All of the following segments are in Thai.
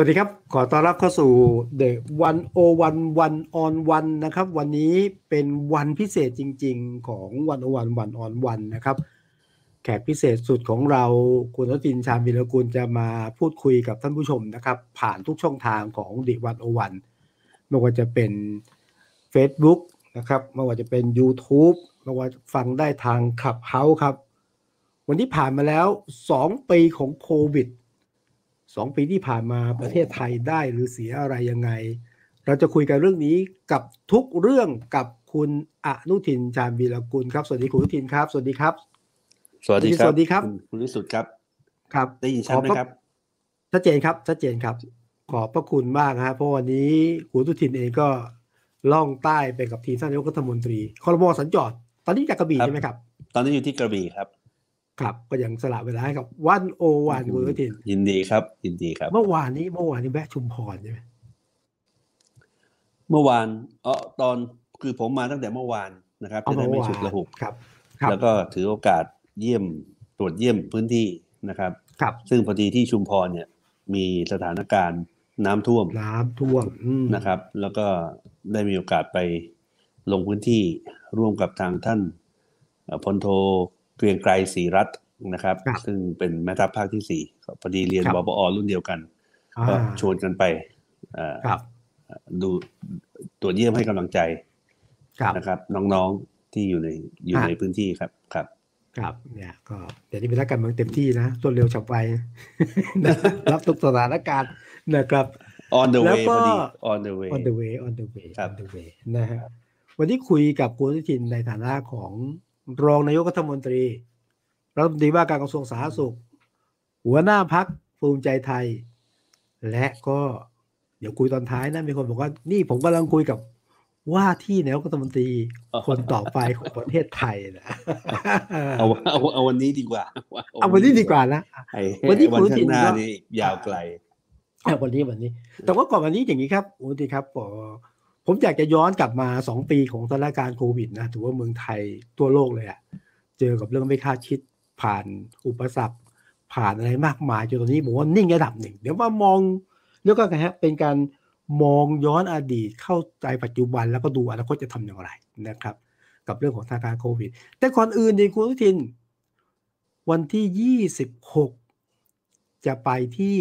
วัสดีครับ ขอต้อนรับเข้าสู่ The 1 o 1 1 on 1นะครับ วันนี้เป็นวันพิเศษจริง ๆ ของ1 o 1 1 on 1นะครับ แขกพิเศษสุดของเราคุณรตินชาญวิรกุลจะมาพูดคุยกับท่านผู้ชมนะครับ ผ่านทุกช่องทางของ The 1 o 1ไม่ว่าจะเป็น Facebook นะครับไม่ว่าจะเป็น YouTube ไม่ว่าฟังได้ทางขับเฮาครับ วันที่ผ่านมาแล้ว 2 ปีของโควิด สองปีที่ผ่านมาประเทศไทยได้หรือเสียอะไรยังไง เราจะคุยกันเรื่องนี้กับทุกเรื่องกับคุณอนุทินชาญวีรกุลครับ สวัสดีคุณอนุทินครับ สวัสดีครับ สวัสดีครับ สวัสดีครับ คุณวิสุทธ์ครับ ครับได้ยินชัดไหมครับ ชัดเจนครับ ชัดเจนครับ ขอบพระคุณมากครับเพราะวันนี้คุณอนุทินเองก็ล่องใต้ไปกับทีมท่านนายกรัฐมนตรีคอรมอสัญจร ตอนนี้จากกระบี่ครับใช่ไหมครับ ตอนนี้อยู่ที่กระบี่ครับ ครับก็ยังสละเวลาให้กับวันโอวันคุณอนุทินยินดีครับ ยินดีครับ เมื่อวานนี้เมื่อวานนี้แวะชุมพรใช่ไหมเมื่อวานเออตอนคือผมมาตั้งแต่เมื่อวานนะครับจะได้ไม่ฉุกระหุกครับครับแล้วก็ถือโอกาสเยี่ยมตรวจเยี่ยมพื้นที่นะครับครับ ซึ่งพอดีที่ชุมพรเนี่ย มีสถานการณ์น้ำท่วมน้ำท่วมอืมนะครับ แล้วก็ได้มีโอกาสไปลงพื้นที่ร่วมกับทางท่านเอ่อพลโท เกรียงไกรศรีรัตน์นะครับ ซึ่งเป็นแม่ทัพภาคที่สี่พอดีเรียนบปอรุ่นเดียวกันอ่าก็ชวนกันไปเอ่อครับดูตรวจเยี่ยมให้กำลังใจครับนะครับ น้องๆที่อยู่ในอยู่อะในพื้นที่ครับครับครับเนี่ยก็เดี๋ยวนี้เป็นนักการเมืองเต็มที่นะรวดเร็วฉับไวรับทุกสถานการณ์นะครับ on the แล้ว way ก็พอดี on the way on the way on the way ครับ on the way นะฮะวันนี้คุยกับคุณอนุทินในฐานะของ รองนายกรัฐมนตรีรัฐมนตรีว่าการกระทรวงสาธารณสุข หัวหน้าพักภูมิใจไทย และก็เดี๋ยวคุยตอนท้ายนะมีคนบอกว่านี่ผมกำลังคุยกับว่าที่นายกรัฐมนตรีคนต่อไปของประเทศไทยนะเอาเอาเอาวันนี้ดีกว่า เอาวันนี้ดีกว่านะไอ้วันนี้วันคุณข้างหน้าก็นี่ยาวไกลอะวันนี้วันนี้ แต่ว่าก่อนวันนี้อย่างนี้ครับโอ้ดีครับ ผมอยากจะย้อนกลับมาสองปีของสถานการณ์โควิดนะถือว่าเมืองไทยทั่วโลกเลยอะเจอกับเรื่องไม่คาดคิดผ่านอุปสรรค ผ่านอะไรมากมายจนตอนนี้ผมว่านิ่งระดับหนึ่ง เดี๋ยวมามองแล้วก็ไงฮะเป็นการมองย้อนอดีตเข้าใจปัจจุบันแล้วก็ดูอนาคตจะทำอย่างไรนะครับ กับเรื่องของสถานการณ์โควิด แต่ก่อนอื่นดีคุณอนุทิน วันที่ยี่สิบหกจะไปที่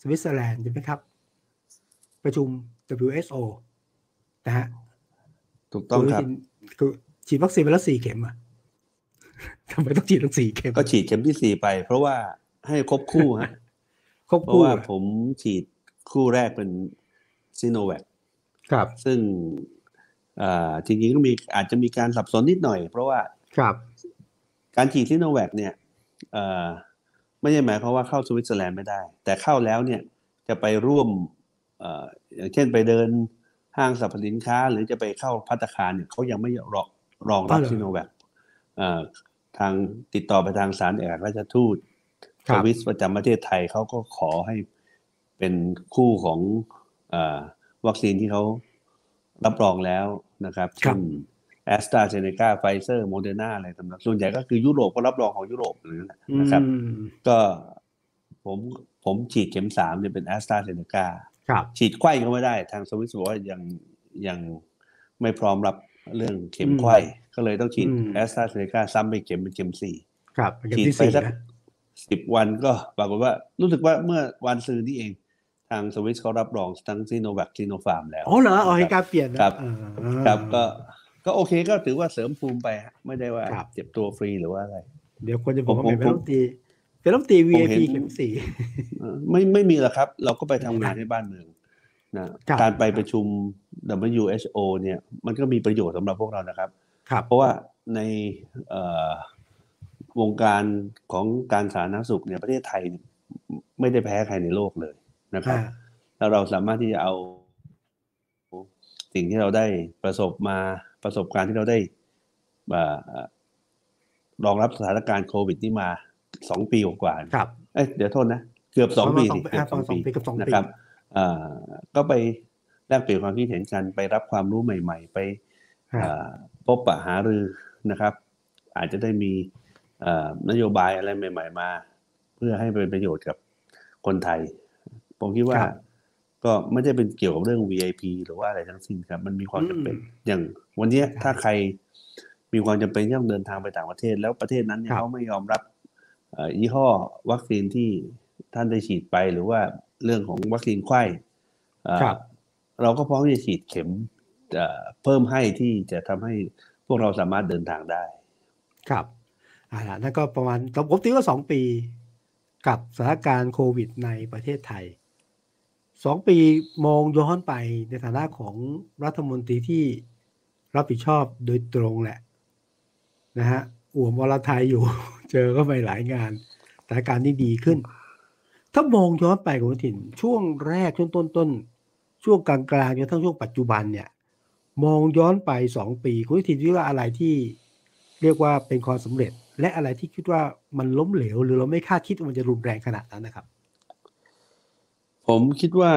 สวิตเซอร์แลนด์ใช่ไหมครับ ประชุม WHO นะฮะถูกต้องครับณนุทินคือฉีดวัคซีนไปแล้วสี่เข็มอะทำไมต้องฉีดทั้งสี่เข็ม ก็ฉีดเข็มที่สี่ไป เพราะว่าให้ครบคู่ฮะครบเพราะคู่ว่าผมฉีดคู่แรกเป็นซิโนแวคครับ ซึ่งอ่าจริงๆก็มีอาจจะมีการสับสนนิดหน่อย เพราะว่าครับ การฉีดซิโนแวคเนี่ยเอ่อไม่ใช่หมายความว่าเข้าสวิตเซอร์แลนด์ไม่ได้ แต่เข้าแล้วเนี่ยจะไปร่วมเอ่ออย่างเช่นไปเดิน ห้างสรรพสินค้า หรือจะไปเข้าพัตตาคารเนี่ยเขายังไม่รองรองรับอ๋อเหรอซิโนแวคเอ่อทางติดต่อไปทางสารเอกอัครราชทูตครัสบวิสประจำประเทศไทยเขาก็ขอให้เป็นคู่ของเออวัคซีนที่เขารับรองแล้วนะครับครับเช่นแอสตราเซเนกาไฟเซอร์โมเดอร์นาอะไรต่างๆส่วนใหญ่ก็คือยุโรปก็รับรองของยุโรปนั่นแหละนะครับอืมก็ผมผมฉีดเข็มสามเนี่ยเป็นแอสตราเซเนกาครับ ฉีดไขว้ก็ไม่ได้ ทางสวิสบอกว่ายังยังไม่พร้อมรับเรื่องเข็มไขว้ก็เลยต้องฉีดแอสตราเซเนกาซ้ำไปเข็มเป็นเข็มสี่ครับเป็นเข็มฉีดที่ไปสี่สักนะสิบวันก็ปรากฏว่ารู้สึกว่าเมื่อวานซืนนี่เองทางสวิสเขารับรองทั้งซิโนแวคซิโนฟาร์มแล้ว อ๋อเหรอเอาให้การเปลี่ยนนะครับอ่าครับก็ก็โอเคก็ถือว่าเสริมภูมิไปฮะไม่ได้ว่าครับเจ็บตัวฟรีหรือว่าอะไร เดี๋ยวคนจะบอกว่าผมเป็นผมรัฐมนตรี เป็นรัฐมนตรีผมเห็ VIP นเข็มสี่เอ่อไม่ไม่มีหรอกครับ เราก็ไปทำงานให้บ้านเมืองนะครับการไปประชุม WHO เนี่ยมันก็มีประโยชน์สำหรับพวกเรานะครับครับเพราะว่าในเอ่อวงการของการสาธารณสุขเนี่ยประเทศไทยเนี่ยไม่ได้แพ้ใครในโลกเลยนะครับอ่าแล้วเราสามารถที่จะเอา สิ่งที่เราได้ประสบมาประสบการณ์ที่เราได้อ่ารองรับสถานการณ์โควิดนี่มา สองปีกว่าๆครับเอ้ยเดี๋ยวโทษนะเกือบสองประมาณปีสองสิปีเกือบสองอ่าสองปีปีเกือบสองปีนะครับอ่าก็ไปแลกเปลี่ยนความคิดเห็นกันไปรับความรู้ใหม่ ๆ ไปครับอ่าพบปะหารือนะครับ อาจจะได้มีอ่านโยบายอะไรใหม่ ๆ มา เพื่อให้เป็นประโยชน์กับคนไทย ผมคิดว่าครับก็ไม่ได้เป็นเกี่ยวกับเรื่อง VIP หรือว่าอะไรทั้งสิ้นครับ มันมีความจำเป็นอืมอย่างวันเนี้ยใช่ถ้าใครมีความจำเป็นที่ต้องเดินทางไปต่างประเทศ แล้วประเทศนั้นเนี่ยครับเขาไม่ยอมรับเอ่อ ยี่ห้อวัคซีนที่ท่านได้ฉีดไปหรือว่าเรื่องของวัคซีนไข้เอ่อครับเราก็พร้อมที่จะฉีดเข็มเอ่อเพิ่มให้ที่จะทำให้พวกเราสามารถเดินทางได้ ครับอ่านั่นก็ประมาณผมตีว่าสองปี กับสถานการณ์โควิดในประเทศไทยสองปีมองย้อนไปในฐานะของรัฐมนตรีที่รับผิดชอบโดยตรงแหละนะฮะอ่วมวรไทยอยู่ เจอก็ไปหลายงานสถานการณ์ที่ดีขึ้น ถ้ามองย้อนไปคุณถิ่นช่วงแรกช่วงต้นต้นๆช่วงกลางกลางๆจนทั้งช่วงปัจจุบันเนี่ย มองย้อนไปสองปีคุณถิ่นคิดว่าอะไรที่เรียกว่าเป็นความสำเร็จ และอะไรที่คิดว่ามันล้มเหลว หรือเราไม่คาดคิดว่ามันจะรุนแรงขนาดนั้นนะครับ ผมคิดว่า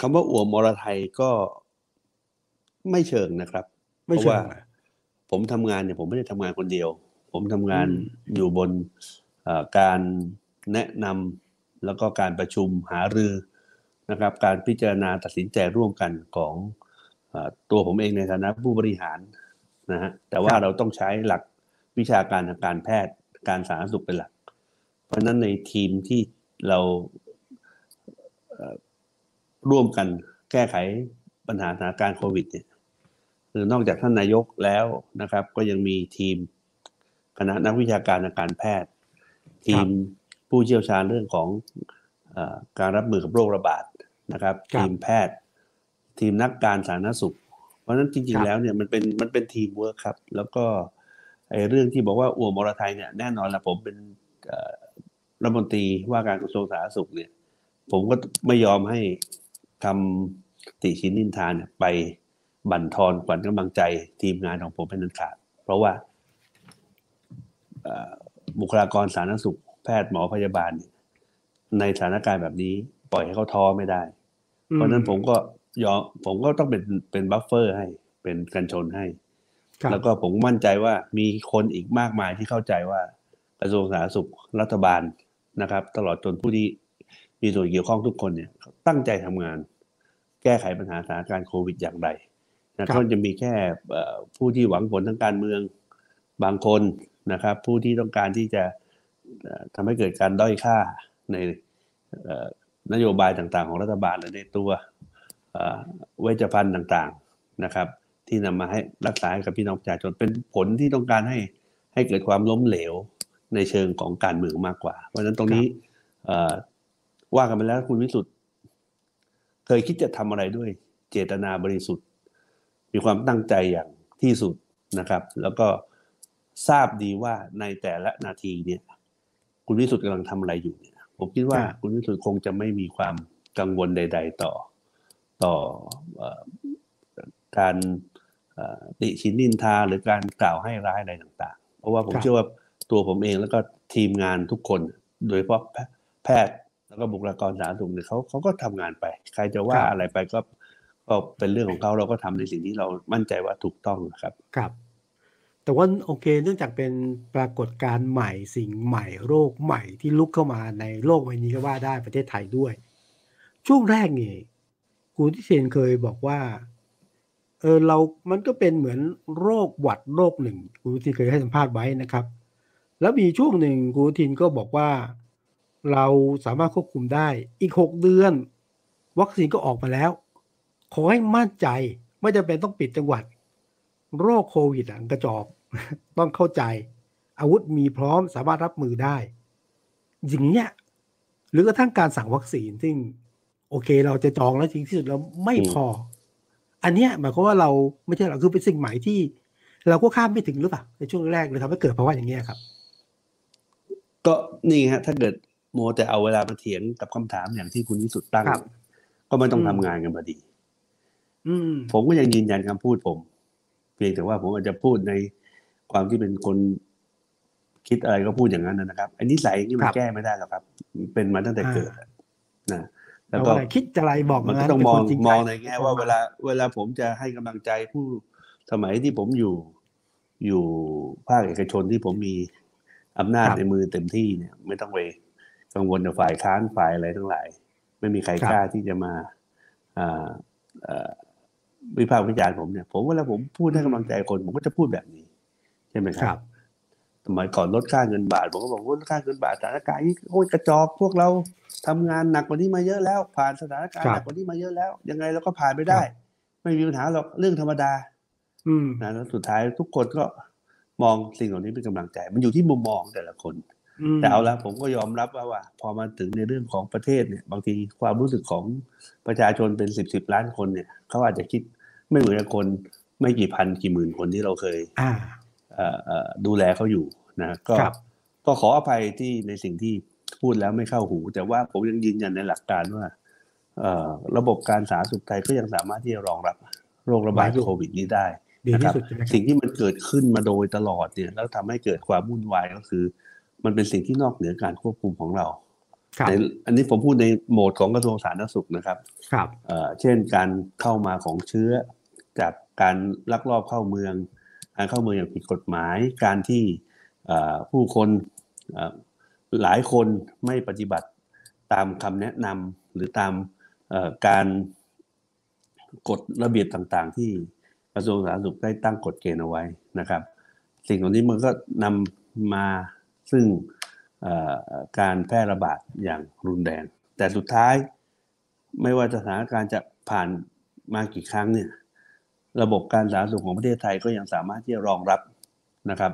คำว่าอ่วมมรไทยก็ไม่เชิงนะครับไม่เพราะเชิว่างอะผมทำงานเนี่ยผมไม่ได้ทำงานคนเดียว ผมทำงานอืมอยู่บนเอ่อการแนะนำแล้วก็การประชุมหารือนะครับ การพิจารณาตัดสินใจร่วมกันของเอ่อตัวผมเองในฐานะผู้บริหารนะฮะแต่ว่าเราต้องใช้หลักวิชาการทางการแพทย์การสาธารณสุขเป็นหลัก เพราะฉะนั้นในทีมที่เราเอ่อร่วมกันแก้ไขปัญหาสถานการณ์โควิดเนี่ยคือนอกจากท่านนายกแล้วนะครับ ก็ยังมีทีม คณะนักวิชาการทางการแพทย์ ทีมผู้เชี่ยวชาญเรื่องของเออการรับมือกับโรคระบาดนะครับครับ ทีมแพทย์ ทีมนักการสาธารณสุข เพราะฉะนั้นจริคงรับๆแล้วเนี่ยมันเป็นมันเป็นทีมเวิร์คครับ แล้วก็ไอ้เรื่องที่บอกว่าอ้วมมรไทยเนี่ยแน่นอนละผมเป็นเอ่อรัฐมนตรีว่าการกระทรวงสาธารณสุขเนี่ย ผมก็ไม่ยอมให้คำติชินนินทานเนี่ยไปบั่นทอนขวัญกำลังใจทีมงานของผมเป็นอันขาดเพราะว่าเอ่อ บุคลากรสาธารณสุข แพทย์หมอพยาบาลเนี่ยในสถานการณ์แบบนี้ ปล่อยให้เขาท้อไม่ได้ เพราะฉะนั้นผมก็ยอมผมก็ต้องเป็นเป็นบัฟเฟอร์ให้เป็นกันชนให้ครับแล้วก็ผมมั่นใจว่ามีคนอีกมากมายที่เข้าใจว่ากระทรวงสาธารณสุขรัฐบาลนะครับ ตลอดจนผู้ที่มีส่วนเกี่ยวข้องทุกคนเนี่ยตั้งใจทำงาน แก้ไขปัญหาสถานการณ์โควิดอย่างไรนะก็จะมีแค่เอ่อผู้ที่หวังผลทางการเมืองบางคน นะครับ ผู้ที่ต้องการที่จะเอ่อทำให้เกิดการด้อยค่าในเอ่อนโยบายต่างๆ ของรัฐบาลหรือในตัวเอ่อเวชภัณฑ์ต่างๆนะครับ ที่นำมาให้รักษาให้กับพี่น้องประชาชนเป็นผลที่ต้องการให้ให้เกิดความล้มเหลวในเชิงของการเมืองมากกว่า เพราะฉะนั้นตรงนี้เอ่อว่ากันไปแล้วคุณวิสุทธ์เคยคิดจะทำอะไรด้วยเจตนาบริสุทธิ์ มีความตั้งใจอย่างที่สุดนะครับ แล้วก็ ทราบดีว่าในแต่ละนาทีเนี่ย คุณวิสุทธ์กำลังทำอะไรอยู่เนี่ย ผมคิดว่าครับคุณวิสุทธ์คงจะไม่มีความกังวลใด ๆ ต่อต่อเอ่อการเอ่อติชินนินทาหรือการกล่าวให้ร้ายอะไรต่าง ๆ เพราะว่าผมครับเชื่อว่าตัวผมเองแล้วก็ทีมงานทุกคน โดยเฉพาะแพทย์แล้วก็บุคลากรสาธารณสุขเนี่ยเขาเขาก็ทำงานไป ใครจะว่าครับอะไรไปก็ก็เป็นเรื่องของเขาเราก็ทำในสิ่งที่เรามั่นใจว่าถูกต้องนะครับ ครับ แต่ว่าโอเค เนื่องจากเป็นปรากฏการณ์ใหม่สิ่งใหม่โรคใหม่ที่ลุกเข้ามาในโลกใบนี้ก็ว่าได้ประเทศไทยด้วย ช่วงแรกนี่คุณที่เชนเคยบอกว่าเออเรา มันก็เป็นเหมือนโรคหวัดโรคหนึ่งคุณทินเคยให้สัมภาษณ์ไว้นะครับ แล้วมีช่วงหนึ่งคุณทินก็บอกว่าเราสามารถควบคุมได้อีกหกเดือน วัคซีนก็ออกมาแล้ว ขอให้มั่นใจ ไม่จำเป็นต้องปิดจังหวัด โรคโควิดอะกระจอก ต้องเข้าใจ อาวุธมีพร้อมสามารถรับมือได้ อย่างเนี้ยหรือกระทั่งการสั่งวัคซีนซึ่ง โอเค เราจะจองแล้วจริงที่สุดแล้วไม่อืมพอ อันเนี้ยหมายความว่าเราไม่ใช่เราคือเป็นสิ่งใหม่ที่ เราก็ข้ามไม่ถึงหรือเปล่าในช่วงแรกเลยทำให้เกิดภาวะอย่างเงี้ยครับ ก็นี่ฮะ ถ้าเกิดโมวแต่เอาเวลามาเถียงกับคำถามอย่างที่คุณวิสุทธ์ตั้งครับก็ไม่ต้องอืมทำงานกันพอดีอืมผมก็ยังยืนยันคำพูดผม เพียงแต่ว่าผมอาจจะพูดใน ความที่เป็นคนคิดอะไรก็พูดอย่างนั้นนะครับอันนี้ใส่นี่มัคนรับแก้ไม่ได้หรอกครับ เป็นมาตั้งแต่เกิดอะนะแล้แล้ววก็ก็คิดอะไรบอกมันก็ย่าต้องมองเป็นคนจริใจมองในแง่ว่าเวลา เวลาผมจะให้กำลังใจผู้สมัยที่ผมอยู่อยู่ภาคเอกชนที่ผมมีอำนาจครับในมือเต็มที่เนี่ย ไม่ต้องไปกังวลกับฝ่ายค้านฝ่ายอะไรทั้งหลาย ไม่มีใครครับกล้าที่จะมาอ่าเอ่อวิพากษ์วิจารณ์ผมเนี่ย ผมเวลาผมพูดให้กำลังใจคน ผมก็จะพูดแบบนี้ ใช่ไหมคครัรับบสมัยก่อนลดค่าเงินบาทผมก็บอกว่าลดค่าเงินบาทสถานการณ์นี้โอ้ยกระจอกพวกเราทำงานหนักกว่านี้มาเยอะแล้ว ผ่านสถานการณ์ครับหนักกว่านี้มาเยอะแล้ว ยังไงเราก็ผ่านไปได้ ไม่มีปัญหาหรอกเรื่องธรรมดา อืมนะแล้วสุดท้ายทุกคนก็มองสิ่งเหล่านี้เป็นกำลังใจ มันอยู่ที่มุมมองแต่ละคนอืมแต่เอาละผมก็ยอมรับว่าว่า พอมาถึงในเรื่องของประเทศเนี่ย บางทีความรู้สึกของประชาชนเป็นสิบสิบล้านคนเนี่ยเขาอาจจะคิดไม่เหมือนกับคนไม่กี่พันกี่หมื่นคนที่เราเคยอ่าเอ่อเอ่อ ดูแลเขาอยู่นะก็ครับก็ขออภัยที่ในสิ่งที่พูดแล้วไม่เข้าหู แต่ว่าผมยังยืนยันในหลักการว่าเอ่อระบบการสาธารณสุขไทยก็ยังสามารถที่จะรองรับโรคระบาดได้อยู่โควิดนี้ได้ดีนะคที่รับสุดใช่ไหมครับสิ่งที่มันเกิดขึ้นมาโดยตลอดเนี่ยแล้วทำให้เกิดความวุ่นวายก็คือ มันเป็นสิ่งที่นอกเหนือการควบคุมของเราครับในอันนี้ผมพูดในโหมดของกระทรวงสาธารณสุขนะครับ ครับเอ่อเช่นการเข้ามาของเชื้อจากการลักลอบเข้าเมือง การเข้าเมืองอย่างผิดกฎหมาย การที่ผู้คนหลายคนไม่ปฏิบัติตามคำแนะนำหรือตามการกฎระเบียบต่างๆ ที่กระทรวงสาธารณสุขได้ตั้งกฎเกณฑ์เอาไว้นะครับ สิ่งเหล่านี้มันก็นำมาซึ่งการแพร่ระบาดอย่างรุนแรง แต่สุดท้ายไม่ว่าสถานการณ์จะผ่านมากี่ครั้งเนี่ย ระบบการสาธารณสุขของประเทศไทยก็ยังสามารถที่จะรองรับนะครับ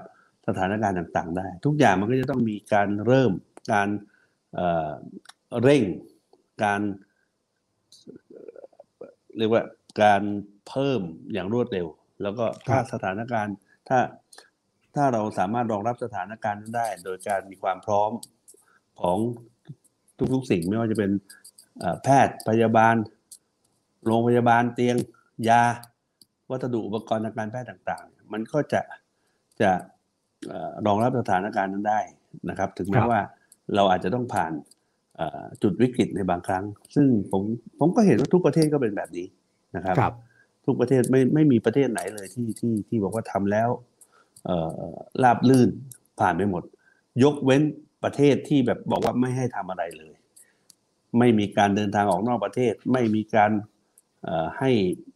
สถานการณ์ต่างๆ ได้ ทุกอย่างมันก็จะต้องมีการเริ่มการเอ่อเร่งการเอ่อเรียกว่าการเพิ่มอย่างรวดเร็ว แล้วก็ถ้าครับสถานการณ์ถ้าถ้าเราสามารถรองรับสถานการณ์นั้นได้ โดยการมีความพร้อมของทุกๆสิ่งไม่ว่าจะเป็นเอ่อแพทย์พยาบาล โรงพยาบาลเตียงยา วัสดุอุปกรณ์ทางการแพทย์ต่างๆ มันก็จะจะเอ่อรองรับสถานการณ์นั้นได้นะครับ ถึงคแม้รับว่าเราอาจจะต้องผ่านเอ่อจุดวิกฤตในบางครั้ง ซึ่งผมผมก็เห็นว่าทุกประเทศก็เป็นแบบนี้นะครับครับทุกประเทศไม่ไม่มีประเทศไหนเลยที่ที่ที่บอกว่าทำแล้วเอ่อราบลื่นผ่านไปหมด ยกเว้นประเทศที่แบบบอกว่าไม่ให้ทำอะไรเลย ไม่มีการเดินทางออกนอกประเทศ ไม่มีการเอ่อให้เอ่อ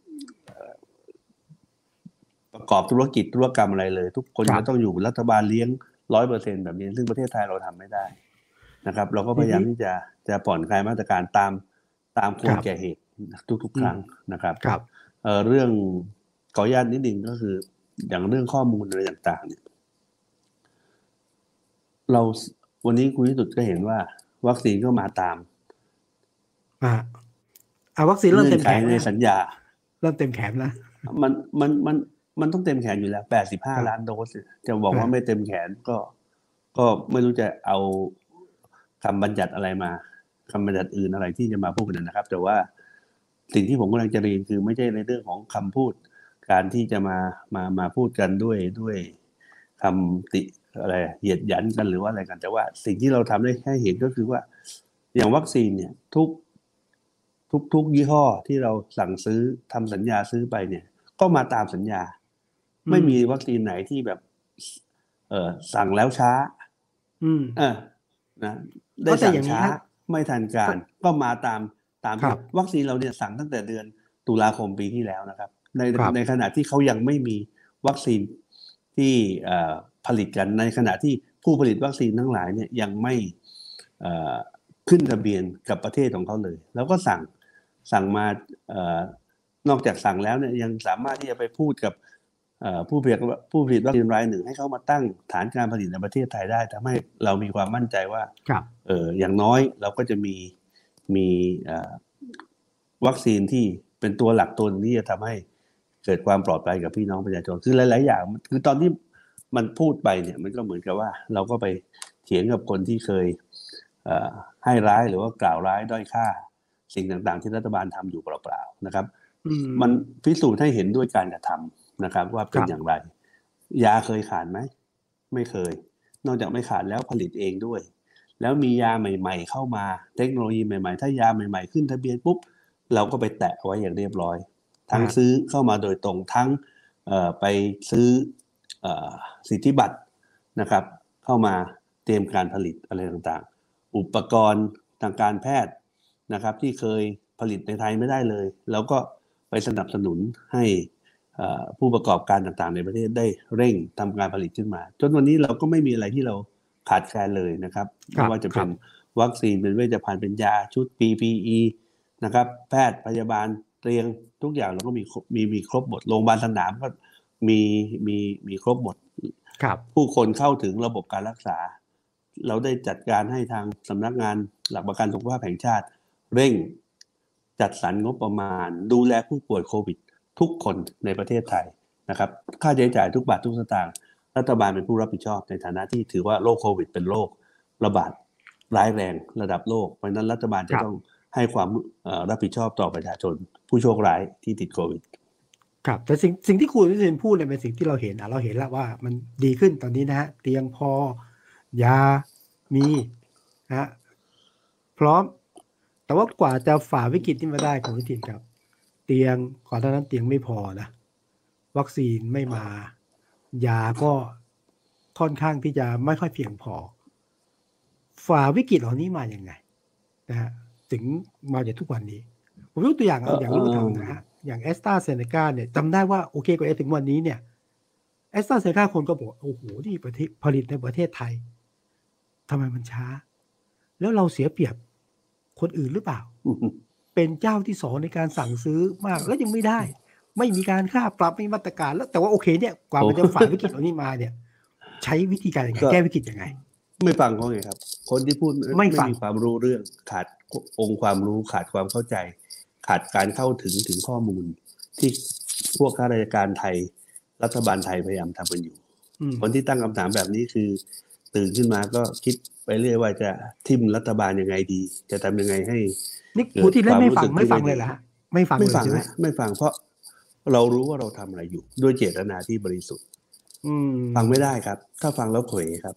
ประกอบธุรกิจธุรกรรมอะไรเลย ทุกคนครับจะต้องอยู่รัฐบาลเลี้ยงร้อยเปอร์เซ็นแบบนี้ ซึ่งประเทศไทยเราทำไม่ได้นะครับ เราก็พยายามอือฮึที่จะจะผ่อนคลายมาตรการตามตามควรครับแก่เหตุทุกๆ ครั้งนะครับครับเอ่อเรื่องขออนุญาตนิดนึงก็คือ อย่างเรื่องข้อมูลอะไรต่างๆ เนี่ย เราวันนี้คุณวิสุทธ์ก็เห็นว่า วัคซีนก็มาตาม อ่าเอาวัคซีนเริ่มเงื่เต็อมนแขไขนในแล้วสัญญา เริ่มเต็มแขนแล้วมันมันมัน มันต้องเต็มแขนอยู่แล้วแปดสิบห้าครับล้านโดสจะบอกครัว่าบไม่เต็มแขนก็ ก็ไม่รู้จะเอาคำบัญญัติอะไรมาคำบัญญัติอื่นอะไรที่จะมาพูดกันนะครับ แต่ว่าสิ่งที่ผมกำลังจะเรียนคือไม่ใช่ในเรื่องของคำพูด การที่จะมามามาพูดกันด้วยด้วยคำติอะไรเหยียดหยันกันหรือว่าอะไรกัน แต่ว่าสิ่งที่เราทำได้ให้เห็นก็คือว่า อย่างวัคซีนเนี่ยทุกทุกทุกยี่ห้อที่เราสั่งซื้อทำสัญญาซื้อไปเนี่ย ก็มาตามสัญญาอืม ไม่มีวัคซีนไหนที่แบบ เออสั่งแล้วช้า อืม เออนะได้ก็แต่สั่งอย่างนี้ช้านะไม่ทันการก็มาตามตามครับวัคซีนเราเนี่ยสั่งตั้งแต่เดือนตุลาคมปีที่แล้วนะครับ ในครับในขณะที่เขายังไม่มีวัคซีนที่เอ่อผลิตกันในขณะที่ผู้ผลิตวัคซีนทั้งหลายเนี่ยยังไม่เอ่อขึ้นทะเบียนกับประเทศของเขาเลย แล้วก็สั่งสั่งมาเอ่อนอกจากสั่งแล้วเนี่ยยังสามารถที่จะไปพูดกับเอ่อ ผู้ผลิตผู้ผลิตวัคซีนรายหนึ่งให้เขามาตั้งฐานการผลิตในประเทศไทยได้ทำให้เรามีความมั่นใจว่าครับเอออย่างน้อยเราก็จะมีมีเอ่อวัคซีนที่เป็นตัวหลักตัวหนึงที่จะทำให้เกิดความปลอดภัยกับพี่น้องประชาชนคือหลาย ๆ อย่างมันคือตอนที่มันพูดไปเนี่ยมันก็เหมือนกับว่า เราก็ไปเถียงกับคนที่เคยเอ่อให้ร้ายหรือว่ากล่าวร้ายด้อยค่า สิ่งต่าง ๆ ที่รัฐบาลทำอยู่เปล่า ๆ นะครับอืมมันพิสูจน์ให้เห็นด้วยการกระทำ นะครับ ว่าเป็นครับอย่างไร ยาเคยขาดไหมไม่เคย นอกจากไม่ขาดแล้วผลิตเองด้วย แล้วมียาใหม่ ๆ เข้ามาเทคโนโลยีใหม่ ๆ ถ้ายาใหม่ ๆ ขึ้นทะเบียนปุ๊บเราก็ไปแตะไว้อย่างเรียบร้อย ทั้งอ่าซื้อเข้ามาโดยตรงทั้งเอ่อไปซื้อเอ่อสิทธิบัตรนะครับ เข้ามาเตรียมการผลิตอะไรต่างๆ อุปกรณ์ทางการแพทย์นะครับ ที่เคยผลิตในไทยไม่ได้เลย แล้วก็ไปสนับสนุนให้อ่า ผู้ประกอบการต่างๆ ในประเทศได้เร่งทำการผลิตขึ้นมา จนวันนี้เราก็ไม่มีอะไรที่เราขาดแคลนเลยนะครับครัไม่บว่าจะครัเป็นบวัคซีนเป็นเวชภัณฑ์เป็นยาชุด PPE นะครับ แพทย์พยาบาลเตียงทุกอย่างเราก็มีครบมีมีครบหมดโรงพยาบาลสนามก็มีมีมีครบหมดครับ ผู้คนเข้าถึงระบบการรักษา เราได้จัดการให้ทางสำนักงานหลักประกันสุขภาพแห่งชาติ เร่งจัดสรรงบประมาณ ดูแลผู้ป่วยโควิด ทุกคนในประเทศไทยนะครับค่าใช้จ่ายทุกบาททุกสตางค์รัฐบาลเป็นผู้รับผิดชอบในฐานะที่ถือว่าโรคโควิด เป็นโรคระบาดร้ายแรงระดับโลก เพราะฉะนั้นรัฐบาลจะครับต้องให้ความเอ่อรับผิดชอบต่อประชาชน ผู้โชคร้ายที่ติดโควิด ครับแต่สิ่งสิ่งที่คุณวิเศษพูดเนี่ยเป็นสิ่งที่เราเห็นอะเราเห็นแล้วว่ามันดีขึ้นตอนนี้นะฮะเตียงพอยามีนะฮะพร้อม แต่ว่ากว่าจะฝ่าวิกฤตนี้มาได้คุณวิทินครับเตียงก่อนหน้านั้นเตียงไม่พอนะ วัคซีนไม่มา ยาก็ค่อนข้างที่จะไม่ค่อยเพียงพอ ฝ่าวิกฤตเหล่านี้มาอย่างไงนะฮะถึงมาจากทุกวันนี้ ผมยกตัวอย่างเอาเอ่ออย่างรูปธรรมนะฮะอย่างแอสตราเซเนกาเนี่ยจำได้ว่าโอเคกว่าถึงวันนี้เนี่ยแอสตราเซเนกาคนก็บอกโอ้โหนี่ประเทศผลิตในประเทศไทยทำไมมันช้า แล้วเราเสียเปรียบคนอื่นหรือเปล่า เป็นเจ้าที่สองในการสั่งซื้อมากแล้วยังไม่ได้ ไม่มีการค่าปรับไม่มีมาตรการแล้วแต่ว่าโอเคเนี่ยกว่ามันจะฝ่าวิกฤตเหล่านี้มาเนี่ย ใช้วิธีการยังไงก็แก้วิกฤตยังไง ไม่ฟังเขาไงครับ คนที่พูดไม่ฟังมีความรู้เรื่องขาดองค์ความรู้ขาดความเข้าใจ ขาดการเข้าถึงถึงข้อมูล ที่พวกข้าราชการไทย รัฐบาลไทยพยายามทำกันอยู่อืมคนที่ตั้งคำถามแบบนี้คือ ตื่นขึ้นมาก็คิดไปเรื่อยว่าจะทิมรัฐบาลยังไงดี จะทำยังไงให้ นี่ครูที่เล่นไม่ฟังความรู้สึกไม่ฟังที่เลยเหรอฮะไม่ฟังไม่เลยฟังใช่ไหมนะไม่ฟังเพราะเรารู้ว่าเราทำอะไรอยู่ ด้วยเจตนาที่บริสุทธิ์ อืมฟังไม่ได้ครับ ถ้าฟังแล้วเขวครับ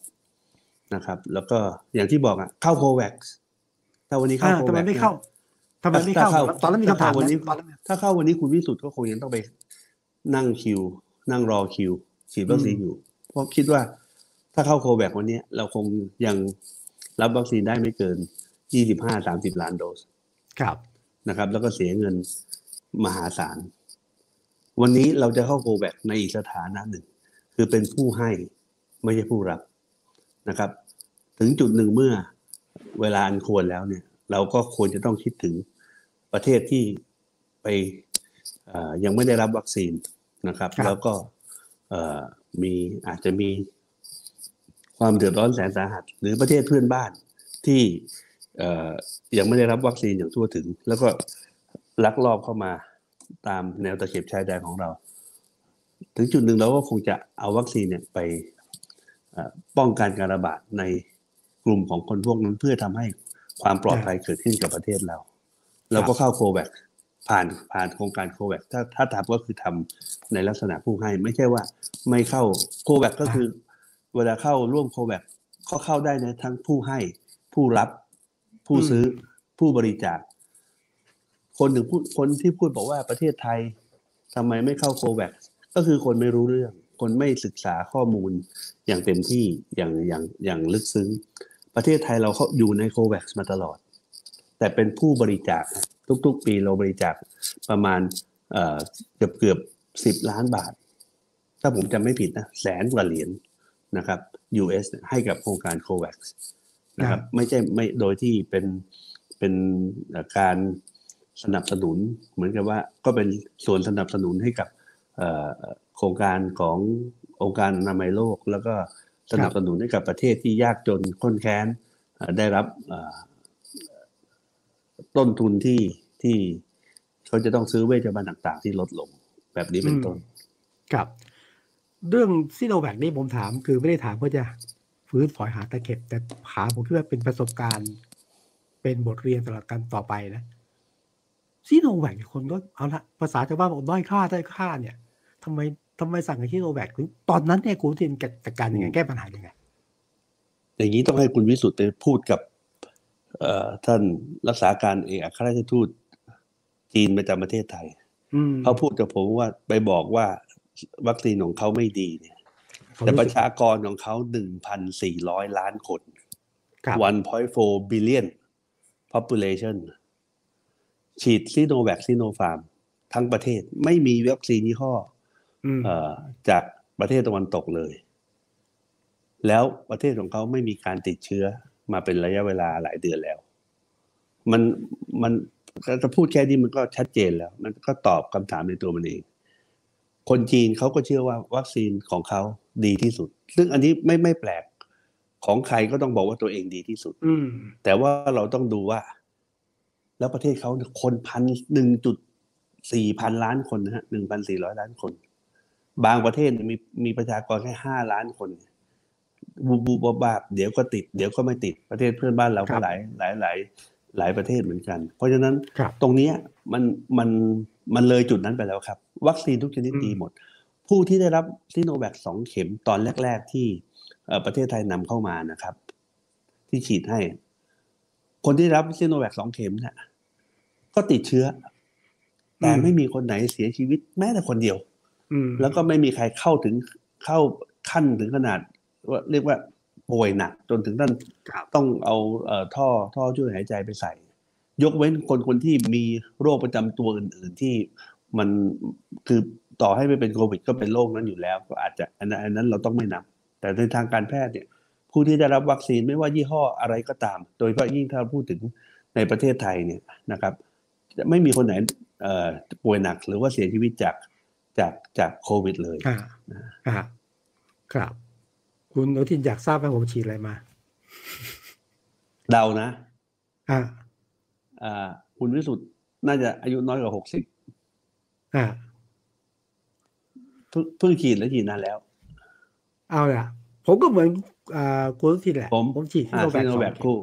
นะครับ แล้วก็อย่างที่บอกอะเข้าโควัคถ้าวันนี้เข้าอ่าโคทำไมวัคไม่เข้าทำไมไม่เข้าถ้าเข้าตอนนั้นมีคำถามถ้าเข้าวันนี้นะตอนนั้นถ้าเข้าวันนี้คุณวิสุทธ์ก็คงยังต้องไปนั่งคิว นั่งรอคิวฉีดวัคซีนอยู่ เพราะคิดว่าถ้าเข้าโควัควันนี้เราคงยังรับวัคซีนได้ไม่เกิน25-30ล้านโดส ครับนะครับ แล้วก็เสียเงินมหาศาล วันนี้เราจะเข้าโควัคในอีกสถานะหนึ่ง คือเป็นผู้ให้ไม่ใช่ผู้รับนะครับ ถึงจุดหนึ่งเมื่อเวลาอันควรแล้วเนี่ย เราก็ควรจะต้องคิดถึงประเทศที่ไปเอ่อยังไม่ได้รับวัคซีนนะครับครับแล้วก็เอ่อมีอาจจะมีความเดือดร้อนแสนสาหัส หรือประเทศเพื่อนบ้านที่เอ่อ ยังไม่ได้รับวัคซีนอย่างทั่วถึง แล้วก็ลักลอบเข้ามาตามแนวตะเข็บชายแดนของเรา ถึงจุดหนึ่งเราก็คงจะเอาวัคซีนเนี่ยไปป้องกันการระบาดในกลุ่มของคนพวกนั้นเพื่อทำให้ความปลอดภัยเกิดขึ้นกับประเทศเรา เราก็เข้าโควัคผ่านผ่านโครงการโควัคถ้าถ้าทำก็คือทำในลักษณะผู้ให้ ไม่ใช่ว่าไม่เข้าโควัคก็คือ เวลาเข้าร่วมโควัคก็เข้าได้ในทั้งผู้ให้ผู้รับ ผู้ซื้ออผู้บริจาค คนถึงพูดคนที่พูดบอกว่าประเทศไทยทำไมไม่เข้าโควัคก็คือคนไม่รู้เรื่อง คนไม่ศึกษาข้อมูลอย่างเต็มที่อย่างอย่างอย่างลึกซึ้ง ประเทศไทยเราเข้าอยู่ในโควัคมาตลอด แต่เป็นผู้บริจาคทุก ๆ ปีเราบริจาคประมาณเอ่อเกือบเกือบสิบล้านบาท ถ้าผมจำไม่ผิดนะแสนกว่าเหรียญนะครับ US ให้กับโครงการโควัค นะครับไม่ใช่ไม่โดยที่เป็นเป็นเอ่อการสนับสนุน เหมือนกับว่าก็เป็นส่วนสนับสนุนให้กับเอ่อโครงการขององค์การอนามัยโลก แล้วก็สนับสนุนให้กับประเทศที่ยากจนข้นแค้นเอ่อได้รับเอ่อต้นทุนที่ที่เขาจะต้องซื้อเวชภัณฑ์ต่าง ๆ ที่ลดลงแบบนี้เป็นต้นครับ เรื่องซีโนแวคนี่ผมถามคือไม่ได้ถามเพื่อจะ ฟื้นฝอยหาตะเข็บ แต่ถามผมคิดว่าเป็นประสบการณ์ เป็นบทเรียนสำหรับการต่อไปนะซีโนแวคคนก็เอาละภาษาชาวบ้านบอกด้อยค่าด้อยค่าเนี่ยทำไมทำไมสั่งให้ซีโนแวคตอนนั้นเนี่ยคุณทินจัดการยังไงแก้ปัญหายังไงอย่างนี้ต้องให้คุณวิสุทธิ์ไปพูดกับเอ่อท่านรักษาการเอกอัครราชทูตจีนประจำประเทศไทยอืมเขาพูดกับผมว่าไปบอกว่าวัคซีนของเขาไม่ดีเนี่ย แต่ประชากรของเขาหนึ่งพันสี่ร้อยล้านคนครับ1.4 billion population ฉีดซีโนแวคซีโนฟาร์มทั้งประเทศไม่มีวัคซีนยี่ห้ออืมเอ่อจากประเทศตะวันตกเลย แล้วประเทศของเขาไม่มีการติดเชื้อมาเป็นระยะเวลาหลายเดือนแล้ว มันมันจะพูดแค่นี้มันก็ชัดเจนแล้ว มันก็ตอบคำถามในตัวมันเอง คนจีนเขาก็เชื่อว่าวัคซีนของเขา ดีที่สุด ซึ่งอันนี้ไม่ไม่แปลกของใครก็ต้องบอกว่าตัวเองดีที่สุด อืมแต่ว่าเราต้องดูว่า แล้วประเทศเขาเนี่ยคนพันหนึ่งจุดสี่พันล้านคนนะฮะหนึ่งพันสี่ร้อยล้านคน บางประเทศมีมีประชากรแค่ห้าล้านคนบูบูบบบาบเดี๋ยวก็ติด เดี๋ยวก็ไม่ติดประเทศเพื่อนบ้านเราครัก็บหลายหลายหลายหลายประเทศเหมือนกัน เพราะฉะนั้นครับตรงเนี้ยมันมันมันเลยจุดนั้นไปแล้วครับ วัคซีนทุกชนิดอืมดีหมด ผู้ที่ได้รับซีโนแวคสองเข็มตอนแรก ๆ ที่เอ่อประเทศไทยนำเข้ามานะครับ ที่ฉีดให้ คนที่รับซีโนแวคสองเข็มเนี่ยก็ติดเชื้อ แต่อืมไม่มีคนไหนเสียชีวิตแม้แต่คนเดียวอืมแล้วก็ไม่มีใครเข้าถึงเข้าขั้นถึงขนาดว่าเรียกว่าป่วยหนักจนถึงท่านครับต้องเอาเอ่อท่อท่อช่วยหายใจไปใส่ ยกเว้นคนคนที่มีโรคประจำตัวอื่น ๆ ที่มันคือ ต่อให้ไม่เป็นโควิด ก็เป็นโรคนั้นอยู่แล้ว ก็อาจจะอันนั้นอันนั้นเราต้องไม่นับ แต่ในทางการแพทย์เนี่ย ผู้ที่ได้รับวัคซีนไม่ว่ายี่ห้ออะไรก็ตาม โดยเฉพาะยิ่งถ้าพูดถึงในประเทศไทยเนี่ยนะครับจะไม่มีคนไหนเอ่อป่วยหนักหรือว่าเสียชีวิตจากจากจากโควิดเลยอ่าอ่าครับ คุณอนุทินอยากทราบไหมผมฉีดอะไรมา เดานะอ่าอ่า คุณวิสุทธ์น่าจะอายุน้อยกว่าหกสิบอ่า เพิ่งเพิ่งฉีดแล้วฉีดนานแล้ว เอาละผมก็เหมือนอ่าคุณอนุทินแหละ ผมผมฉีดอ่าซิซีโนโนแวแวคคคู่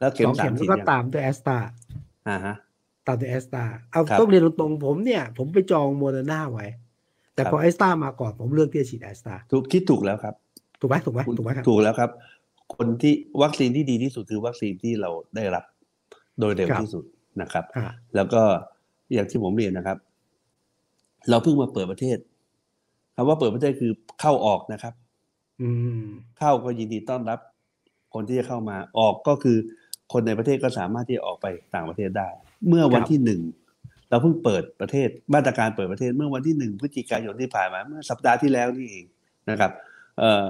แล้วเข็สมองสาเข็มมฉีแล้ดวก็ยังตามด้วยแอสตราอ่าฮะตามด้วยแอสตราเอาครับต้องเรียนตรงๆผมเนี่ย ผมไปจองโมเดอร์นาไว้ แต่ครับพอแอสตรามาก่อนผมเลือกที่จะฉีดแอสตราถูกคิดถูกแล้วครับ ถูกไหมถูกไหมคุณถูกไหมครับถูกแล้วครับ คนที่วัคซีนที่ดีที่สุดคือวัคซีนที่เราได้รับโดยเร็วครับที่สุดนะครับอ่าแล้วก็อย่างที่ผมเรียนนะครับ เราเพิ่งมาเปิดประเทศ คำว่าเปิดประเทศคือเข้าออกนะครับ อืมเข้าก็ยินดีต้อนรับ คนที่จะเข้ามาออกก็คือ คนในประเทศก็สามารถที่จะออกไปต่างประเทศได้ เมื่อวันครับที่หนึ่งเราเพิ่งเปิดประเทศมาตรการเปิดประเทศเมื่อวันที่หนึ่งพฤศจิกายนที่ผ่านมาเมื่อสัปดาห์ที่แล้วนี่เองนะครับเอ่อ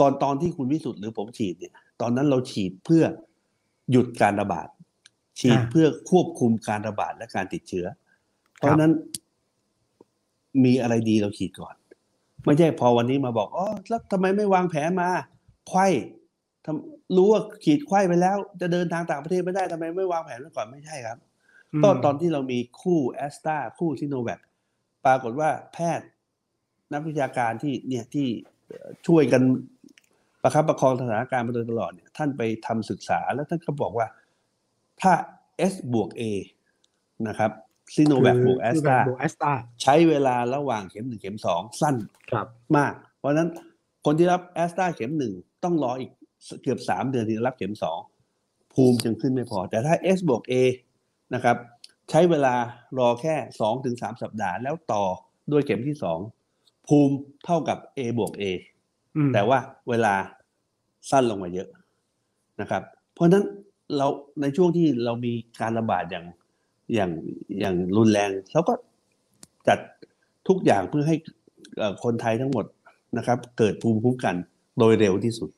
ตอนตอนที่คุณวิสุทธ์หรือผมฉีดเนี่ย ตอนนั้นเราฉีดเพื่อหยุดการระบาด ฉีดอ่าเพื่อควบคุมการระบาดและการติดเชื้อ เพราะฉะนั้น มีอะไรดีเราฉีดก่อน ไม่ใช่พอวันนี้มาบอกอ๋อแล้วทำไมไม่วางแผนมาไขว้ทำรู้ว่าขีดไขว้ไปแล้ว จะเดินทางต่างประเทศไม่ได้ทำไมไม่วางแผนไว้ก่อนไม่ใช่ครับก็ตอนที่เรามีคู่แอสตราคู่ซิโนแวคปรากฏว่าแพทย์ นักวิชาการที่เนี่ยที่เอ่อช่วยกันประคับประคองสถานการณ์มาโดยตลอดเนี่ยท่านไปทำศึกษาแล้วท่านก็บอกว่าถ้า S บวก A นะครับ ซิโนแวคบวกแอสตราบวกแอสตราใช้เวลาระหว่างเข็มหนึ่งเข็มสองสั้นครับมาก เพราะฉะนั้นคนที่รับแอสตราเข็มหนึ่งต้องรออีกเกือบสามเดือนที่จะรับเข็มสองภูมิจึงขึ้นไม่พอ แต่ถ้า S บวก A นะครับใช้เวลารอแค่สองถึงสามสัปดาห์แล้วต่อด้วยเข็มที่สองภูมิเท่ากับ A บวก A อืมแต่ว่าเวลาสั้นลงมาเยอะนะครับ เพราะฉะนั้นเราในช่วงที่เรามีการระบาดอย่าง อย่างอย่างรุนแรงเราก็จัดทุกอย่างเพื่อให้เอ่อคนไทยทั้งหมดนะครับ เกิดภูมิคุ้มกันโดยเร็วที่สุด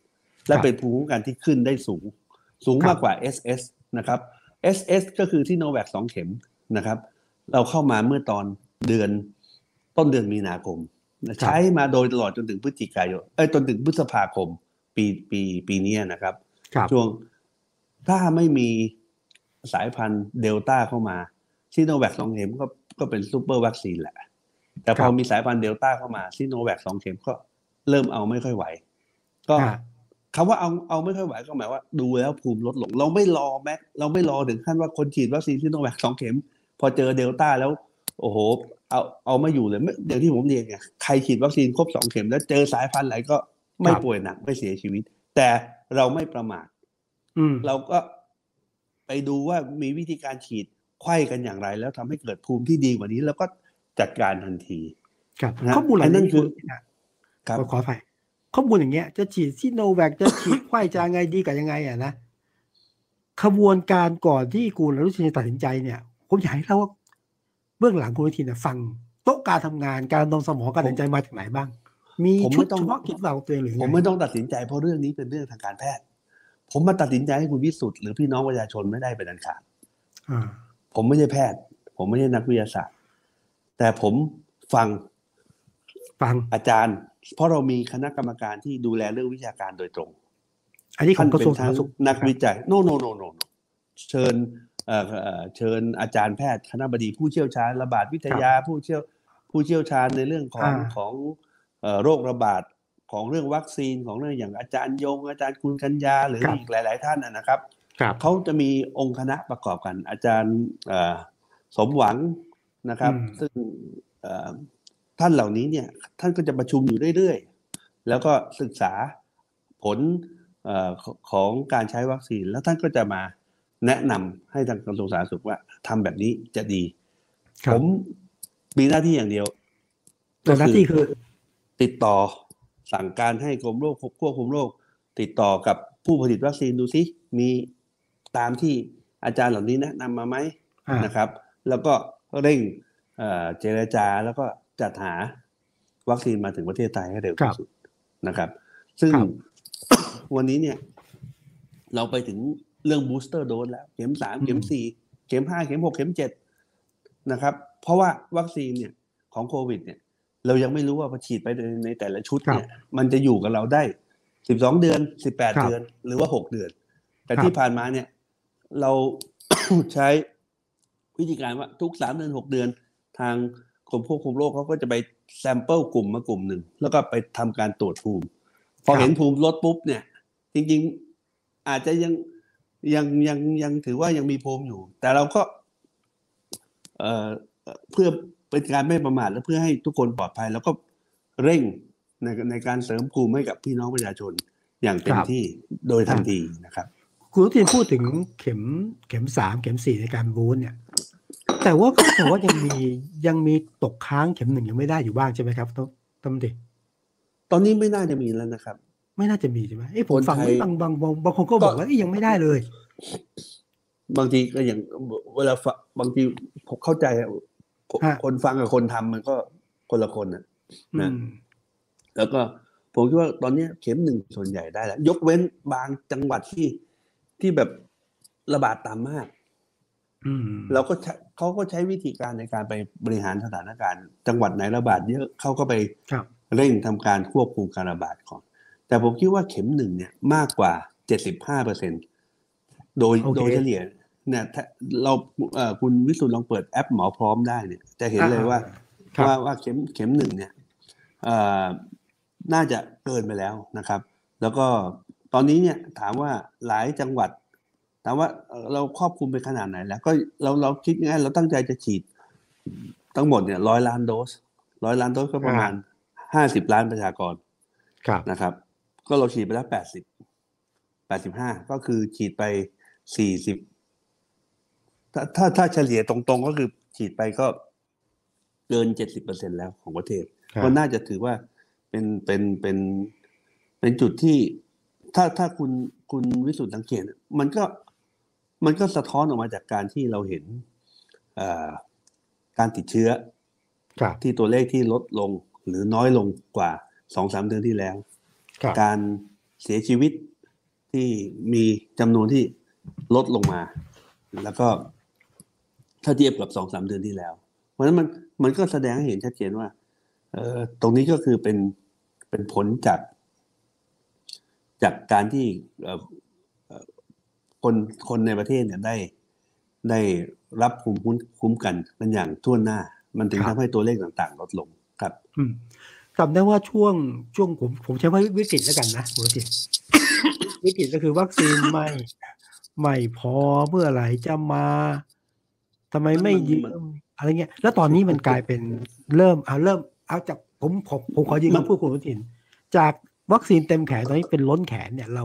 และเป็นภูมิคุ้มกันที่ขึ้นได้สูง สูงมากกว่า SS นะครับ SS ก็คือซิโนแวคสองเข็มนะครับ เราเข้ามาเมื่อตอนเดือนต้นเดือนมีนาคม ใช้มาโดยตลอดจนถึงพฤศจิกายนเอ้ยจนถึงพฤษภาคม ปีปีปีเนี้ยนะครับครับ ช่วงถ้าไม่มี สายพันธุ์เดลต้าเข้ามาซิโนแวคสองเข็มก็ก็เป็นซูเปอร์วัคซีนแหละ แต่พอมีสายพันธุ์เดลต้าเข้ามาซิโนแวคสองเข็มก็เริ่มเอาไม่ค่อยไหว ก็อ่าคำว่าเอาเอาไม่ค่อยไหวก็หมายว่าดูแล้วภูมิลดลง เราไม่รอแม็กเราไม่รอถึงขั้นว่าคนฉีดวัคซีนซีโนแวคสองเข็ม พอเจอเดลต้าแล้ว โอ้โห เอาเอาไม่อยู่เลยไม่อย่างที่ผมเรียนไงใครฉีดวัคซีนครบสองเข็ม แล้วเจอสายพันธุ์ไหนก็ไม่ครับป่วยหนักไม่เสียชีวิต แต่เราไม่ประมาทอืมเราก็ ไปดูว่ามีวิธีการฉีดไข้กันอย่างไร แล้วทำให้เกิดภูมิที่ดีกว่านี้ แล้วก็จัดการทันที ครับนะข้อมูลเหล่าอันนั้นี้นคือณนะครับขอขออภัยข้อมูลอย่างเงี้ยจะฉีดซิโนแวคจะฉีดไข้จะไงดีกับยังไงอะนะขบวนการก่อนที่คุณอนุทินจะตัดสินใจเนี่ยผมอยากให้เล่าว่าเบื้องหลังคุณอนุทินเนี่ยฟังโต๊ะการทำงานการดองสมองการตัดสินใจมาจากไหนบ้าง มีผมชุไม่ดต้องเฉพาะกิจเราตัวเองหรือไงผมไม่ต้องตัดสินใจเพราะเรื่องนี้เป็นเรื่องทางการแพทย์ ผมมาตัดสินใจให้คุณวิสุทธ์หรือพี่น้องประชาชนไม่ได้เป็นอันขาดอ่าผมไม่ใช่แพทย์ ผมไม่ใช่นักวิทยาศาสตร์ แต่ผมฟังฟังอาจารย์ เพราะเรามีคณะกรรมการที่ดูแลเรื่องวิชาการโดยตรง อันนี้ของกระทรวงเป็สานธารณทั้งสุขนักวิจัยโนโนโนโนเชิญเอ่อเอ่อเชิญอาจารย์แพทย์คณะบดีผู้เชี่ยวชาญระบาดวิทยาผู้เชี่ยวผู้เชี่ยวชาญในเรื่องของของเอ่อโรคระบาด ของเรื่องวัคซีนของเรื่องอย่างอาจารย์ยง อาจารย์คุณกัญญาหรืออีกหลาย ๆ ท่านนะนะครับครับเขาจะมีองค์คณะประกอบกัน อาจารย์เอ่อสมหวังนะครับ ซึ่งเอ่อท่านเหล่านี้เนี่ยท่านก็จะประชุมอยู่เรื่อยๆ แล้วก็ศึกษาผลเอ่อขของการใช้วัคซีน แล้วท่านก็จะมาแนะนำให้ทางกระทรวงสาธารณสุขว่าทำแบบนี้จะดีครัผบมมีหน้าที่อย่างเดียวแต่หน้าที่คือติดต่อ สั่งการให้กรมโรคควบคุมโรคติดต่อกับผู้ผลิตวัคซีนดูซิมีตามที่อาจารย์เหล่านี้แนะนำมาไหมอ่านะครับ แล้วก็เร่งเอ่อเจรจาแล้วก็จัดหาวัคซีนมาถึงประเทศไทยให้เร็วที่สุดนะครับ ซึ่งครับวันนี้เนี่ย เราไปถึงเรื่อง booster dose แล้ว เข็มสามเข็มสี่เข็มห้าเข็มหกเข็มเจ็ดนะครับ เพราะว่าวัคซีนเนี่ยของโควิด เนี่ย เรายังไม่รู้ว่าพอฉีดไปในในแต่ละชุดเนี่ย มันจะอยู่กับเราได้สิบสองเดือนสิบแปดครับเดือน หรือว่าหกเดือน แต่ครับที่ผ่านมาเนี่ย เราใช้วิธีการว่าทุกสามเดือนหกเดือน ทางกรมควบคุมโรคเขาก็จะไปแซมเปิลกลุ่มมากลุ่มหนึ่ง แล้วก็ไปทำการตรวจภูมิ พอเห็นภูมิลดปุ๊บเนี่ย จริงๆอาจจะยังยังยังยังถือว่ายังมีภูมิอยู่ แต่เราก็ เอ่อเพื่อ เป็นการไม่ประมาทและเพื่อให้ทุกคนปลอดภัย แล้วก็เร่งในในการเสริมภูมิให้กับพี่น้องประชาชนอย่างเต็มครับที่โดยทันทีนะครับคุณอนุทินพูดถึงเข็มเข็มสามเข็มสี่ในการบูสต์เนี่ย แต่ว่าก็แต่ว่ายังมียังมีตกค้างเข็มหนึ่งยังไม่ได้อยู่บ้างใช่ไหมครับต้องต้องดิตอนนี้ไม่น่าจะมีแล้วนะครับ ไม่น่าจะมีใช่ไหมเอ้ผมคนฟังไทยบางบางบางบางคนก็บอกว่าเอ้ยยังไม่ได้เลย บางทีก็อย่างเวลาฟังบางทีผมเข้าใจอะ คนฮะคนฟังกับคนทำมันก็คนละคนนะอืนะมแล้วก็ผมคิดว่าตอนนี้เข็มหนึ่งส่วนใหญ่ได้แล้ว ยกเว้นบางจังหวัดที่ที่แบบระบาดต่ำมากอืมเราก็ใช้เขาก็ใช้วิธีการในการไปบริหารสถานการณ์ จังหวัดไหนระบาดเยอะเขาก็ไปครับเร่งทำการควบคุมการระบาดก่อน แต่ผมคิดว่าเข็มหนึ่งเนี่ยมากกว่าเจ็ดสิบห้าเปอร์เซ็นโดยโอเคโดยเฉลี่ย เนี่ยถ้าเราเอ่อคุณวิสุทธ์ลองเปิดแอปหมอพร้อมได้เนี่ย จะเห็นเลยว่าครับว่าว่าเข็มเข็มหนึ่งเนี่ยเอ่อน่าจะเกินไปแล้วนะครับ แล้วก็ตอนนี้เนี่ยถามว่าหลายจังหวัดถามว่าเอ่อเราครอบคลุมไปขนาดไหนแล้ว ก็เราเราคิดง่ายๆเราตั้งใจจะฉีดทั้งหมดเนี่ยร้อยล้านโดสร้อยล้านโดสก็ประมาณห้าสิบล้านประชากรครับนะครับ ก็เราฉีดไปแล้วแปดสิบแปดสิบห้าก็คือฉีดไปสี่สิบ ถ้าถ้าถ้าเฉลี่ยตรงๆ ก็คือฉีดไปก็เกินเจ็ดสิบเปอร์เซ็นแล้วของประเทศครับก็น่าจะถือว่าเป็นเป็นเป็นเป็นจุดที่ถ้าถ้าคุณคุณวิสุทธ์สังเกตมันก็มันก็สะท้อนออกมาจากการที่เราเห็นเอ่อการติดเชื้อครับที่ตัวเลขที่ลดลงหรือน้อยลงกว่าสองสามเดือนที่แล้วครับการเสียชีวิตที่มีจำนวนที่ลดลงมา แล้วก็ ถ้าเทียบกับสองสามเดือนที่แล้ว เพราะฉะนั้นมันมันก็แสดงให้เห็นชัดเจนว่า เออตรงนี้ก็คือเป็นเป็นผลจาก จากการที่เอ่อเอ่อคนคนในประเทศเนี่ยได้ได้รับภูมิคุ้มคุ้มกันกันอย่างทั่วหน้า มันถึงครับทำให้ตัวเลขต่างๆ ลดลงครับอืมจำได้ว่าช่วงช่วงผมผมใช้ว่าวิกฤตแล้วกันนะคุณอนุทินวิกฤตก็คือวัคซีนไม่ไม่พอเมื่อไหร่จะมา ทำไมไม่มันยืมันมอะไรเงี้ย แล้วตอนนี้มันกลายเป็นเริ่มเอาเริ่มเอาจากผมผมผมขอยืนมันคำพูดคุณอนุทิน จากวัคซีนเต็มแขนตอนนี้เป็นล้นแขนเนี่ยเรา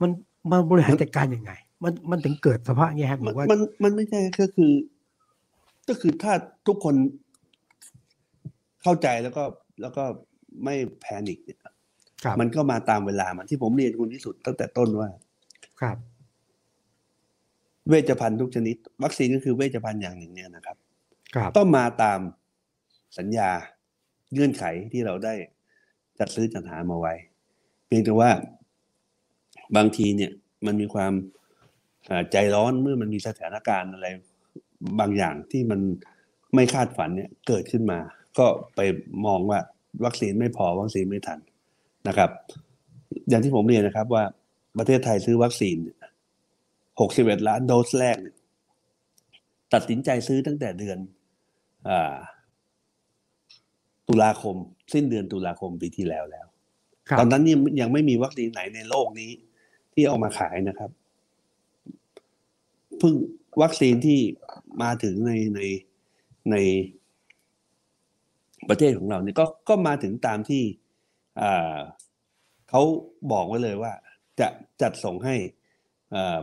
มันมันบริหารจัดการยังไง มันมันถึงเกิดสภาพเงี้ยครับบมัอนกว่ามันมันไม่ใช่ก็คือ ก็คือถ้าทุกคนเข้าใจแล้วก็แล้วก็ไม่แพนิคเนี่ยครับมันก็มาตามเวลามันที่ผมเรียนคุณที่สุดตั้งแต่ต้นว่า ครับ เวชภัณฑ์ทุกชนิด วัคซีนก็คือเวชภัณฑ์อย่างหนึ่งเนี่ยนะครับครับต้องมาตามสัญญาเงื่อนไขที่เราได้จัดซื้อจัดหามาไว้ เพียงแต่ว่าบางทีเนี่ยมันมีความอ่าใจร้อนเมื่อมันมีสถานการณ์อะไร บางอย่างที่มันไม่คาดฝันเนี่ยเกิดขึ้นมา ก็ไปมองว่าวัคซีนไม่พอวัคซีนไม่ทันนะครับ อย่างที่ผมเรียนนะครับว่าประเทศไทยซื้อวัคซีน 61 ล้านโดสแรกเนี่ยตัดสินใจซื้อตั้งแต่เดือนอ่าตุลาคม สิ้นเดือนตุลาคมปีที่แล้วแล้วครับตอนนั้นยังยังไม่มีวัคซีนไหนในโลกนี้ ที่เอามาขายนะครับเพิ่งวัคซีนที่มาถึงในในในประเทศของเราเนี่ยก็ก็มาถึงตามที่อ่าเขาบอกไว้เลยว่า จะจัดส่งให้อ่า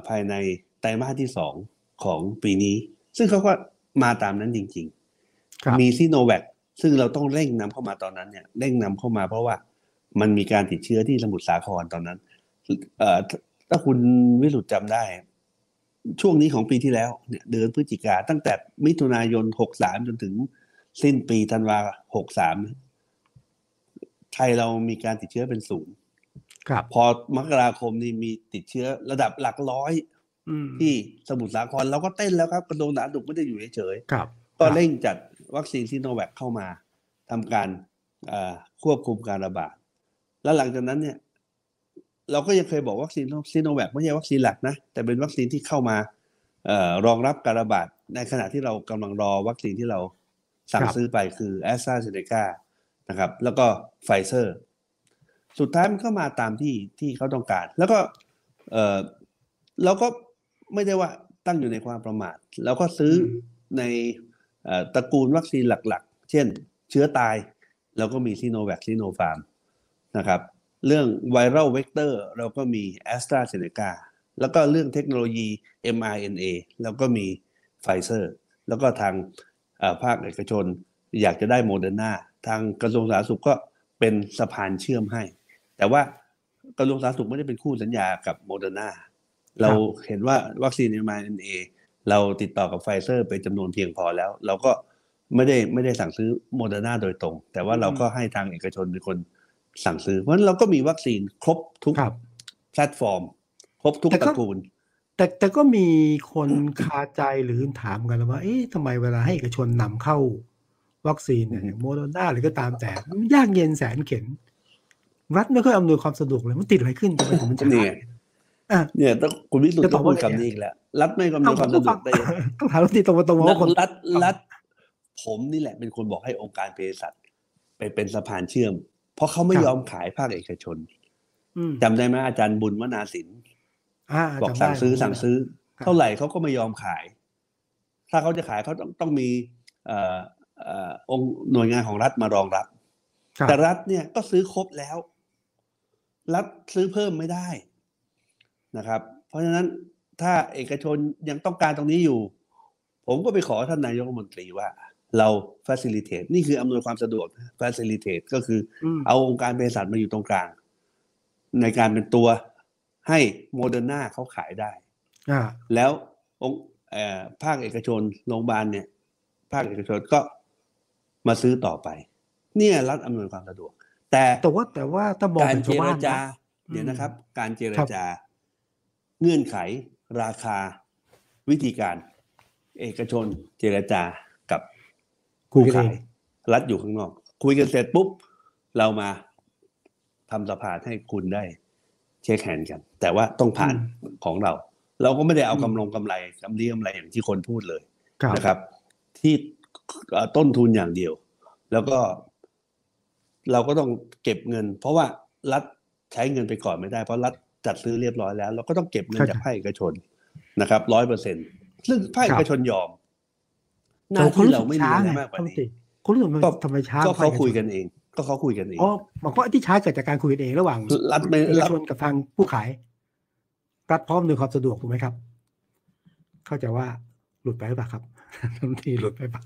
ภายในไตรมาสที่สองของปีนี้ ซึ่งเขาก็มาตามนั้นจริงๆครับมีซีโนแวคซึ่งเราต้องเร่งนำเข้ามาตอนนั้นเนี่ยเร่งนำเข้ามาเพราะว่ามันมีการติดเชื้อที่สมุทรสาครตอนนั้นเอ่อถ้าถ้าคุณวิรุธจำได้ ช่วงนี้ของปีที่แล้วเนี่ยเดือนพฤศจิกาตั้งแต่มิถุนายน63จนถึงสิ้นปีธันวา63ไทยเรามีการติดเชื้อเป็นศูนย์ครับ พอมกราคมนี่มีติดเชื้อระดับหลักร้อยอืมที่สมุทรสาครเราก็เต้นแล้วครับกระทรวงสาธารณสุขไม่ได้อยู่เฉยๆครับก็เร่งจัดวัคซีนซิโนแวคเข้ามาทำการเอ่อควบคุมการระบาด แล้วหลังจากนั้นเนี่ย เราก็ยังเคยบอกวัคซีนซิโนแวคไม่ใช่วัคซีนหลักนะ แต่เป็นวัคซีนที่เข้ามาเอ่อรองรับการระบาด ในขณะที่เรากำลังรอวัคซีนที่เราสั่งครับซื้อไปคือแอสตราเซเนกานะครับ แล้วก็ไฟเซอร์ สุดท้ายมันก็มาตามที่ที่เขาต้องการ แล้วก็เออเราก็ไม่ได้ว่าตั้งอยู่ในความประมาทเราก็ซื้ออมในเอ่อตระกูลวัคซีนหลักๆ เช่น เชื้อตายเราก็มีซีโนแวคซีโนฟาร์มนะครับเรื่อง viral vector เราก็มีแอสตราเซเนกาแล้วก็เรื่องเทคโนโลยี mRNA เราก็มีไฟเซอร์แล้วก็ทางเอ่อภาคเอกชนอยากจะได้โมเดอร์นาทางกระทรวงสาธารณสุขก็เป็นสะพานเชื่อมให้ แต่ว่ากระทรวงสาธารณสุขไม่ได้เป็นคู่สัญญากับโมเดอร์นาเราเห็นว่าวัคซีน mRNA เราติดต่อกับไฟเซอร์เป็นจำนวนเพียงพอแล้ว เราก็ไม่ได้ไม่ได้สั่งซื้อโมเดอร์นาโดยตรง แต่ว่าเราก็ให้ทางเอกชนเป็นคนสั่งซื้อ เพราะฉะนั้นเราก็มีวัคซีนครบทุกครับแพลตฟอร์ม ครบทุกแต่ตก็ระกูล แต่แต่ก็มีคนคาใจหรือถามกันว่า เอ๊ะทำไมเวลาให้เอกชนนำเข้าวัคซีนเนี่ยอืมอย่างโมโดนาหรือก็ตามแต่มันยากเย็นแสนเข็น รัฐไม่ค่อยอำนวยความสะดวกเลยมันติดอะไรขึ้นทำไมถึงมันจะเนี่หายยอะเนี่ยต้องคุณวิสุทจะธ์ตต้ออบงพูดว่าไงคำนี้อีกแล้วรัฐไม่กำหนดความสะดวกได้ยังไงต้องถามรัฐที่ตรงไปตรงมาว่าคนรัฐรัฐผมนี่แหละเป็นคนบอกให้องค์การเภสัชไปเป็นสะพานเชื่อม เพราะเขาไม่ครับยอมขายภาคเอกชนอืมจำได้ไหมอาจารย์บุญวนาสินอ่าบอกจำได้สั่งซื้อผมสั่งซื้อครับเท่าไหร่เขาก็ไม่ยอมขาย ถ้าเขาจะขายเขาต้องต้องมีเอ่อเอ่อองค์หน่วยงานของรัฐมารองรับครับ แต่รัฐเนี่ยก็ซื้อครบแล้ว รัฐซื้อเพิ่มไม่ได้นะครับ เพราะฉะนั้นถ้าเอกชนยังต้องการตรงนี้อยู่ ผมก็ไปขอท่านนายกรัฐมนตรีว่าเรา facilitate นี่คืออำนวยความสะดวก facilitate ก็คืออืมเอาองค์การเภสัชมาอยู่ตรงกลาง ในการเป็นตัวให้โมเดอร์นาเขาขายได้อ่าแล้วองค์เอ่อภาคเอกชนโรงพยาบาลเนี่ย ภาคเอกชนก็มาซื้อต่อไป เนี่ยรัฐอำนวยความสะดวก แต่แต่ว่าแต่ว่าถ้ามองการเป็นเจชาวรบ้านจานะเดี๋ยวนะครับ การเจรครับจา เงื่อนไข ราคา วิธีการ เอกชน เจรจากับคุยผู้กันเอขางยรัฐอยู่ข้างนอก คุยกันเสร็จปุ๊บ เรามาทำสภาให้คุณได้เช็คแฮนด์กัน แต่ว่าต้องผ่านของเรา เราก็ไม่ได้เอากำลงกำไรกำไรกำไรอย่างที่คนพูดเลยครับนะครับ ที่เอ่อต้นทุนอย่างเดียว แล้วก็ เราก็ต้องเก็บเงิน เพราะว่ารัฐใช้เงินไปก่อนไม่ได้เพราะรัฐจัดซื้อเรียบร้อยแล้ว เราก็ต้องเก็บเงินเข้าใจจากภาคเอกชนนะครับร้อยเปอร์เซ็นซึ่งภาคเอกชนยอมหน้าแต่คนที่รู้เราสึกไม่มีช้าอะไรไงมากกว่าท่านนี้ติคุณรู้สึกมันก็ทำไมช้าก็เขาภคคุยชกันเอง ก็เขาคุยกันเองอ๋อหมายความว่าที่ช้าเกิดจากการคุยกันเองระหว่างรัฐไม่เอกรัฐชนกับทางผู้ขายรัฐพร้อมในวยความสะดวกถูกไหมครับ เข้าใจว่าหลุดไปหรือเปล่าครับรัฐมนตรีหลุดไปปะ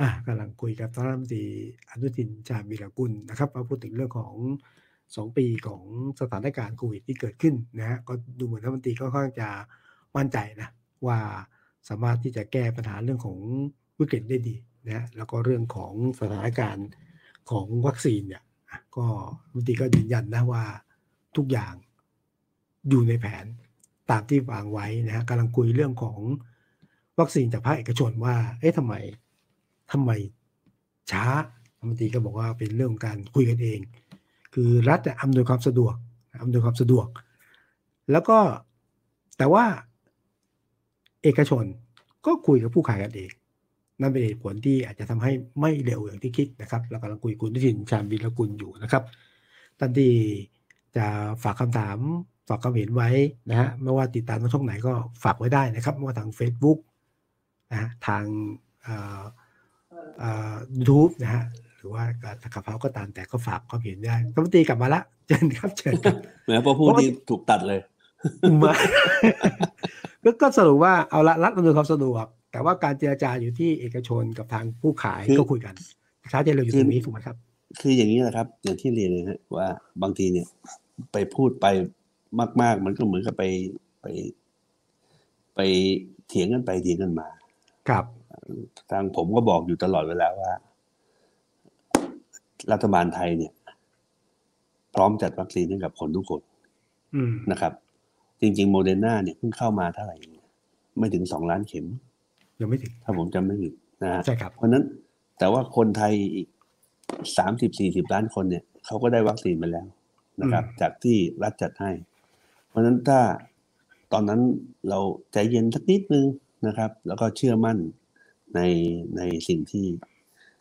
อะกำลังคุยกับท่านรัฐมนตรีอนุทินชาญวีรกุลนะครับมาพูดถึงเรื่องของสองปีของสถานการณ์โควิดที่เกิดขึ้นนะฮะก็ดูเหมือนรัฐมนตรีก็ค่อนข้างจะมั่นใจนะว่าสามารถที่จะแก้ปัญหาเรื่องของวิกฤตได้ดีนะแล้วก็เรื่องของสถานการณ์ของวัคซีนเนี่ยก็รัฐมนตรีก็ยืนยันนะว่าทุกอย่างอยู่ในแผนตามที่วางไว้นะฮะกำลังคุยเรื่องของวัคซีนจากภาคเอกชนว่าเอ๊ะทำไม ทำไมช้ารัฐมนตรีก็บอกว่าเป็นเรื่องของการคุยกันเอง คือรัฐเนี่ยอำนวยความสะดวกอำนวยความสะดวก แล้วก็แต่ว่าเอกชนก็คุยกับผู้ขายกันเอง นั่นเป็นเหตุผลที่อาจจะทำให้ไม่เร็วอย่างที่คิดนะครับเรากำลังคุยคุณทิชินชาญวิรกุลอยู่นะครับท่านที่จะฝากคำถามฝากความเห็นไว้นะฮะไม่ว่าติดตามทางช่องไหนก็ฝากไว้ได้นะครับไม่ว่าทาง Facebook นะฮะทาง ยูทูบนะฮะหรือว่าทางขับเขาก็ตามแต่ก็ฝากความเห็นได้รัฐมนตรีกลับมาละเชิญครับเชิญครับแหมพอพูดนี่ถูกตัดเลยมาก็ก็สรุปว่าเอาละรัฐอำนวยความสะดวก แต่ว่าการเจรจาอยู่ที่เอกชนกับทางผู้ขายคือก็คุยกันช้าเจนเราอยู่ตรงนี้ถูกไหมครับ คืออย่างนี้แหละครับ อย่างที่เรียนเลยฮะว่าบางทีเนี่ย ไปพูดไปมาก ๆ มันก็เหมือนกับไปไป ไปเถียงกันไปเถียงกันมา ครับ ทางผมก็บอกอยู่ตลอดเวลาว่า รัฐบาลไทยเนี่ย พร้อมจัดวัคซีนให้กับคนทุกคนอืมนะครับ จริง ๆ โมเดอร์นาเนี่ยเพิ่งเข้ามาเท่าไหร่เนี่ยไม่ถึงสองล้านเข็มยังไม่ถึงถ้าผมจำไม่ผิดนะฮะใช่ครับเพราะฉะนั้น แต่ว่าคนไทยอีกสามสิบสี่สิบล้านคนเนี่ยเขาก็ได้วัคซีนไปแล้วนะครับอืมจากที่รัฐจัดให้ เพราะฉะนั้นถ้าตอนนั้นเราใจเย็นสักนิดนึงนะครับ แล้วก็เชื่อมั่น ในในสิ่งที่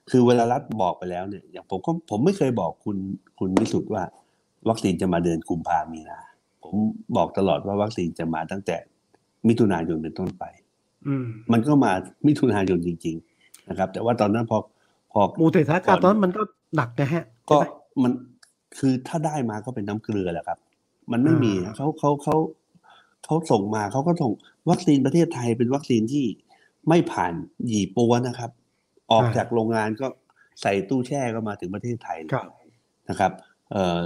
คือเวลารัฐบอกไปแล้วเนี่ย อย่างผมก็ผมไม่เคยบอกคุณคุณวิสุทธ์ว่า วัคซีนจะมาเดือนกุมภามีนาผมบอกตลอดว่าวัคซีนจะมาตั้งแต่มิถุนายนเป็นต้นไป อืมมันก็มามิถุนายนจริง ๆ นะครับ แต่ว่าตอนนั้นพอพอมูเตสถานการณ์ตอนนั้นมันก็หนักนะฮะ ก็ใช่ไหมมันคือถ้าได้มาก็เป็นน้ำเกลือแหละครับ มันไม่มีอ่าเขาเขาเขาเขาส่งมาเขาก็ส่งวัคซีนประเทศไทยเป็นวัคซีนที่ ไม่ผ่านหยีปัวนะครับ ออกจากโรงงานก็ใส่ตู้แช่ก็มาถึงประเทศไทยเลยครับนะครับเอ่อ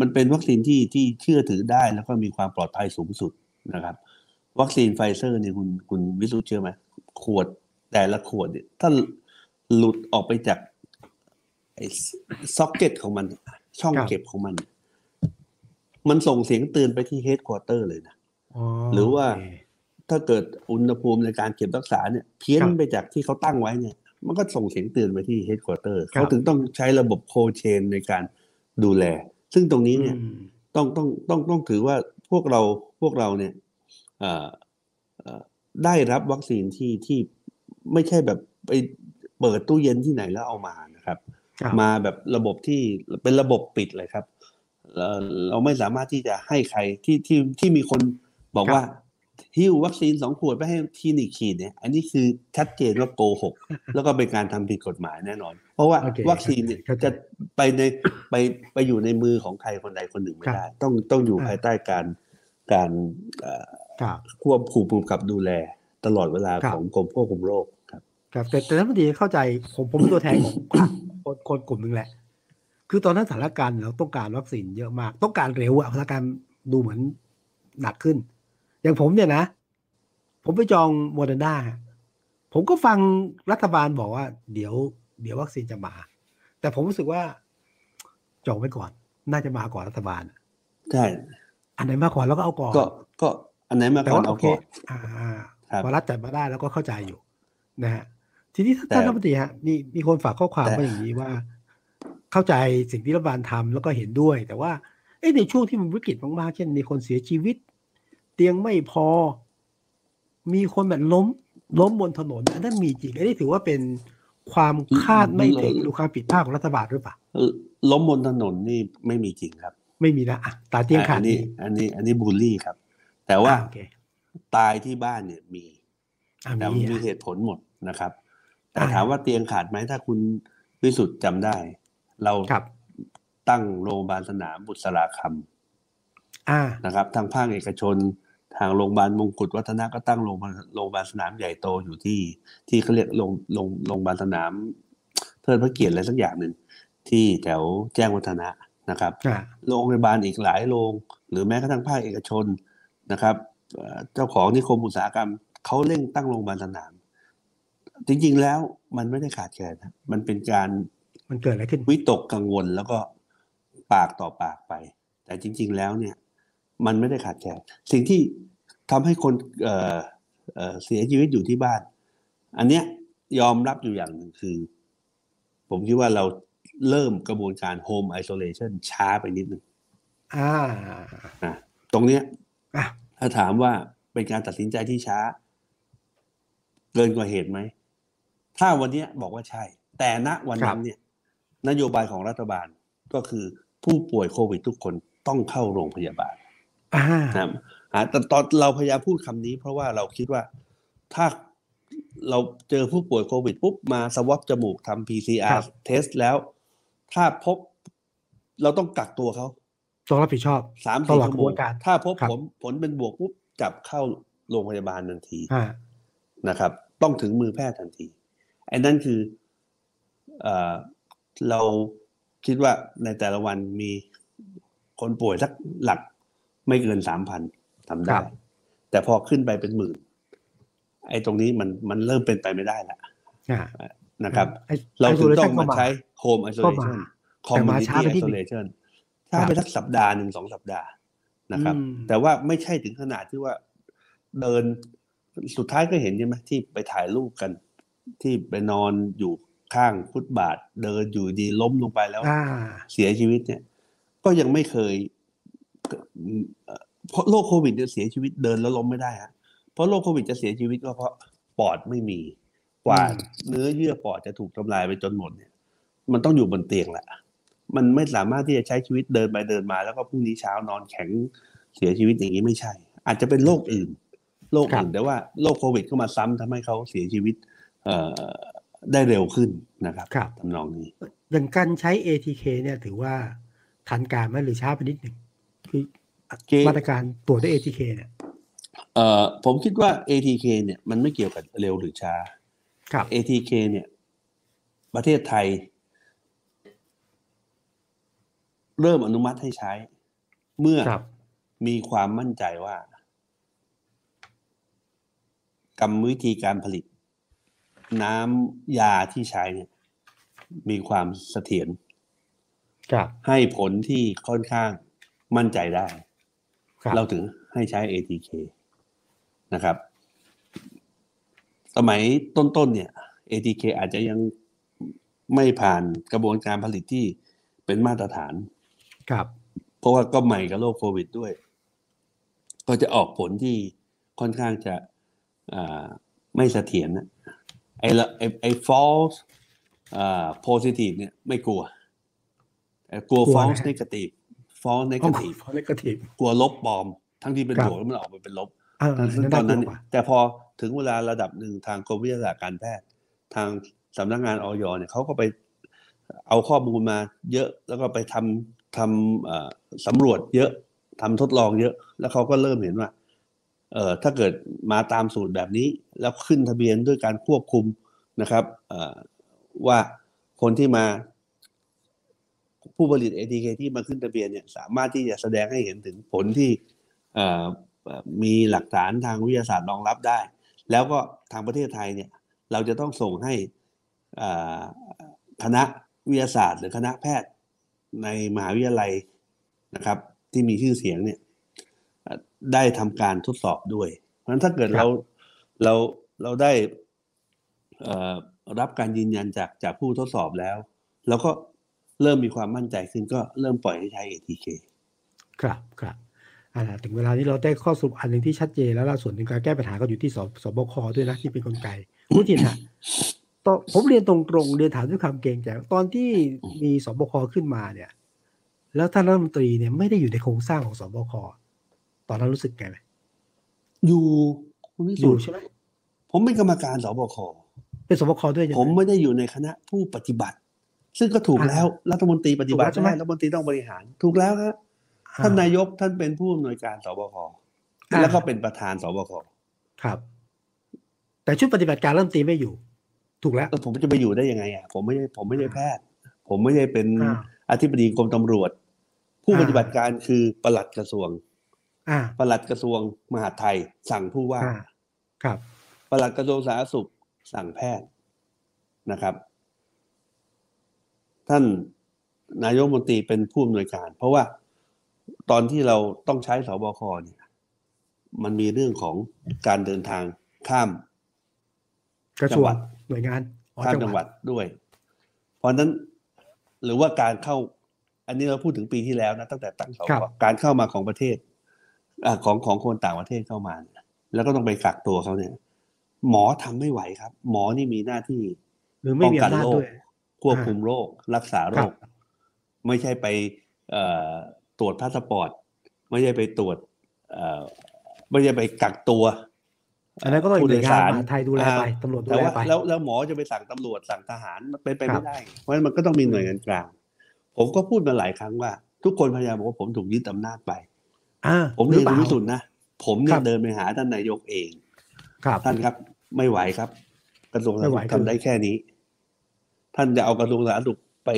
มันเป็นวัคซีนที่ที่เชื่อถือได้แล้วก็มีความปลอดภัยสูงสุดนะครับ วัคซีนไฟเซอร์เนี่ยคุณคุณวิสุทธ์เชื่อไหมขวดแต่ละขวดเนี่ยถ้าหลุดออกไปจากไอ้ซ็อกเก็ตของมัน ช่องครับเก็บของมัน มันส่งเสียงเตือนไปที่ headquarter เลยนะอ๋อหรือว่าโเค ถ้าเกิดอุณหภูมิในการเก็บรักษาเนี่ยเพี้ยนครับไปจากที่เขาตั้งไว้เนี่ยมันก็ส่งเสียงเตือนไปที่ headquarter ครับเขาถึงต้องใช้ระบบ cold chain ในการดูแล ซึ่งตรงนี้เนี่ยอืมต้องต้องต้องต้องถือว่าพวกเราพวกเราเนี่ยเอ่อเอ่อได้รับวัคซีนที่ที่ไม่ใช่แบบไปเปิดตู้เย็นที่ไหนแล้วเอามานะครับครับมาแบบระบบที่เป็นระบบปิดเลยครับเราเราไม่สามารถที่จะให้ใครที่ที่ที่มีคนบอกครับว่า หิ้ววัคซีนสองขวดไปให้คลินิกฉีดเนี่ย อันนี้คือชัดเจนว่าโกหก แล้วก็เป็นการทำผิดกฎหมายแน่นอน เพราะว่าโอเควัคซีนเนี่ยเข้าใจจะไปในไปไปอยู่ในมือของใครคนใดคนหนึ่งไม่ครับได้ ต้องต้องอยู่อ่าภายใต้การการเอ่อครับควบคุมกับดูแลตลอดเวลาครับของกรมควบคุมโรคครับ ครับแต่แต่ท่านผู้ดีเข้าใจผมผมเป็นตัวแทนของคนคนกลุ่มหนึ่งแหละ คือตอนนั้นสถานการณ์เราต้องการวัคซีนเยอะมาก ต้องการเร็วอะสถานการณ์ดูเหมือนหนักขึ้น อย่างผมเนี่ยนะ ผมไปจองโมเดอร์นาผมก็ฟังรัฐบาลบอกว่า เดี๋ยว เดี๋ยววัคซีนจะมา แต่ผมรู้สึกว่า จองไว้ก่อน น่าจะมาก่อนรัฐบาลใช่อันไหนมาก่อนแล้วก็เอาก่อนก็ก็อันไหนมาแต่ก่อนว่าเอาโอเคก่อนอ่าครับพอรัฐจัดมาได้แล้วก็เข้าใจอยู่ นะฮะทีนี้แต่ท่านรัฐมนตรีฮะมีมีคนฝากข้อความแต่มาอย่างนี้ว่า เข้าใจสิ่งที่รัฐบาลทำแล้วก็เห็นด้วย แต่ว่าเอ้ในช่วงที่มันวิกฤตมากๆเช่นมีคนเสียชีวิต เตียงไม่พอ มีคนแบบล้ม ล้มบนถนนอันนั้นมีจริงอันนี้ถือว่าเป็นความคาดไม่ถึงหรือความผิดพลาดของรัฐบาลหรือเปล่าเอ่อล้มบนถนนนี่ไม่มีจริงครับ ไม่มีนะอะตาเตียงขาดอันนี้อันนี้ อันนี้บูลลี่ครับ แต่ว่าอะโอเคตายที่บ้านเนี่ยมีอะแต่มีมีอะเหตุผลหมดนะครับ แต่อ่าถามว่าเตียงขาดไหมถ้าคุณวิสุทธ์จำได้ เราครับตั้งโรงพยาบาลสนามบุษราคอ่าำนะครับ ทางภาคเอกชน ทางโรงพยาบาลมงกุฎวัฒนะก็ตั้งโรงพยาบาลโรงพยาบาลสนามใหญ่โตอยู่ที่ ที่เขาเรียกโรงโรงโรงพยาบาลสนามเทิดพระเกียรติอะไรสักอย่างหนึ่งที่แถวแจ้งวัฒนะนะครับอ่าโรงพยาบาลอีกหลายโรงหรือแม้กระทั่งภาคเอกชนนะครับเอ่อเจ้าของนิคมอุตสาหกรรมเขาเร่งตั้งโรงพยาบาลสนาม จริงๆแล้วมันไม่ได้ขาดแคลนนะมันเป็นการมันเกิดอะไรขึ้นวิตกกังวลแล้วก็ปากต่อปากไป แต่จริง ๆ แล้วเนี่ย มันไม่ได้ขาดแคลนสิ่งที่ ทำให้คนเอ่อเอ่อเสียชีวิตอยู่ที่บ้าน อันเนี้ยยอมรับอยู่อย่างหนึ่งคือ ผมคิดว่าเราเริ่มกระบวนการ home isolation ช้าไปนิดนึงอ่านะตรงเนี้ยอะถ้าถามว่าเป็นการตัดสินใจที่ช้า เกินกว่าเหตุไหม ถ้าวันเนี้ยบอกว่าใช่ แต่ณวันนั้นเนี่ย นโยบายของรัฐบาลก็คือผู้ป่วยโควิดทุกคนต้องเข้าโรงพยาบาลอ่านะครับอ่า แต่ตอนเราพยายามพูดคำนี้ เพราะว่าเราคิดว่าถ้าเราเจอผู้ป่วยโควิดปุ๊บมาสวอปจมูกทำ PCR เทสแล้ว ถ้าพบเราต้องกักตัวเขาต้องรับผิดชอบสามตสี่ลอดชั่วกระโมบวงนการถ้าพบครับผลผลเป็นบวกปุ๊บจับเข้าโรงพยาบาลทันทีอ่านะครับ ต้องถึงมือแพทย์ทันทีไอ้นั่นคือเออเราคิดว่าในแต่ละวันมีคนป่วยสักหลักไม่เกินสามพัน ทำคได้รับแต่พอขึ้นไปเป็นหมื่น ไอ้ตรงนี้มันมันเริ่มเป็นไปไม่ได้แล้วอ่านะครับไอ้เราถึงต้อง isolation มาใช้ home ก็ isolation มาแต่มา community ช้าไปนิดหนึ่ง isolation ช้าไปสักสัปดาห์หนึ่งสองสัปดาห์นะครับอืมแต่ว่าไม่ใช่ถึงขนาดที่ว่าเดินสุดท้ายก็เห็นใช่ไหมที่ไปถ่ายรูปกัน ที่ไปนอนอยู่ข้างฟุตบาท เดินอยู่ดีล้มลงไปแล้วอ่าเสียชีวิตเนี่ย ก็ยังไม่เคย เอ่อเพราะโรคโควิดเนี่ยเสียชีวิตเดินแล้วล้มไม่ได้ฮะเพราะโรคโควิดจะเสียชีวิตก็เพราะปอดไม่มี กว่าอืมเนื้อเยื่อปอดจะถูกทำลายไปจนหมดเนี่ย มันต้องอยู่บนเตียงแหละ มันไม่สามารถที่จะใช้ชีวิตเดินไปเดินมา แล้วก็พรุ่งนี้เช้านอนแข็งเสียชีวิตอย่างนี้ไม่ใช่ อาจจะเป็นโรคอื่นโรคอื่นแต่ว่าโรคโควิดเข้ามาซ้ำทำให้เขาเสียชีวิต เอ่อได้เร็วขึ้นนะครับครับทำนองนี้อย่างการใช้ ATK เนี่ยถือว่าทันการไหมหรือช้าไปนิดหนึ่งคือเก มาตรการตรวจด้วย ATK เนี่ยเอ่อผมคิดว่า ATK เนี่ยมันไม่เกี่ยวกับเร็วหรือช้า ครับ ATK เนี่ยประเทศไทย เริ่มอนุมัติให้ใช้ เมื่อครับมีความมั่นใจว่ากรรมวิธีการผลิต น้ำยาที่ใช้เนี่ย มีความเสถียรครับให้ผลที่ค่อนข้างมั่นใจได้ครับ เราถึงให้ใช้ ATK นะครับ สมัยต้นๆเนี่ย ATK อาจจะยังไม่ผ่านกระบวนการผลิตที่เป็นมาตรฐาน ครับ เพราะว่าก็ใหม่กับโรคโควิดด้วย ก็จะออกผลที่ค่อนข้างจะอ่าไม่เสถียรนะไอ้ละไอ้ไอ้ false อ่า positive เนี่ยไม่กลัวแต่กลัว กลัว false นะ negative false อ๋อ negative เลกทีฟกลัวลบปลอม ทั้งที่เป็นครับบวกแล้วมันออกมาเป็นลบเออซึ่งนั่นตน่าอนกลันั้นวเนี่ยกว่าแต่พอถึงเวลาระดับหนึ่งทางกรมวิทยาศาสตร์การแพทย์ ทางสำนักงานออยเนี่ยเขาก็ไปเอาข้อมูลมาเยอะแล้วก็ไปทำทำเอ่อสำรวจเยอะทำทดลองเยอะ แล้วเขาก็เริ่มเห็นว่า เอ่อถ้าเกิดมาตามสูตรแบบนี้ แล้วขึ้นทะเบียนด้วยการควบคุมนะครับเอ่อว่าคนที่มา ผู้ผลิต ATK ที่มาขึ้นทะเบียนเนี่ยสามารถที่จะแสดงให้เห็นถึงผลที่เอ่อเอ่อมีหลักฐานทางวิทยาศาสตร์รองรับได้ แล้วก็ทางประเทศไทยเนี่ยเราจะต้องส่งให้อ่าคณะวิทยาศาสตร์ หรือคณะแพทย์ในมหาวิทยาลัยนะครับ ที่มีชื่อเสียงเนี่ยเอ่อได้ทำการทดสอบด้วย เพราะฉะนั้นถ้าเกิดครับเราเราเราได้เอ่อรับการยืนยันจากจากผู้ทดสอบแล้ว แล้วก็ เริ่มมีความมั่นใจขึ้นก็เริ่มปล่อยให้ใช้ ATK ครับครับอ่าถึงเวลานี้เราได้ข้อสรุปอันหนึ่งที่ชัดเจนแล้วล่ะส่วนหนึ่งการแก้ปัญหาก็อยู่ที่สสบคด้วยนะที่เป็นกลไกคุณจินฮะตอนผมเรียนตรงๆเรียนถามด้วยความเกรงใจตอนที่มีสบคขึ้นมาเนี่ย แล้วท่านรัฐมนตรีเนี่ยไม่ได้อยู่ในโครงสร้างของสบคตอนนั้นรู้สึกไงไหมอยู่คุณวิอสุยู่ทธิ์ใช่ไหมผมเป็นกรรมการสบคเป็นสบคด้วยใช่ไหผมไม่ได้อยู่ในคณะผู้ปฏิบัติ ซึ่งก็ถูกอ่าแล้วรัฐมนตรีปฏิบัติถูกแล้วใช่ไหมได้รัฐมนตรีต้องบริหาร ถูกแล้วครับอ่ท่านนายกท่านเป็นผู้อำนวยการสบคอ่าแล้วก็เป็นประธานสบคครับ แต่ชุดปฏิบัติการรัฐมนตรีไม่อยู่ ถูกแล้วแล้วผมจะไปอยู่ได้ยังไงอะผมไม่ใช่ผมไม่ใช่แพทย์ ผมไม่ได้เป็นอ่าอธิบดีกรมตำรวจ ผู้อ่าปฏิบัติการคือปลัดกระทรวงอ่าปลัดกระทรวงมหาดไทย สั่งผู้ว่าอ่าครับปลัดกระทรวงสาธารณสุขสั่งแพทย์นะครับ ท่านนายกรัฐมนตรีเป็นผู้อำนวยการ เพราะว่าตอนที่เราต้องใช้สบคเนี่ย มันมีเรื่องของการเดินทางข้ามกระทรวจังหวังดหน่วยงานอ๋อข้ามจังหวัดด้วย เพราะฉะนั้นหรือว่าการเข้า อันนี้เราพูดถึงปีที่แล้วนะตั้งแต่ตั้งสบคการเข้ามาของประเทศอาของของคนต่างประเทศเข้ามาเนี่ยแล้วก็ต้องไปกักตัวเขาเนี่ย หมอทำไม่ไหวครับ หมอนี่มีหน้าที่หรือไม่ป้องมีกันอำนาจโรด้ควย ควบคุมโรค รักษาโรครัคบไม่ใช่ไปเอ่อตรวจพาสปอร์ต ไม่ใช่ไปตรวจเอ่อไม่ใช่ไปกักตัวอันนั้นก็ต้องอีกหน่วยงานผู้โดสรมหาดไทยดูแลไปอ่าตำรวจดูแต่แลว่าไปแล้วแล้วหมอจะไปสั่งตำรวจสั่งทหารมันเป็นไปครัไม่บได้ เพราะฉะนั้นมันก็ต้องมีหน่วยงานกลาง ผมก็พูดมาหลายครั้งว่า ทุกคนพยายามบอกว่าผมถูกยึดอำนาจไปอ่าผมหรืเรีอยนเปคุณล่าวิสุทธ์นะผมเนี่ครัยบเดินไปหาท่านนายกเองครับท่านครับ ไม่ไหวครับกระทรวงสาธารณไม่ไหวสุขคือทำได้แค่นี้ ท่านจะเอากระทรวงสาธารณสุขไป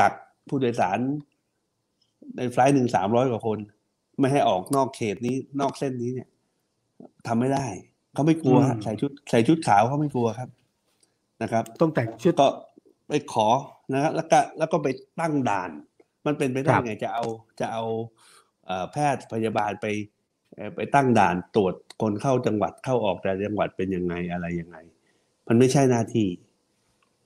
กักผู้โดยสาร ในไฟลท์หนึ่งสามร้อยกว่าคน ไม่ให้ออกนอกเขตนี้นอกเส้นนี้เนี่ยทำไม่ได้เขาไม่กลัวฮะใส่ชุดใส่ชุดขาวเขาไม่กลัวครับนะครับ ต้องแต่งชุดก็ไปขอนะครับแล้วก็แล้วก็ไปตั้งด่าน มันเป็นไปได้ครับไงจะเอาจะเอาเอ่อแพทย์พยาบาลไปเอ่อไปตั้งด่านตรวจคนเข้าจังหวัดเข้าออกแต่ละจังหวัดเป็นยังไงอะไรยังไง มันไม่ใช่หน้าที่เพ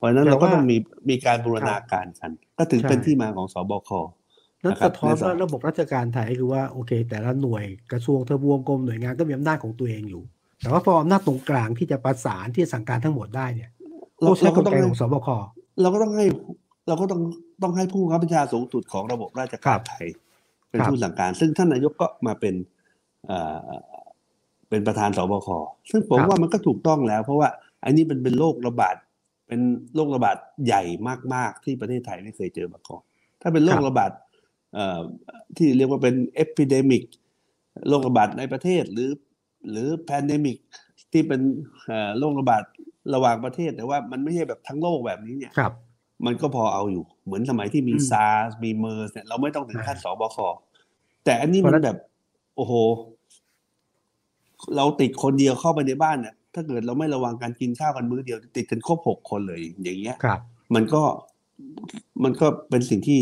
ราะฉะนั้นแต่เราก็ว่าต้องมีมีการบูรณาการกัน ก็ถึงใช่เป็นที่มาของสบคนั่นนะครับสะท้อนในสว่าภาระบบราชการไทยคือว่าโอเค แต่ละหน่วยกระทรวงทบวงกรมหน่วยงานก็มีอำนาจของตัวเองอยู่ แต่ว่าพออำนาจตรงกลางที่จะประสานที่จะสั่งการทั้งหมดได้เนี่ยเราต้องใช้เรากก็ลต้องไกให้ของสบคเราก็ต้องให้เราก็ต้องต้องให้ผู้บังคับบัญชาสูงสุดของระบบราชครัการบไทยเป็นครับผู้สั่งการ ซึ่งท่านนายกก็มาเป็นเอ่อเป็นประธานสบคซึ่งผมว่ามันก็ถูกต้องแล้ว เพราะว่าอันนี้เป็นเป็นโรคระบาด เป็นโรคระบาดใหญ่มาก ๆ ที่ประเทศไทยไม่เคยเจอมาก่อน ถ้าเป็นโรคระบาดเอ่อที่เรียกว่าเป็น epidemic โรคระบาดในประเทศหรือ หรือ pandemic ที่เป็นเอ่อโรคระบาดระหว่างประเทศแต่ว่ามันไม่ใช่แบบทั้งโลกแบบนี้เนี่ยครับ มันก็พอเอาอยู่ เหมือนสมัยที่มีอืมซาร์สมีเมอร์สเนี่ยเราไม่ต้องถึงขั้นอ่าศบคแต่อันนี้เพราะนฉะนั้นมันแบบ โอ้โห เราติดคนเดียวเข้าไปในบ้านเนี่ย ถ้าเกิดเราไม่ระวังการกินข้าวกันมื้อเดียว ติดกันครบหกคนเลยอย่างเงี้ยครับ มันก็มันก็เป็นสิ่งที่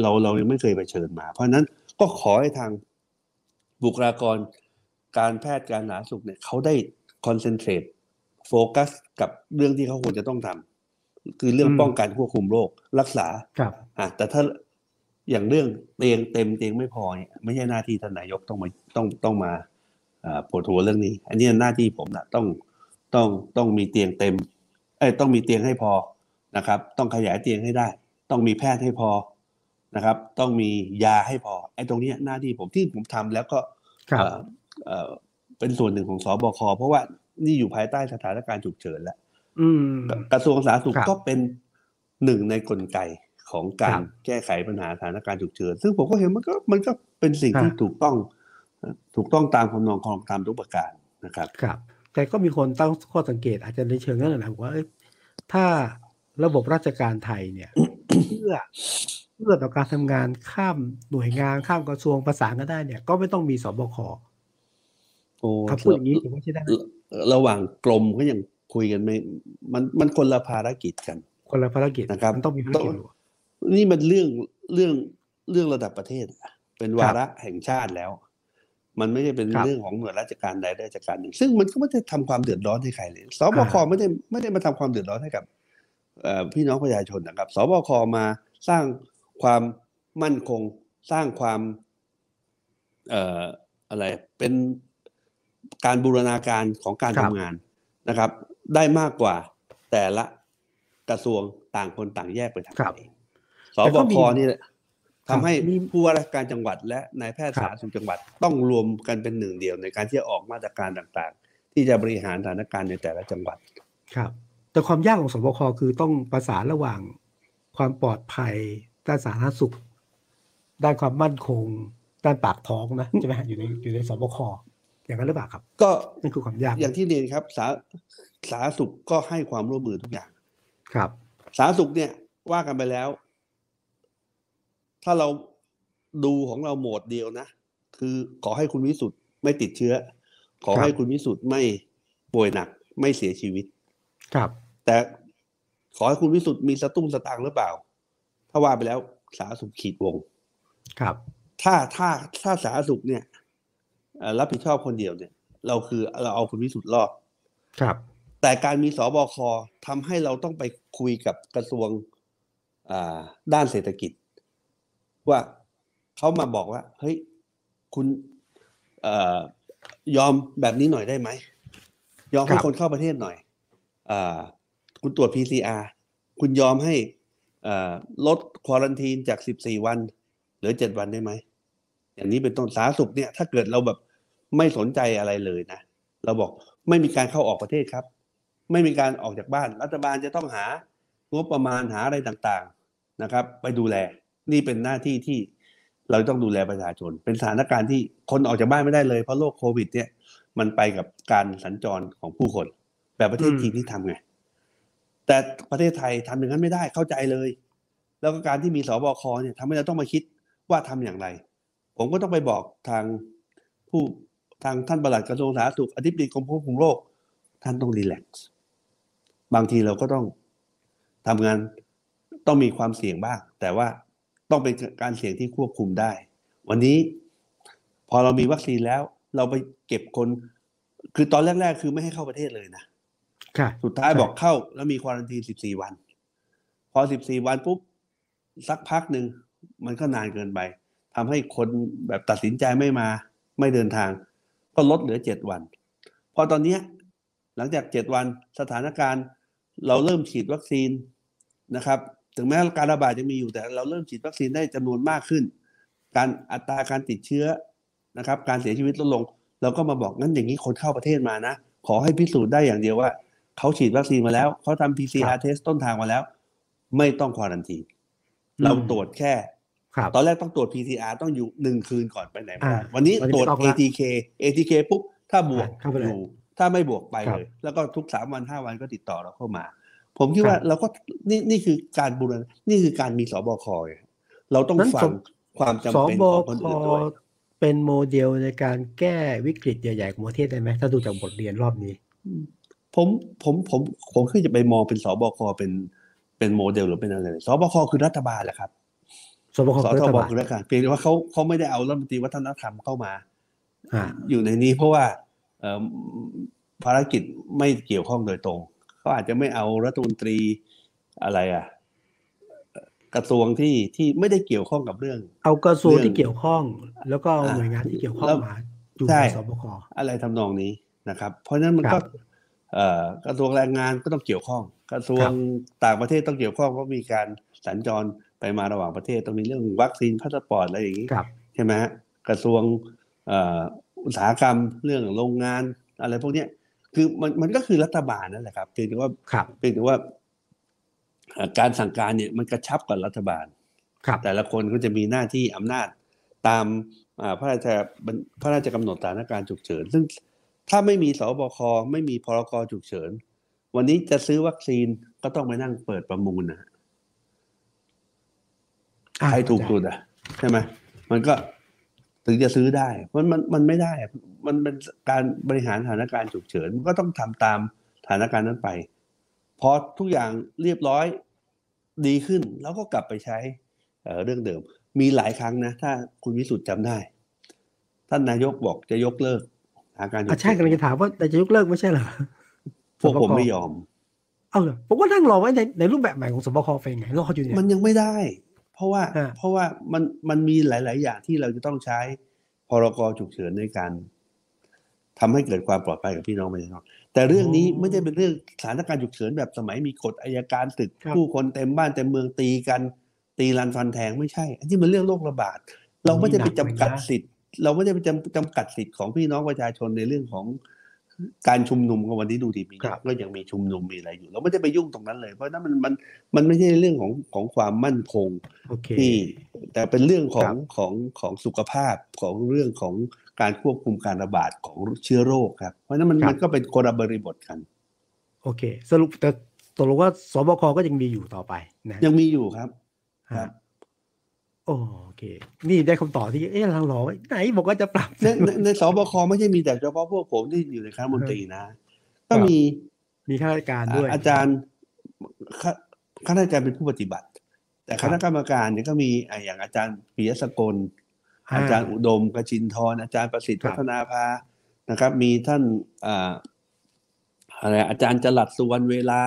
เราเรายังไม่เคยเผชิญมา เพราะฉะนั้นก็ขอให้ทางบุคลากรการแพทย์การสาธารณสุขเนี่ยเขาได้ concentrate focus กับเรื่องที่เขาควรจะต้องทำคือเรื่องอืมป้องกันควบคุมโรครักษาครับอะแต่ถ้าอย่างเรื่องเตียงเต็มเตียงไม่พอเนี่ยไม่ใช่หน้าที่ท่านนายกต้องมาต้องต้องมาอ่า ปวดหัวเรื่องนี้ อันนี้หน้าที่ผมนะต้องต้องต้องมีเตียงเต็มเอ้ยต้องมีเตียงให้พอนะครับ ต้องขยายเตียงให้ได้ ต้องมีแพทย์ให้พอนะครับ ต้องมียาให้พอไอ้ตรงเนี้ยหน้าที่ผมที่ผมทำแล้วก็ครับเอ่อเอ่อเป็นส่วนหนึ่งของสบคเพราะว่านี่อยู่ภายใต้สถานการณ์ฉุกเฉินแล้วอืมกระทรวงสาธารณสุขครับก็เป็นหนึ่งในกลไกของกาครัรบแก้ไขปัญหาสถานการณ์ฉุกเฉินซึ่งผมก็เห็นมันก็มันก็เป็นสิ่งที่ฮะถูกต้องเอ่อ ถูกต้องตามคำนองของตามทุกประการนะครับครับ แต่ก็มีคนตั้งข้อสังเกตอาจจะในเชิงนั้นแหละว่าเอ้ยถ้าระบบราชการไทยเนี่ยเพื่อเพื่อต่อการทำงานข้ามหน่วยงานข้ามกระทรวงประสานกันได้เนี่ย ก็ไม่ต้องมีสบคโอ้ถ้าพูดอย่างนี้ถือว่าใช่ได้ไหมระหว่างกรมก็ยังคุยกันไม่ มันมันคนละภารกิจกัน คนละภารกิจนะครับมันต้องมีภารกิจอยู่นี่มันเรื่องเรื่องเรื่องระดับประเทศอะเป็นวาระแห่งชาติแล้ว มันไม่ได้เป็นครับเรื่องของหน่วยราชการใดราชการหนึ่ง ซึ่งมันก็ไม่ได้ทำความเดือดร้อนให้ใครเลยสบคอ่าไม่ได้ไม่ได้มาทำความเดือดร้อนให้กับเอ่อพี่น้องประชาชนนะครับสบคมาสร้างความมั่นคง สร้างความเอ่ออะไรเป็นการบูรณาการของการครัทำบงานนะครับ ได้มากกว่าแต่ละกระทรวงต่างคนต่างแยกไปทำครับเองสแต่บก็มีคนี่แหละ ทำให้มีผู้ว่าราชการจังหวัด และนายแพทย์ครับสาธารณสุขจังหวัดต้องรวมกันเป็นหนึ่งเดียวในการที่จะออกมาตรการต่างๆ ที่จะบริหารสถานการณ์ในแต่ละจังหวัดครับ แต่ความยากของสบคคือต้องประสานระหว่างความปลอดภัยด้านสาธารณสุข ด้านความมั่นคง ด้านปากท้องนะใช่ไหมฮะอยู่ในอยู่ในสบคอย่างนั้นหรือเปล่าครับ ก็นั่นคือความยากอย่างที่เรียนครับสาสาธารณสุขก็ให้ความร่วมมือทุกอย่างครับ สาธารณสุขเนี่ยว่ากันไปแล้ว ถ้าเราดูของเราโหมดเดียวนะ คือขอให้คุณวิสุทธ์ไม่ติดเชื้อ ขอครับให้คุณวิสุทธ์ไม่ป่วยหนัก ไม่เสียชีวิต ครับ แต่ขอให้คุณวิสุทธ์มีสตุ้งสตางค์หรือเปล่า ถ้าว่าไปแล้วสาธารณสุขขีดวง ครับ ถ้าถ้าถ้าสาธารณสุขเนี่ยเอ่อรับผิดชอบคนเดียวเนี่ย เราคือเราเอาคุณวิสุทธ์รอดครับ แต่การมีสบคทำให้เราต้องไปคุยกับกระทรวงอ่าด้านเศรษฐกิจ ว่าเขามาบอกว่า เฮ้ย คุณเอ่อยอมแบบนี้หน่อยได้ไหม ยอมให้ครับคนเข้าประเทศหน่อยอ่าคุณตรวจ PCR คุณยอมให้อ่าลดควอรันทีนจาก 14 วัน เหลือ 7 วันได้ไหม อย่างนี้เป็นต้นสาธารณสุขเนี่ย ถ้าเกิดเราแบบไม่สนใจอะไรเลยนะ เราบอกไม่มีการเข้าออกประเทศครับ ไม่มีการออกจากบ้าน รัฐบาลจะต้องหางบประมาณหาอะไรต่างๆนะครับ ไปดูแล นี่เป็นหน้าที่ที่เราต้องดูแลประชาชน เป็นสถานการณ์ที่คนออกจากบ้านไม่ได้เลย เพราะโรคโควิด เนี่ย มันไปกับการสัญจรของผู้คน แบบประเทศอืมจีนที่ทำไง แต่ประเทศไทยทำอย่างนั้นไม่ได้เข้าใจเลย แล้วก็การที่มีสบคเนี่ยทำให้เราต้องมาคิดว่าทำอย่างไร ผมก็ต้องไปบอกทางผู้ทางท่านปลัดกระทรวงสาธารณสุขอธิบดีกรมควบคุมโรค ท่านต้องรีแลกซ์บางทีเราก็ต้องทำงานต้องมีความเสี่ยงบ้าง แต่ว่า ต้องเป็นการเสี่ยงที่ควบคุมได้ วันนี้พอเรามีวัคซีนแล้ว เราไปเก็บคน คือตอนแรก ๆ คือไม่ให้เข้าประเทศเลยนะค่ะสุดท้ายบอกเข้าแล้วมีควอรันทีน14วัน พอ14วันปุ๊บสักพักหนึ่งมันก็นานเกินไปทำให้คนแบบตัดสินใจไม่มา ไม่เดินทาง ก็ลดเหลือ7วัน พอตอนเนี้ยหลังจาก7วันสถานการณ์ เราเริ่มฉีดวัคซีนนะครับ ถึงแม้การระบาดจะมีอยู่แต่เราเริ่มฉีดวัคซีนได้จำนวนมากขึ้น การอัตราการติดเชื้อนะครับ การเสียชีวิตลดลง เราก็มาบอกงั้นอย่างนี้คนเข้าประเทศมานะ ขอให้พิสูจน์ได้อย่างเดียวว่า เขาฉีดวัคซีนมาแล้ว เขาทำครั PCR บ test ต้นทางมาแล้ว ไม่ต้องควอรันทีนอืมเราตรวจแค่ครับตอนแรกต้องตรวจ PCR ต้องอยู่หนึ่งคืนก่อนไปไหนไม่ได้อ่าวันนี้วันนี้ตรวจไม่ต้องละ ATK ATK ปุ๊บถ้าบวกอ่าเข้าไปเลยอยู่ถ้าไม่บวกไปครับเลย แล้วก็ทุกสามวันห้าวันก็ติดต่อเราเข้ามา ผมคิดว่าครับเราก็นี่นี่คือการบูรณะนี่คือการมีสบคไงเราต้องนั้นฟัสงบความจำสเป็นบของคนคอื่นด้วยเป็นโมเดลในการแก้วิกฤตใหญ่ๆของประเทศได้ไหมถ้าดูจากบทเรียนรอบนี้ ผมผมผมผมคือจะไปมองเป็นสบคเป็นเป็นโมเดลหรือเป็นอะไรสบคคือรัฐบาลแหละครับสบคสคือรัทฐบบาลคือรัฐบาลเพียงแต่ว่าเขาเขาไม่ได้เอารัฐมนตรีวัฒนธรรมเข้ามาอ่าอยู่ในนี้เพราะว่าเอ่อภารกิจไม่เกี่ยวข้องโดยตรง เขาอาจจะไม่เอารัฐมนตรีอะไรอะเอ่อกระทรวงที่ที่ไม่ได้เกี่ยวข้องกับเรื่อง เอากระทรวงเรื่องที่เกี่ยวข้อง แล้วก็เอาอ่าหน่วยงานที่เกี่ยวข้องแล้วมาอยู่ใช่ในสบคอะไรทำนองนี้นะครับ เพราะฉะนั้นมันคก็รับเอ่อกระทรวงแรงงานก็ต้องเกี่ยวข้อง กระทรวงคงรับต่างประเทศต้องเกี่ยวข้องเพราะมีการสัญจรไปมาระหว่างประเทศต้องมีเรื่อง vaccine passport อะไรอย่างนี้ครับใช่ไหมฮะกระทรวงเอ่ออุตสาหกรรมเรื่องโรงงานอะไรพวกเนี้ย คือมันมันก็คือรัฐบาลนั่นแหละครับเพียงแต่ว่าครับเพียงแต่ว่าเอ่อการสั่งการเนี่ยมันกระชับกับรัฐบาลครับแต่ละคนก็จะมีหน้าที่อำนาจตามอ่าพระราชบัญพระราชกำหนดสถานการณ์ฉุกเฉิน ซึ่งถ้าไม่มีสบคไม่มีพรกฉุกเฉิน วันนี้จะซื้อวัคซีนก็ต้องไปนั่งเปิดประมูลนะฮะอ่าใครถูกสุดอะใช่ไหมมันก็ ถึงจะซื้อได้ มันมันมันไม่ได้อะมันเป็นการบริหารสถานการณ์ฉุกเฉิน มันก็ต้องทำตามสถานการณ์นั้นไป พอทุกอย่างเรียบร้อยดีขึ้น แล้วก็กลับไปใช้เอ่อเรื่องเดิม มีหลายครั้งนะ ถ้าคุณวิสุทธ์จำได้ ท่านนายกบอกจะยกเลิกสถานการณ์ฉุอะกใช่เฉิกำลังจะถามว่าแต่จะยกเลิกไม่ใช่เหรอพวกผมสบคไม่ยอม เอาเหรอผมก็นั่งรอไว้ในในรูปแบบใหม่ของสบคเป็นไงรออยู่เนี่ยมันยังไม่ได้ เพราะว่าอ่าเพราะว่ามันมันมีหลาย ๆ อย่างที่เราจะต้องใช้พรกฉุกเฉินในการทำให้เกิดความปลอดภัยกับพี่น้องประชาชนแต่เรื่องนี้ไม่ได้เป็นเรื่องสถานการณ์ฉุกเฉินแบบสมัยมีกฎอายการศึกครับผู้คนเต็มบ้านเต็มเมืองตีกัน ตีรันฟันแทงไม่ใช่ อันนี้มันเรื่องโรคระบาด เราไม่ได้ไปจำกัดสิทธิ์ เราไม่ได้ไปจำจำกัดสิทธิ์ของพี่น้องประชาชนในเรื่องของ การชุมนุมของวันนี้ดูดีมีครับก็ยังมีชุมนุมมีอะไรอยู่ เราไม่ได้ไปยุ่งตรงนั้นเลย เพราะฉะนั้นมันมันมันไม่ใช่เรื่องของของความมั่นคงโอเคที่แต่เป็นเรื่องขอครังบของของสุขภาพของเรื่องของการควบคุมการระบาดของเชื้อโรคครับเพราะฉะนั้นมันมันก็เป็นคนละบริบทกัน โอเค สรุปแต่ตกลงว่าสบคก็ยังมีอยู่ต่อไปนะยังมีอยู่ครับครับ โอเค นี่ได้คำตอบที่ เอ๊ะเรารอไว้ไหนบอกว่าจะปรับในในในสบคไม่ใช่มีแต่เฉพาะพวกผมที่อยู่ในคณะรัฐมนตรีนะกก็มีมีข้าราชการด้วย อาจารย์ข้าข้าราชการเป็นผู้ปฏิบัติ แต่คณะกรรมการเนี่ยก็มีอะอย่างอาจารย์ปิยสกล อาจารย์อุดมกชินทรอาจารย์ประสิทธิ์ครัพับฒนาภานะครับ มีท่านอ่าอะไรอาจารย์จรัดสุวรรณเวลา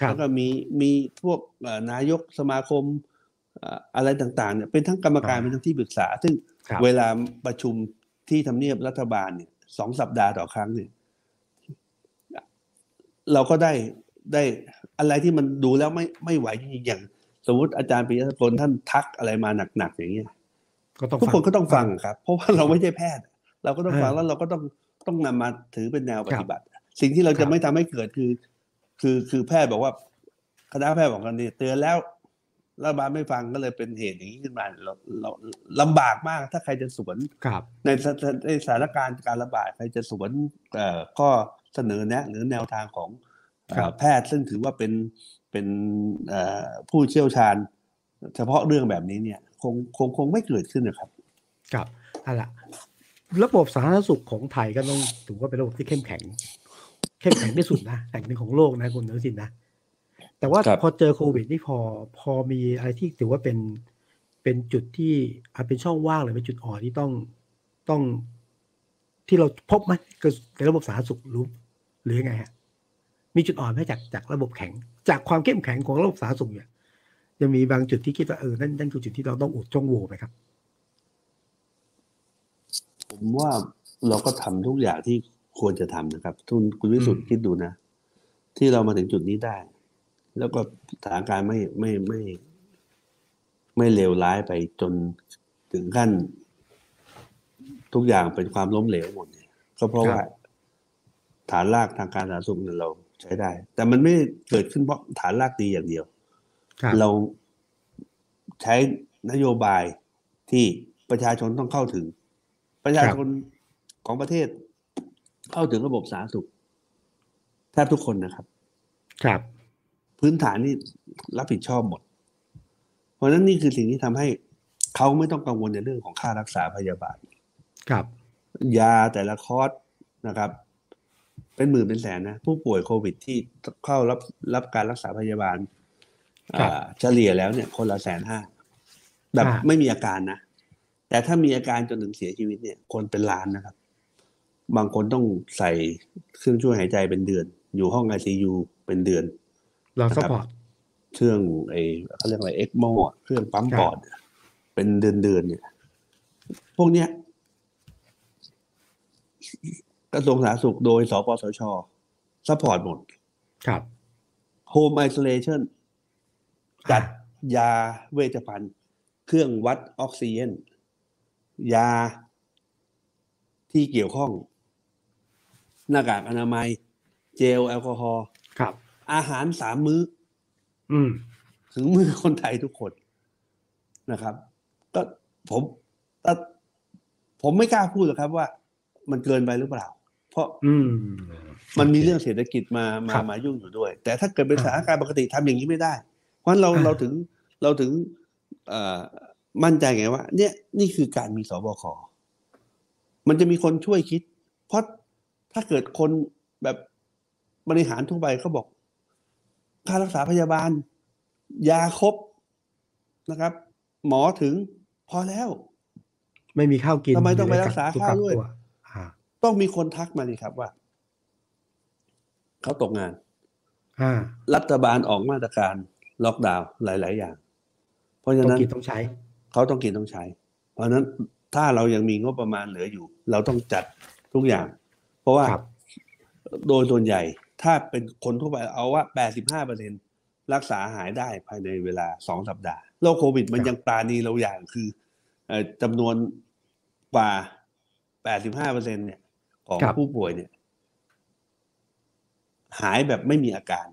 ครับแล้วก็มีมีพวกเอ่อนายกสมาคมเอ่ออะไรต่างๆเนี่ยเป็นทั้งกรรมการอ่าเป็นทั้งที่ปรึกษา ซึ่งครับเวลาประชุมที่ทำเนียบรัฐบาลเนี่ยสองสัปดาห์ต่อครั้งเนี่ย เราก็ได้ได้อะไรที่มันดูแล้วไม่ไม่ไหวจริงๆอย่าง สมมติอาจารย์ปิยสกลท่านทักอะไรมาหนักๆอย่างเงี้ยก็ต้องทุกคนฟังก็ต้องฟังครับ เพราะว่าเราไม่ใช่แพทย์ เราก็ต้องฟังเออแล้วเราก็ต้องต้องนำมาถือเป็นแนวปครับฏิบัติ สิ่งที่เราครัจะบไม่ทำให้เกิดคือ คือคือแพทย์บอกว่าคณะแพทย์บอกกันเนี่ยเตือนแล้ว รัฐบาลไม่ฟังก็เลยเป็นเหตุอย่างนี้ขึ้นมาเราเราลำบากมากถ้าใครจะสวนครับในสถในสถานการณ์การระบาดใครจะสวนเอ่อข้อเสนอแนะหรือแนวทางของเอ่อครับแพทย์ซึ่งถือว่าเป็นเป็นเอ่อผู้เชี่ยวชาญ เฉพาะเรื่องแบบนี้เนี่ยคงคงคงไม่เกิดขึ้นนะครับ ครับเอาละระบบสาธารณสุขของไทยก็ต้องถือว่าเป็นระบบที่เข้มแข็ง เข้มแข็งที่สุดนะแห่งหนึ่งของโลกนะคุณเนื้อสินนะ แต่ว่าครับพอเจอโควิดนี่พอพอมีอะไรที่ถือว่าเป็นเป็นจุดที่อาจเป็นช่องว่างหรือเป็นจุดอ่อนที่ต้องต้องที่เราพบไหมคือในระบบสาธารณสุขรู้หรือยังไงฮะมีจุดอ่อนไหมจากจากระบบแข็ง จากความเข้มแข็งของระบบสาธารณสุขเนี่ยยังมีบางจุดที่คิดว่าเออนั่นนั่นคือจุดที่เราต้องอุดช่องโหว่ไหมครับ ผมว่าเราก็ทำทุกอย่างที่ควรจะทำนะครับทุนคุณวิสุทธิ์อืมคิดดูนะ ที่เรามาถึงจุดนี้ได้ แล้วก็สถานการณ์ไม่ไม่ไม่ ไม่เลวร้ายไปจนถึงขั้น ทุกอย่างเป็นความล้มเหลวหมดเนี่ยก็เพราะครับว่า ฐานรากทางการสาธารณสุขเนี่ยเราใช้ได้ แต่มันไม่เกิดขึ้นเพราะฐานรากดีอย่างเดียวครับเราใช้นโยบายที่ประชาชนต้องเข้าถึง ประชาชนของประเทศ เข้าถึงระบบสาธารณสุขแทบทุกคนนะครับ ครับ พื้นฐานนี่รับผิดชอบหมด เพราะฉะนั้นนี่คือสิ่งที่ทำให้เขาไม่ต้องกังวลในเรื่องของค่ารักษาพยาบาล ครับ ยาแต่ละคอร์สนะครับ เป็นหมื่นเป็นแสนนะ ผู้ป่วยโควิดที่เข้ารับรับการรักษาพยาบาลครับอ่าเฉลี่ยแล้วเนี่ย คนละแสนห้าแบบอ่าไม่มีอาการนะ แต่ถ้ามีอาการจนถึงเสียชีวิตเนี่ย คนเป็นล้านนะครับ บางคนต้องใส่เครื่องช่วยหายใจเป็นเดือน อยู่ห้องไอซียูเป็นเดือน เรานะคซัรัพบ support เครื่องไอเขาเรียกอะไร ECMO เครื่องปั๊มครับปอดเป็นเดือนเดือนๆเนี่ย พวกเนี้ยกระทรวงสาธารณสุขโดยสปสช support หมด ครับ home isolation จัดยาเวชภัณฑ์ เครื่องวัดออกซิเจนยาที่เกี่ยวข้อง หน้ากากอนามัย เจลแอลกอฮอล์ครับ อาหารสามมื้อ อืม ถึงมือคนไทยทุกคนนะครับ ก็ผมแต่ผมไม่กล้าพูดหรอกครับว่า มันเกินไปหรือเปล่า เพราะ อืม มันมีเรื่องเศรษฐกิจมามาครับมายุ่งอยู่ด้วย แต่ถ้าเกิดเป็นอ่าสถานการณ์ปกติทำอย่างนี้ไม่ได้ เพราะฉะนั้นเราอ่าเราถึงเราถึงเอ่อมั่นใจไงว่า เนี่ยนี่คือการมีสบคมันจะมีคนช่วยคิด เพราะถ้าเกิดคนแบบบริหารทั่วไปเขาบอก ค่ารักษาพยาบาล ยาครบนะครับ หมอถึงพอแล้ว ไม่มีข้าวกินทำไมต้องไปยู่ในรักษาตุข้าวด้วยกักตัอ่าต้องมีคนทักมาเลยครับว่า เขาตกงานอ่ารัฐบาลออกมาตรการล็อกดาวน์หลาย ๆ อย่าง เพราะฉะต้องนั้นกินต้องใช้ เขาต้องกินต้องใช้ เพราะฉะนั้นถ้าเรายังมีงบประมาณเหลืออยู่ เราต้องจัดทุกอย่าง เพราะว่าครับโดยส่วนใหญ่ ถ้าเป็นคนทั่วไปเอาว่า 85เปอร์เซ็นรักษาหายได้ภายในเวลาสองสัปดาห์ โรคโควิดมันครับยังปราณีเราอย่างคือเอ่อจำนวนกว่า 85เปอร์เซ็นเนี่ย ของครับผู้ป่วยเนี่ย หายแบบไม่มีอาการ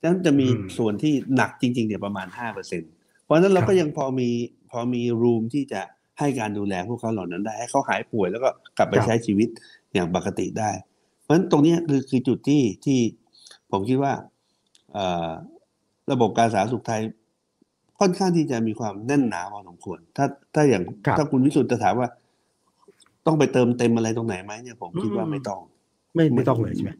ฉะนั้นจะมีอืมส่วนที่หนักจริง ๆ เนี่ยประมาณ 5เปอร์เซ็นเพราะฉะนั้นเราครับก็ยังพอมีพอมีรูมที่จะให้การดูแลพวกเขาเหล่านั้นได้ ให้เขาหายป่วยแล้วก็กลับไปครับใช้ชีวิตอย่างปกติได้เพ ราะฉะนั้นตรงเนี้ยคือคือจุดที่ที่ผมคิดว่าเอ่อระบบการสาธารณสุขไทย ค่อนข้างที่จะมีความแน่นหนาพอสมควร ถ้าถ้าอย่างครับถ้าคุณวิสุทธ์จะถามว่า ต้องไปเติมเต็มอะไรตรงไหนไหมเนี่ยผมคิดว่าอืมไม่ต้อง ไม่ไม่ต้องเลยใช่ไหม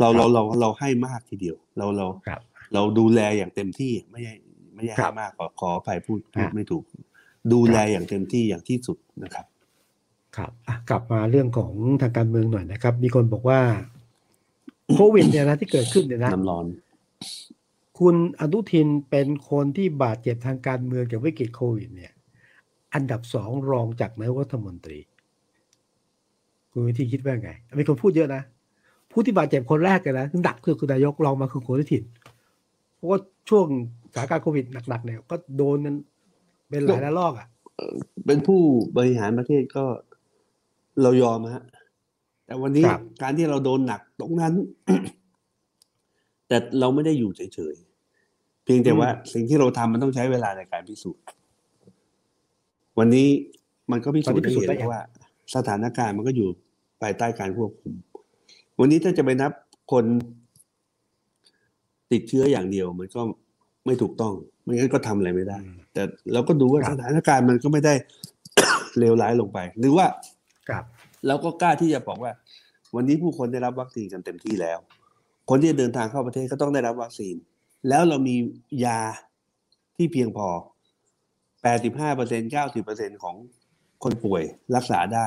เราเราเราเราให้มากทีเดียว เราเราครับเราดูแลอย่างเต็มที่ไม่ใช่ไม่ใช่ครัให้บมากขอขออภัยพูดพูดฮะไม่ถูก ดูแลอย่างเต็มที่อย่างที่สุดนะครับ ครับอะกลับมาเรื่องของทางการเมืองหน่อยนะครับ มีคนบอกว่าโควิดเนี่ยนะที่เกิดขึ้นเนี่ยนะน้ำร้อน คุณอนุทินเป็นคนที่บาดเจ็บทางการเมืองจากวิกฤตโควิด เนี่ย อันดับสองรองจากนายกรัฐมนตรี คุณวิธีคิดว่าไงมีคนพูดเยอะนะผู้ที่บาดเจ็บคนแรกเลยนะหนักคือคุณนายกรองมาคือคุณอนุทิน เพราะว่าช่วงสถานการณ์โควิดหนักๆเนี่ยก็โดนกันเป็นหลายระลอกอะเป็นผู้บริหารประเทศก็ เรายอมฮะแต่วันนี้ครับการที่เราโดนหนักตรงนั้น แต่เราไม่ได้อยู่เฉยๆเพียงแต่ว่าสิ่งที่เราทำมันต้องใช้เวลาในการพิสูจน์ วันนี้มันก็พิสูจน์ได้เห็นแล้วว่า สถานการณ์มันก็อยู่ภายใต้การควบคุม วันนี้ถ้าจะไปนับคนติดเชื้ออย่างเดียวมันก็ไม่ถูกต้องไม่งั้นก็ทำอะไรไม่ได้ แต่เราก็ดูว่าครับสถานการณ์มันก็ไม่ได้เลวร้ายลงไป หรือว่า ครับเราก็กล้าที่จะบอกว่า วันนี้ผู้คนได้รับวัคซีนกันเต็มที่แล้ว คนที่จะเดินทางเข้าประเทศก็ต้องได้รับวัคซีน แล้วเรามียาที่เพียงพอ 85เปอร์เซ็น90เปอร์เซ็นของคนป่วยรักษาได้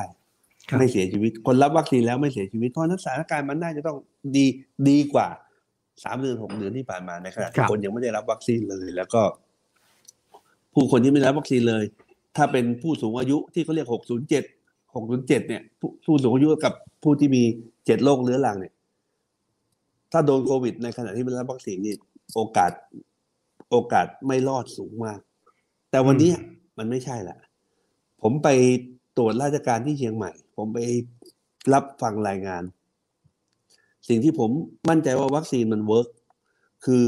ครับไม่เสียชีวิต คนรับวัคซีนแล้วไม่เสียชีวิต เพราะฉะนั้นสถานการณ์มันน่าจะต้องดีดีกว่าสามเดือนหกเดือนที่ผ่านมาในขณะคที่รับคนยังไม่ได้รับวัคซีนเลย แล้วก็ ผู้คนที่ไม่ได้รับวัคซีนเลย ถ้าเป็นผู้สูงอายุที่เขาเรียกหกศูนย์เจ็ด หกศูนย์เจ็ดเนี่ยผู้ผู้สูงอายุกับผู้ที่มีเจ็ดโรคเรื้อรังเนี่ย ถ้าโดนโควิด ในขณะที่ไม่ได้รับวัคซีนนี่โอกาสโอกาสไม่รอดสูงมาก แต่วันนี้มันไม่ใช่ละผมไปตรวจราชการที่เชียงใหม่ ผมไปรับฟังรายงาน สิ่งที่ผมมั่นใจว่าวัคซีนมัน work คือ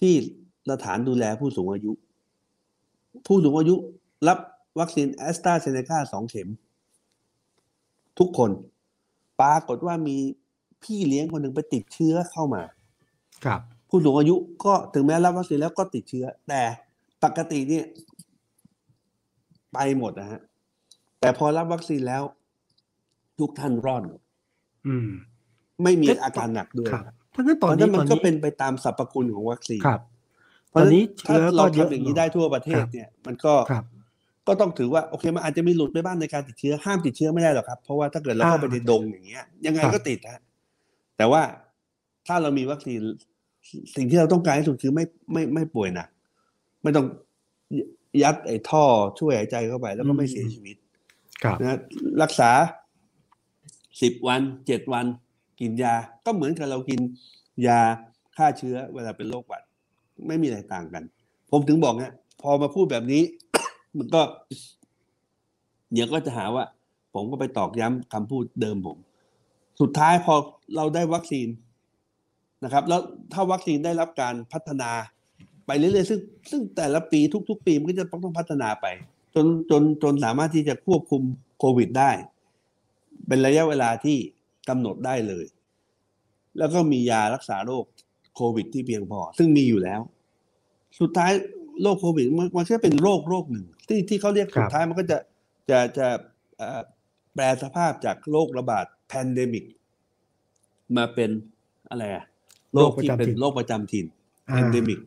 ที่สถานดูแลผู้สูงอายุ ผู้สูงอายุรับวัคซีนแอสตราเซเนกาสองเข็ม ทุกคน ปรากฏว่ามีพี่เลี้ยงคนหนึ่งไปติดเชื้อเข้ามา ครับผู้สูงอายุก็ถึงแม้รับวัคซีนแล้วก็ติดเชื้อ แต่ปกติเนี่ย ไปหมดนะฮะ แต่พอรับวัคซีนแล้ว ทุกท่านรอดหมดอืม ไม่มีเอ๊ะอาการหนักด้วยครับทั้งนั้นเพตอนราะฉะนี้นั้นตมัอนนก็นี้เป็นไปตามสรรพคุณของวัคซีนครับเพราะฉะตอนนี้ถ้าเชื้อเราก็เยอะทำอย่างนี้ได้ทั่วประเทศครับเนี่ย มันก็ครับ ก็ต้องถือว่าโอเคมันอาจจะมีหลุดไปบ้างในการติดเชื้อห้ามติดเชื้อไม่ได้หรอกครับเพราะว่าถ้าเกิดเราเข้าไปในดงอย่างเงี้ย ยังไงครับก็ติดฮะแต่ว่าถ้าเรามีวัคซีนสิ่งที่เราต้องการที่สุดคือไม่ไม่ไม่ป่วยหนักไม่ต้องยัดไอ้ท่อช่วยหายใจเข้าไป แล้วก็ไม่เสียชีวิตครับนะรักษาสิบวันเจ็ดวัน กินยา ก็เหมือนกับเรากินยาฆ่าเชื้อเวลาเป็นโรคหวัด ไม่มีอะไรต่างกัน ผมถึงบอกเนี่ยพอมาพูดแบบนี้ มันก็ เดี๋ยวก็จะหาว่า ผมก็ไปตอกย้ำคำพูดเดิมผม สุดท้ายพอเราได้วัคซีนนะครับ แล้วถ้าวัคซีนได้รับการพัฒนาไปเรื่อยๆซึ่ง ซึ่งแต่ละปีทุก ๆ ปีมันก็จะต้องพัฒนาไป จนจนจนสามารถที่จะควบคุมโควิดได้ เป็นระยะเวลาที่กำหนดได้เลย แล้วก็มียารักษาโรคโควิดที่เพียงพอ ซึ่งมีอยู่แล้ว สุดท้าย โรคโควิดมันมันแค่เป็นโรคโรคหนึ่ง ที่ที่เขาเรียกครับสุดท้ายมันก็จะจะจะเอ่อแปลสภาพจากโรคระบาด pandemic มาเป็นอะไรอะโรคที่เป็นโรคประจำถิ่นอ่า endemic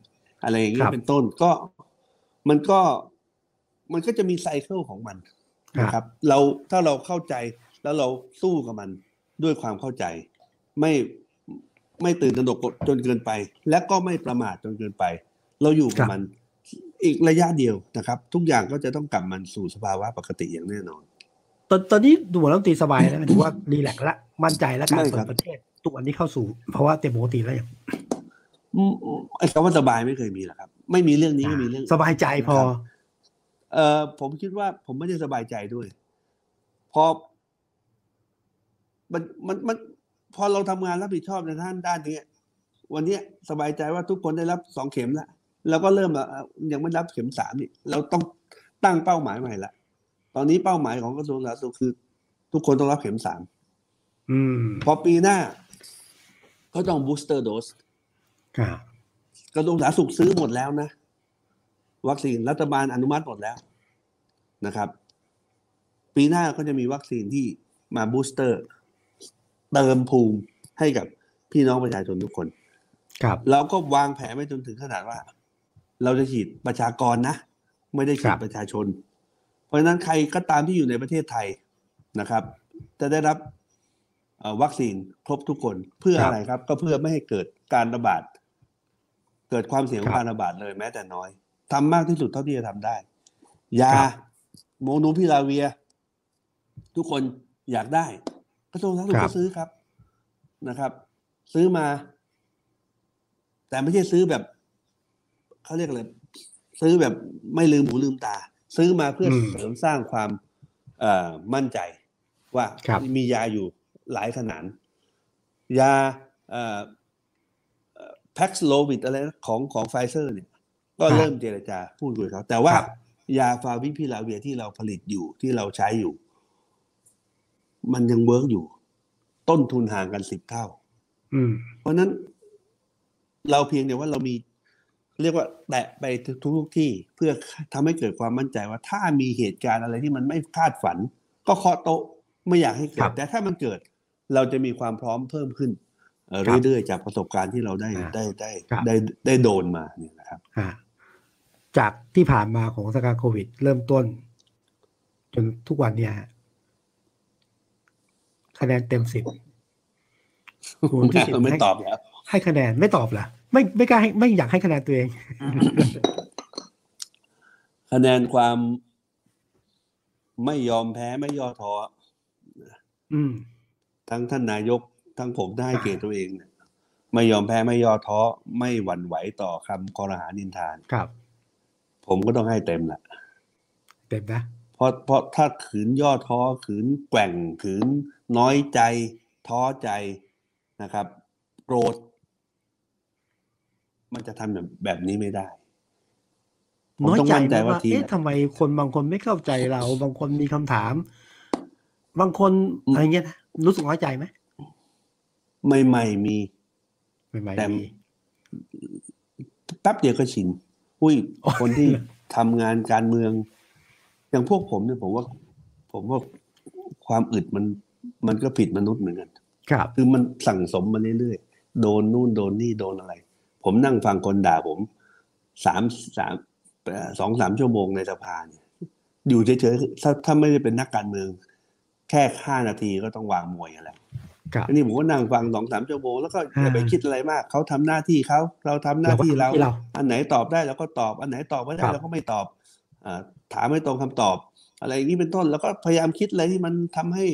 อะไรอย่างเงี้ครับเป็นต้นก็มันก็มันก็จะมี cycle ของมันครับนะครับ เราถ้าเราเข้าใจแล้วเราสู้กับมันด้วยความเข้าใจ ไม่ไม่ตื่นตระหนกจนเกินไป และก็ไม่ประมาทจนเกินไป เราอยู่กับมัน อีกระยะเดียวนะครับ ทุกอย่างก็จะต้องกลับมันสู่สภาวะปกติอย่างแน่นอน ตอนตอนนี้ดูเหมือนรัฐมนตรีสบายแล้วถือว่ารีแลกซ์ละมั่นใจแล้วการไม่เปิครัดบประเทศทุกวันนี้เข้าสู่ภาวะเต็มปกติแล้วอย่างอืมไอ้คำว่าสบายไม่เคยมีหรอกครับ ไม่มีเรื่องนี้ก็มีเรื่อง สบายใจพอนะครับเอ่อผมคิดว่าผมไม่ได้สบายใจด้วยพอมันมันมันพอเราทำงานรับผิดชอบในด้านด้านนี้วันเนี้ยสบายใจว่าทุกคนได้รับสองเข็มแล้ว เราก็เริ่มแล้วยังไม่รับเข็มสามนี่เราต้องตั้งเป้าหมายใหม่ละตอนนี้เป้าหมายของกระทรวงสาธารณสุขคือ ทุกคนต้องรับเข็มสามอืมพอปีหน้า ก็ต้องบูสเตอร์โดสครับกระทรวงสาธารณสุขซื้อหมดแล้วนะ วัคซีนรัฐบาลอนุมัติหมดแล้วนะครับ ปีหน้าก็จะมีวัคซีนที่มา booster เติมภูมิให้กับพี่น้องประชาชนทุกคน ครับ เราก็วางแผนไว้จนถึงขนาดว่า เราจะฉีดประชากรนะ ไม่ได้ฉีดครับประชาชน เพราะฉะนั้นใครก็ตามที่อยู่ในประเทศไทยนะครับ จะได้รับเอ่อวัคซีนครบทุกคนเพื่ออะไรครับ ก็เพื่อไม่ให้เกิดการระบาด เกิดความเสี่ยงของการระบาดเลยแม้แต่น้อยทำมากที่สุดเท่าที่จะทำได้ ยาโมนูพิลาเวีย ทุกคนอยากได้กระทรวงสาธารณสุขก็ซื้อครับนะครับ ซื้อมา แต่ไม่ใช่ซื้อแบบ เขาเรียกอะไรซื้อแบบไม่ลืมหูลืมตา ซื้อมาเพื่ออมเสริมสร้างความเอ่อมั่นใจว่าครับมียาอยู่หลายขนาดยา Paxlovid อะไรนะของของไฟเซอร์เนี่ย ก็เริ่มเจรจาพูดคุยกับเขาแต่ว่าครับยาฟาวิพิราเวียร์ที่เราผลิตอยู่ที่เราใช้อยู่ มันยัง work อยู่ ต้นทุนห่างกันสิบเท่าอืมเพราะฉะนั้น เราเพียงแต่ว่าเรามี เรียกว่าแตะไปทุกทุกที่เพื่อทำให้เกิดความมั่นใจว่าถ้ามีเหตุการณ์อะไรที่มันไม่คาดฝัน ก็เคาะโต๊ะไม่อยากให้เกิครัดบแต่ถ้ามันเกิดเราจะมีความพร้อมเพิ่มขึ้นเอ่อครับเรื่อยๆจากประสบการณ์ที่เราได้อ่าได้ได้ครับได้ได้โดนมาเนี่ยนะครับอ่าจากที่ผ่านมาของสถานการณ์โควิด เริ่มต้น จนทุกวันเนี่ยฮะคะแนนเต็มสิบคุณพิสิทธิ์ไม่ให้ตอบแล้วให้คะแนนไม่ตอบเหรอ ไม่ไม่กล้าให้ไม่อยากให้คะแนนตัวเอง คะแนนความไม่ยอมแพ้ไม่ย่อท้ออืม ทั้งท่านนายกทั้งผมได้ให้อ่าเกียรติตัวเองเนี่ยไม่ยอมแพ้ไม่ย่อท้อไม่หวั่นไหวต่อคำคอรหานินทานครับ ผมก็ต้องให้เต็มแหละเต็มนะเพราะเพราะถ้าขืนย่อท้อขืนแกว่งขืนน้อยใจ ท้อใจนะครับ โกรธ มันจะทำแบบแบบนี้ไม่ได้ผมน้อยต้องใจมั่นใจไหมว่าว่าทีมเอ๊ะทำไมคนบางคนไม่เข้าใจเรา บางคนมีคำถาม บางคนอืมอะไรเงี้ยนะรู้สึกน้อยใจไหมใหม่ๆมีไม่ไม่แต่มีแป๊บเดียวก็ชินอุ้ยอ๋อคนที่ทำงานการเมือง อย่างพวกผมเนี่ยผมว่า ผมว่าความอึดมัน มันก็ผิดมนุษย์เหมือนกัน ครับ คือมันสั่งสมมาเรื่อยๆ โดนนู่นโดนนี่โดนอะไร ผมนั่งฟังคนด่าผมสามสามเอ่อสองสามชั่วโมงในสภาเนี่ยอยู่เฉยๆถ้าถ้าไม่ได้เป็นนักการเมือง แค่ห้านาทีก็ต้องวางมวยกันแล้วครับอันนี้ผมก็นั่งฟังสองสามชั่วโมงแล้วก็อย่าไปอ่าคิดอะไรมาก เขาทำหน้าที่เขาเราทำหน้าที่เราเราก็ทำที่เรา อันไหนตอบได้เราก็ตอบ อันไหนตอบไม่ได้ครับเราก็ไม่ตอบอาถามไม่ตรงคำตอบ อะไรอย่างนี้เป็นต้น แล้วก็พยายามคิดอะไรที่มันทำให้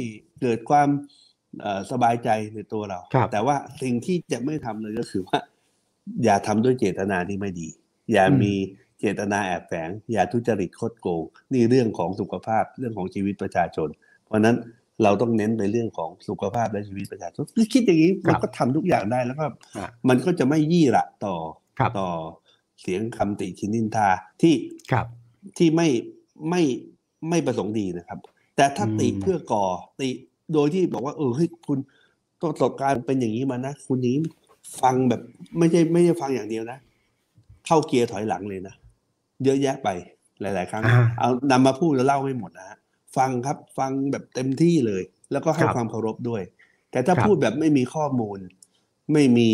เกิดความเอ่อสบายใจในตัวเราครับแต่ว่าสิ่งที่จะไม่ทำเลยก็คือว่า อย่าทำด้วยเจตนาที่ไม่ดี อย่าอืมมีเจตนาแอบแฝง อย่าทุจริตคดโกง นี่เรื่องของสุขภาพเรื่องของชีวิตประชาชน เพราะฉะนั้นเราต้องเน้นไปเรื่องของสุขภาพและชีวิตประชาชนคิดอย่างนี้ครัมันบก็ทำทุกอย่างได้แล้วก็อะมันก็จะไม่ยี่หละต่อครับต่อเสียงคำติชินนินทาที่ครับที่ไม่ไม่ไม่ประสงค์ดีนะครับ แต่ถ้าอืมติเพื่อก่อติโดยที่บอกว่า เออเฮ้ยคุณประสบการณ์เป็นอย่างนี้มานะ คุณอย่างนี้ ฟังแบบไม่ใช่ไม่ใช่ฟังอย่างเดียวนะ เข้าเกียร์ถอยหลังเลยนะ เยอะแยะไปหลาย ๆ ครั้งอ่าเอานำมาพูดแล้วเล่าไม่หมดนะฮะฟังครับฟังแบบเต็มที่เลย แล้วก็ให้ครับความเคารพด้วย แต่ถ้าครับพูดแบบไม่มีข้อมูล ไม่มี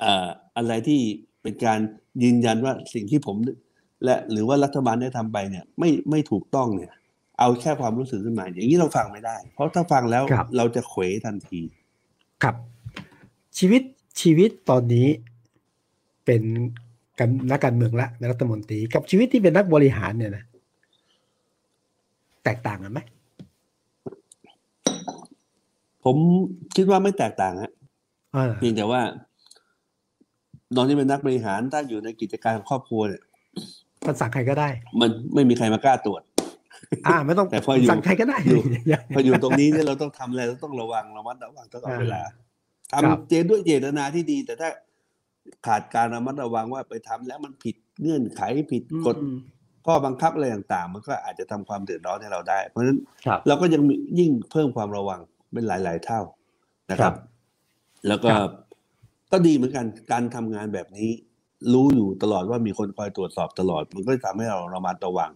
เอ่ออะไรที่เป็นการยืนยันว่าสิ่งที่ผม และหรือว่ารัฐบาลได้ทำไปเนี่ยไม่ไม่ถูกต้องเนี่ย เอาแค่ความรู้สึกขึ้นมา อย่างนี้เราฟังไม่ได้ เพราะถ้าฟังแล้วครับเราจะเขวทันที ครับ ชีวิตชีวิตตอนนี้เป็นกันนักการเมืองละเป็นรัฐมนตรี กับชีวิตที่เป็นนักบริหารเนี่ยนะแตกต่างกันไหมผมคิดว่าไม่แตกต่างฮะเออเพียงแต่ว่าตอนที่เป็นนักบริหารถ้าอยู่ในกิจการของครอบครัวเนี่ยมันสั่งใครก็ได้ มันไม่มีใครมากล้าตรวจ อ่าไม่ต้องแต่พออยู่สั่งใครก็ได้อยู่พออยู่ตรงนี้เนี่ยเราต้องทำอะไรเราต้องระวังระมัดระวังตลอดเวลาครับ ทำเจด้วยเจตนาที่ดี แต่ถ้าขาดการระมัดระวังว่าไปทำแล้วมันผิดเงื่อนไขผิดกฎอืมข้อบังคับอะไรต่างๆ มันก็อาจจะทำความเดือดร้อนให้เราได้ เพราะฉะนั้นครับเราก็ยังมียิ่งเพิ่มความระวังเป็นหลาย ๆ เท่านะครับครับแล้วก็ครับก็ดีเหมือนกันการทำงานแบบนี้ รู้อยู่ตลอดว่ามีคนคอยตรวจสอบตลอด มันก็จะทำให้เราระมัดระวัง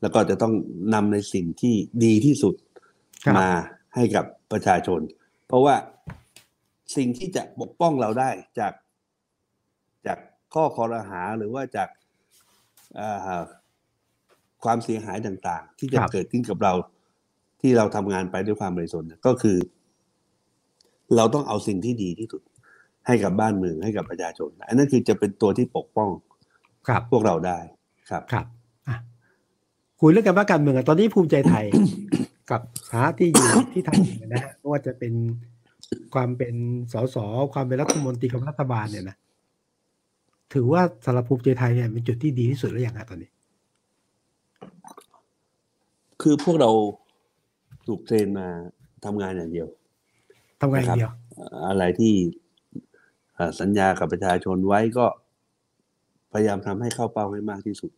แล้วก็จะต้องนำในสิ่งที่ดีที่สุดครับมาให้กับประชาชน เพราะว่า สิ่งที่จะปกป้องเราได้จาก จากข้อคอรหาหรือว่าจากอ่าความเสียหายต่างๆ ที่จะครับเกิดขึ้นกับเราที่เราทำงานไปด้วยความบริสุทธิ์เนี่ยก็คือ เราต้องเอาสิ่งที่ดีที่สุด ให้กับบ้านเมืองให้กับประชาชน อันนั้นคือจะเป็นตัวที่ปกป้องครับพวกเราได้ครับครับอะคุยเรื่องการว่าการเมืองอะตอนนี้ภูมิใจไทยกับหาที่อยู่ที่ไทยนะฮะไม่ว่าจะเป็น ความเป็นสสความเป็นรัฐมนตรีของรัฐบาลเนี่ยนะถือว่าสำหรับภูมิใจไทยเนี่ยเป็นจุดที่ดีที่สุดแล้วอย่างไรตอนนี้ คือพวกเราถูกเทรนมาทำงานอย่างเดียวทำงานอย่างเดียว อะไรที่เอ่อสัญญากับประชาชนไว้ก็พยายามทำให้เข้าเป้าให้มากที่สุด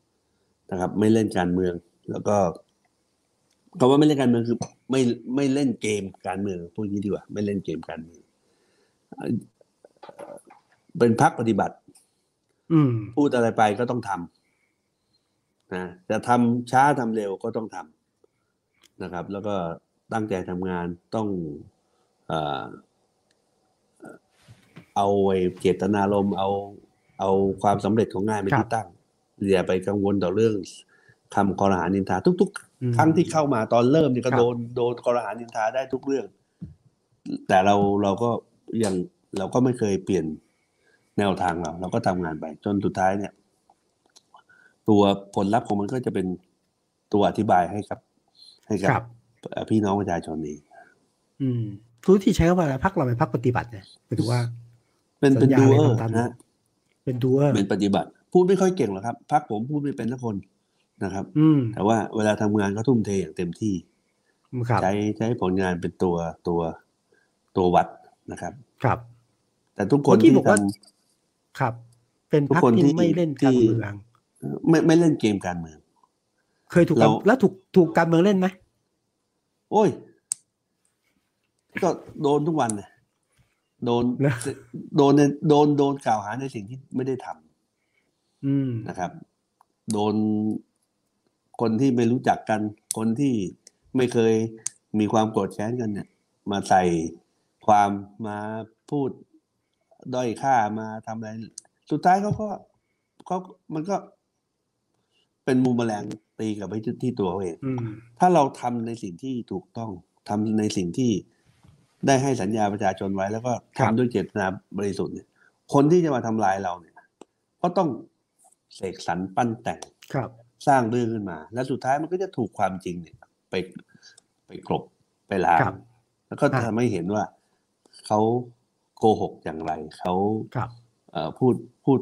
นะครับ ไม่เล่นการเมือง แล้วก็ คำว่าไม่เล่นการเมืองคือ ไม่ไม่เล่นเกมการเมืองพูดอย่างนี้ดีกว่า ไม่เล่นเกมการเมืองเอ่อเป็นพักปฏิบัติ อืมพูดอะไรไปก็ต้องทำนะจะทำช้าทำเร็วก็ต้องทำนะครับ แล้วก็ตั้งใจทำงานต้องเอ่อเอาไอ้เจตนารมณ์เอาเอาความสำเร็จของงานเป็นครับที่ตั้งอย่าไปกังวลต่อเรื่องคำคอรหานินทาทุกอืมๆ ครั้งที่เข้ามาตอนเริ่มเนี่ยก็ครับโดนโดนคอรหานินทาได้ทุกเรื่อง แต่เราเราก็ยังเราก็ไม่เคยเปลี่ยนแนวทางเรา เราก็ทำงานไปจนสุดท้ายเนี่ย ตัวผลลัพธ์ของมันก็จะเป็นตัวอธิบายให้กับ ให้กัครับเอ่อพี่น้องประชาชนเองอืมทุกที่ใช้คำว่าอะไรพักเราเป็นพักปฏิบัติเนี่ยหมายถึงว่า เป็นเป็นสัญญาดูอะไรเออร์ต่างๆนะเป็นดูเออร์เป็นปฏิบัติ พูดไม่ค่อยเก่งหรอกครับพักผมพูดไม่เป็นทุกคน นะครับ อืมแต่ว่าเวลาทำงานก็ทุ่มเทอย่างเต็มที่ครับใช้ใช้ผลงานเป็นตัวตัวตัววัดนะครับ ครับ แต่ทุกคนเมื่อกี้ที่บอกว่าทครับ เป็นทุกพักคนที่ที่ไม่เล่นการที่เมืองำไม่ไม่เล่นเกมการเมือง เคยถูกการเราแล้วถูกถูกการเมืองเล่นไหมโอ้ย ก็โดนทุกวันเนี่ยโดนเหรอโดนในโดนโดนกล่าวหาในสิ่งที่ไม่ได้ทำอืมนะครับ โดน คนที่ไม่รู้จักกัน คนที่ไม่เคยมีความโกรธแค้นกันเนี่ย มาใส่ความมาพูดด้อยค่ามาทำอะไร สุดท้ายเขาก็เขามันก็เป็นมูมแมลงตีกลับไปที่ที่ตัวเขาเองอืมถ้าเราทำในสิ่งที่ถูกต้องทำในสิ่งที่ได้ให้สัญญาประชาชนไว้แล้วก็ครัทำบด้วยเจตนาบริสุทธิ์เนี่ย คนที่จะมาทำลายเราเนี่ย ก็ต้องเสกสรรปั้นแต่งครับ สร้างเรื่องขึ้นมา และสุดท้ายมันก็จะถูกความจริงเนี่ย ไปไปกลบไปล้างครับแล้วก็อะทำให้เห็นว่าเขาโกหกอย่างไรเขาครับเอ่อพูดพูด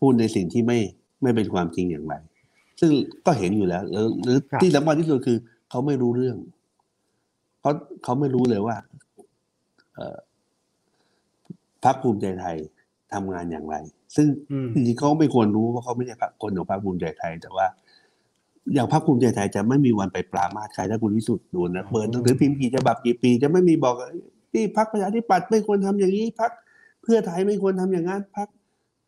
พูดในสิ่งที่ไม่ไม่เป็นความจริงอย่างไร ซึ่งก็เห็นอยู่แล้วหรือหรือครับที่สำคัญที่สุดคือเขาไม่รู้เรื่องเขาเขาไม่รู้เลยว่าเอ่อพรรคภูมิใจไทยทำงานอย่างไร ซึ่งอืมจริงๆเขาไม่ควรรู้เพราะเขาไม่ใช่พรรคคนของพรรคภูมิใจไทย แต่ว่า อย่างพรรคภูมิใจไทยจะไม่มีวันไปปรามาสใครถ้าคุณวิสุทธ์ดูนะเปิดหนังสือพิมพ์กี่ฉบับกี่ปี จะไม่มีบอกว่าที่พรรคประชาธิปัตย์ไม่ควรทำอย่างนี้พรรคเพื่อไทยไม่ควรทำอย่างนั้นพรรค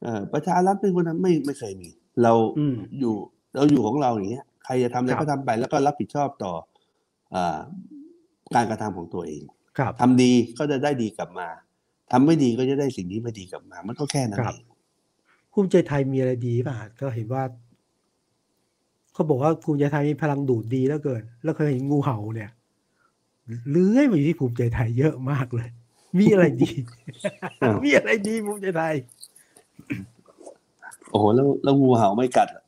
เอ่อประชารัฐไม่ควรทำไม่ไม่เคยมี เราอืมอยู่เราอยู่ของเราอย่างเงี้ยใครจะทำอะไรครับก็ทำไปแล้วก็รับผิดชอบต่ออาการกระทำของตัวเองครับทำดีก็จะได้ดีกลับมาทำไม่ดีก็จะได้สิ่งที่ไม่ดีกลับมา มันก็แค่นั้นครับเอง ภูมิใจไทยมีอะไรดีป่ะก็เห็นว่า เขาบอกว่าภูมิใจไทยมีพลังดูดดีแล้วเกิน แล้วเคยเห็นงูเห่าเนี่ยเลื้อยมาอยู่ที่ภูมิใจไทยเยอะมากเลย มีอะไรดี มีอะไรดีภูมิใจไทย โอ้โหแล้วแล้วงูเห่าไม่กัดอะ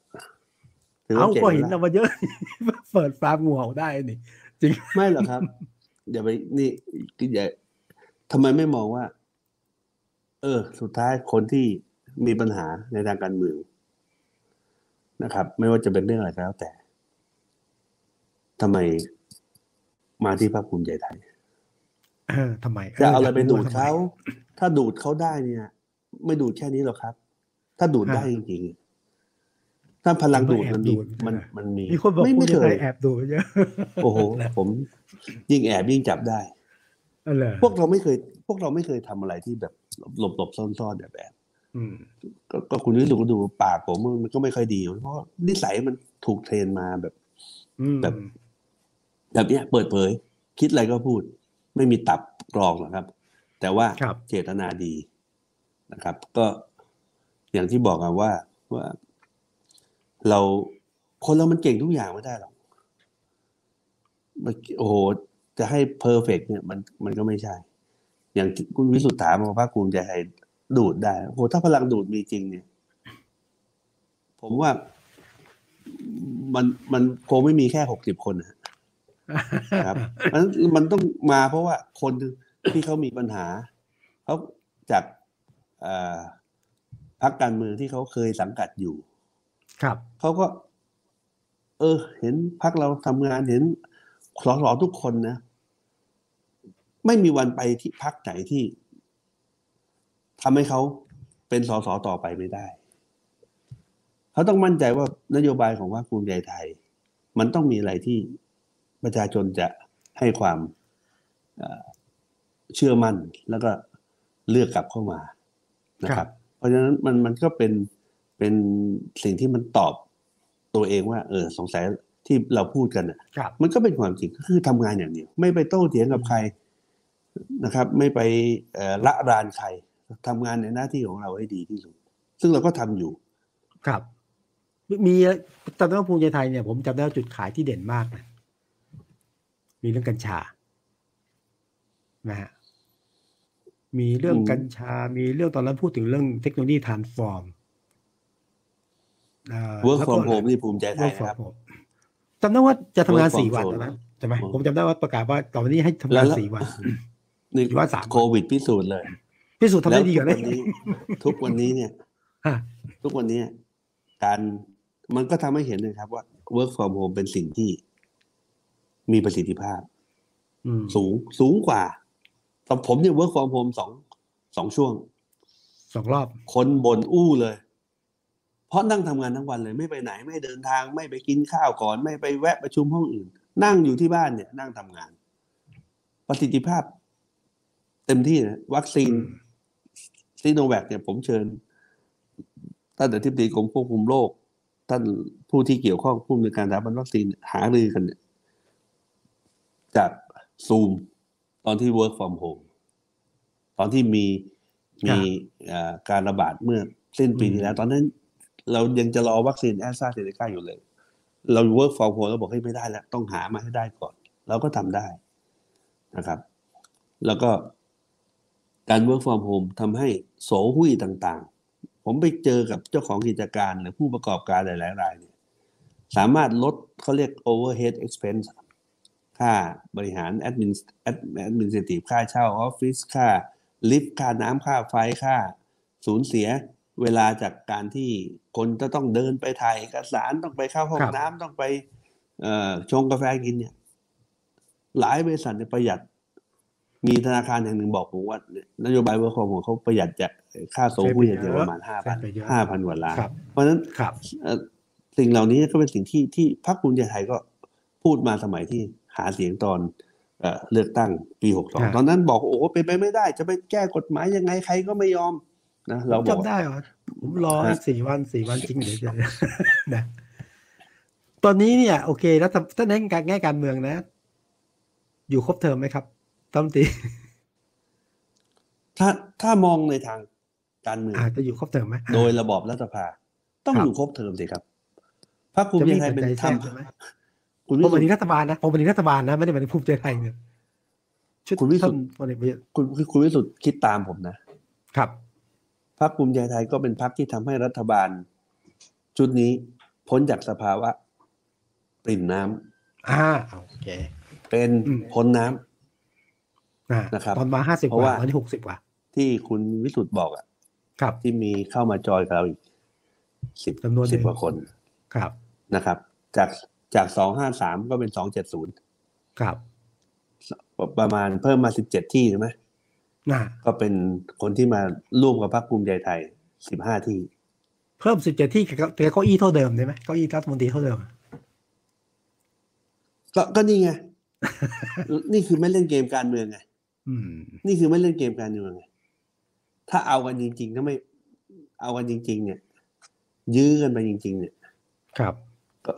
ถือว่าเอาเก่งก็เห็นแล้วเอามาเยอะ เปิดฟาร์มงูเห่าได้นี่จริงไม่หรอกครับอย่าไปนี่คืออย่าทำไมไม่มองว่า เออ สุดท้ายคนที่ มีปัญหาในทางการเมืองนะครับ ไม่ว่าจะเป็นเรื่องอะไรก็แล้วแต่ทำไมมาที่พรรคภูมิใจไทยเออทำไมจะเอาอะไรไปดูดทำมเขาถ้าดูดเขาได้เนี่ย ไม่ดูดแค่นี้หรอกครับ ถ้าดูดได้จริงๆถ้าพลังดูดมันมีมันมันมีมีคนบอกไม่ภูไม่มิใจเคไทยยแอบดูเยอะโอ้โหผม ยิ่งแอบยิ่งจับได้เอาเลยพวกเราไม่เคย พวกเราไม่เคยทำอะไรที่แบบหลบหลบซ่อนซ่อนแบบแบบอืม ก็ก็คุณวิสุทธ์ก็ดูปากผมมันก็ไม่ค่อยดี เพราะนิสัยมันถูกเทรนมาแบบอืมแบบแบบเนี้ยเปิดเผย คิดอะไรก็พูด ไม่มีตับกรองหรอกครับ แต่ว่าครับเจตนาดีนะครับ ก็อย่างที่บอกอะว่าว่า เราคนเรามันเก่งทุกอย่างไม่ได้หรอกมันโอ้โหจะให้เพอร์เฟกเนี่ยมันมันก็ไม่ใช่ อย่างที่คุณวิสุทธ์ถามมาภาคภูมิใจไทย ดูดได้โอ้โหถ้าพลังดูดมีจริงเนี่ย ผมว่ามันมันคงไม่มีแค่หกสิบคนนะครับมันมันต้องมาเพราะว่าคนที่เขามีปัญหาเขาจากเอ่อพรรคการเมืองที่เขาเคยสังกัดอยู่ ครับเขาก็ เออ เห็นพรรคเราทำงานเห็นสสทุกคนนะ ไม่มีวันไปที่พรรคไหนที่ ทำให้เขาเป็นสสต่อไปไม่ได้ เขาต้องมั่นใจว่านโยบายของพรรคภูมิใจไทย มันต้องมีอะไรที่ประชาชนจะให้ความเอ่อเชื่อมั่นแล้วก็เลือกกลับเข้ามานะคครัรับบเพราะฉะนั้นมันมันก็เป็นเป็นสิ่งที่มันตอบตัวเองว่า เออสงสัยที่เราพูดกันน่ะครับมันก็เป็นความจริงก็คือทำงานอย่างเดียว ไม่ไปโต้เถียงกับใครนะครับ ไม่ไปเอ่อละรานใคร ทำงานในหน้าที่ของเราให้ดีที่สุด ซึ่งเราก็ทำอยู่ ครับ มีตอนนั้นภูมิใจไทยเนี่ยผมจำได้ว่าจุดขายที่เด่นมากนะมีเรื่องกัญชานะฮะมีเรื่องอืมกัญชา มีเรื่องตอนนั้นพูดถึงเรื่องเทคโนโลยีทรานส์ฟอร์ม work from home นี่ภูมิใจไทย work นะครับ from home จำได้ว่าจะทำงาน Work from สี่วัน home ตอนนั้นใช่ไหมอืมผมจำได้ว่าประกาศว่าต่อไปนี้ให้ทำงานแล้วสี่วันนี่หรือว่าสามโควิดพิสูจน์เลย พิสูจน์ทำได้ดีกว่าแล้วนี้ทุกวันนี้ทุกวันนี้เนี่ยฮะทุกวันนี้การมันก็ทำให้เห็นนะครับว่า work from home เป็นสิ่งที่มีประสิทธิภาพอืมสูงสูงกว่าตอนผมเนี่ย work from home สองสองช่วงสองรอบ คนบ่นอู้เลย เพราะนั่งทำงานทั้งวันเลย ไม่ไปไหนไม่เดินทางไม่ไปกินข้าวก่อน ไม่ไปแวะประชุมห้องอื่น นั่งอยู่ที่บ้านเนี่ย นั่งทำงาน ประสิทธิภาพ เต็มที่นะวัคซีนอืม ซีโนแวคเนี่ยผมเชิญท่านอธิบดีกรมควบคุมโรคท่านผู้ที่เกี่ยวข้องผู้อำนวยการสถาบันวัคซีนหารือกันเนี่ยจากซูมตอนที่ work from home ตอนที่มีมีเอ่อการระบาดเมื่อสิ้นปีที่แล้ว ตอนนั้นเรายังจะรอวัคซีนแอสตราเซเนกาอยู่เลย เรา work from home เราบอกให้ยไม่ได้แล้ว ต้องหามาให้ได้ก่อน เราก็ทำได้นะครับ แล้วก็ การ work from home ทำให้โสหุ้ยต่างๆ ผมไปเจอกับเจ้าของกิจการหรือผู้ประกอบการหลายๆรายเนี่ยสามารถลดเขาเรียก overhead expense ค่าบริหาร admin administrative ค่าเช่าออฟฟิศค่าลิฟต์ค่าน้ำค่าไฟค่าสูญเสียเวลาจากการที่คนจะต้องเดินไปถ่ายเอกสารต้องไปเข้าห้องครับน้ำต้องไปเอ่อชงกาแฟกินเนี่ย หลายบริษัทเนี่ยประหยัด มีธนาคารแห่งหนึ่งบอกผมว่านโยบาย work home ของเขาประหยัดจากค่าโซหุ้ยอย่างเดียวประมาณห้าพันไปเยอะห้าพันกว่าล้านครับเพราะฉะนั้นครับเอ่อสิ่งเหล่านี้ก็เป็นสิ่งที่ที่พรรคภูมิใจไทยก็พูดมาสมัยที่หาเสียงตอนเอ่อเลือกตั้งปีหกสองครับตอนนั้นบอกโอ้โหเป็นไปไม่ได้ จะไปแก้กฎหมายยังไงใครก็ไม่ยอมนะเราผมบอกจำได้เหรอผมรอฮะสี่วันสี่วันจริงเดี๋ยวจะนะตอนนี้เนี่ย โอเคแล้วถ้าในการแง่การเมืองนะ อยู่ครบเทอมไหมครับ ต้อมตีถ้าถ้ามองในทางการเมืองอาจจะอยู่ครบเทอมไหมโดยระบอบรัฐสภา ต้องครับอยู่ครบเทอมสิครับพรรคภูมิจะใจมีไทยปัจเป็นจัยทแทรกใช่ไหมำคุณผมวิวันสุทนี้ธิ์รัฐบาลนะผมวันนี้รัฐบาลนะไม่ได้หมายถึงภูมิใจไทยเนี่ยชุดคุณวิสุทธิ์ท่านพลเอกประยุทธ์คุณคุณวิสุทธิ์คิดตามผมนะ ครับพรรคภูมิใจไทยก็เป็นพรรคที่ทำให้รัฐบาล ชุดนี้พ้นจากสภาวะปริ่มน้ำอ่าโอเค เป็นอืมพ้นน้ำอ่า นะครับตอนมาห้าสิบเพกราะว่าว่าตอนนี้หกสิบกว่า ที่คุณวิสุทธ์บอกอะครับ ที่มีเข้ามาจอยกับเราอีกสิบจำนวนหนึ่งสิบกว่าคนครับนะครับ จากจากสองห้าสามก็เป็นสองเจ็ดศูนย์ครับ ประมาณเพิ่มมาสิบเจ็ดที่ใช่ไหมน่าก็เป็นคนที่มาร่วมกับพรรคภูมิใจไทยสิบห้าที่ เพิ่มสิบเจ็ดที่กับเก้าอี้เท่าเดิมได้ไหมเก้าอี้รัฐมนตรีเท่าเดิมก็ก็นี่ไง นี่คือไม่เล่นเกมการเมืองไงอืม นี่คือไม่เล่นเกมการเมืองไงถ้าเอากันจริงๆถ้าไม่ เอากันจริง ๆ เนี่ย ยื้อกันไปจริง ๆ เนี่ย ครับก็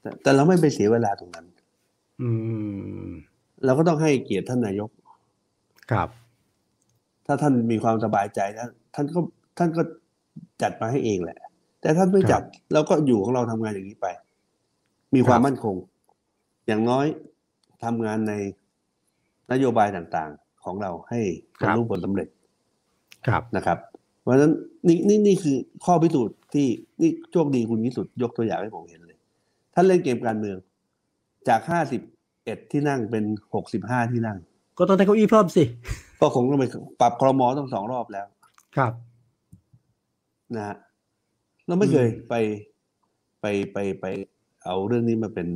แต่แต่เราไม่ไปเสียเวลาตรงนั้น อืม เราก็ต้องให้เกียรติท่านนายก ครับ ถ้าท่านมีความสบายใจท่านท่านก็ท่านก็จัดมาให้เองแหละ แต่ท่านไม่จัดเราก็อยู่ของเราทำงานอย่างนี้ไป มีความมั่นคง อย่างน้อยทำงานใน นโยบายต่างๆของเราให้บรรลุผลสำเร็จครับนะครับ เพราะฉะนั้นนี่นี่นี่คือข้อพิสูจน์ที่นี่โชคดีคุณวิสุทธ์ยกตัวอย่างให้ผมเห็นเลยท่านเล่นเกมการเมือง จากห้าสิบเอ็ดที่นั่งเป็นหกสิบห้าที่นั่ง ก็ต้องได้เก้าอี้เพิ่มสิ ก็คงต้องไปปรับครมอต้องสองรอบแล้ว ครับ นะฮะเราไม่เคยอืมไปไปไปไป เอาเรื่องนี้มาเป็น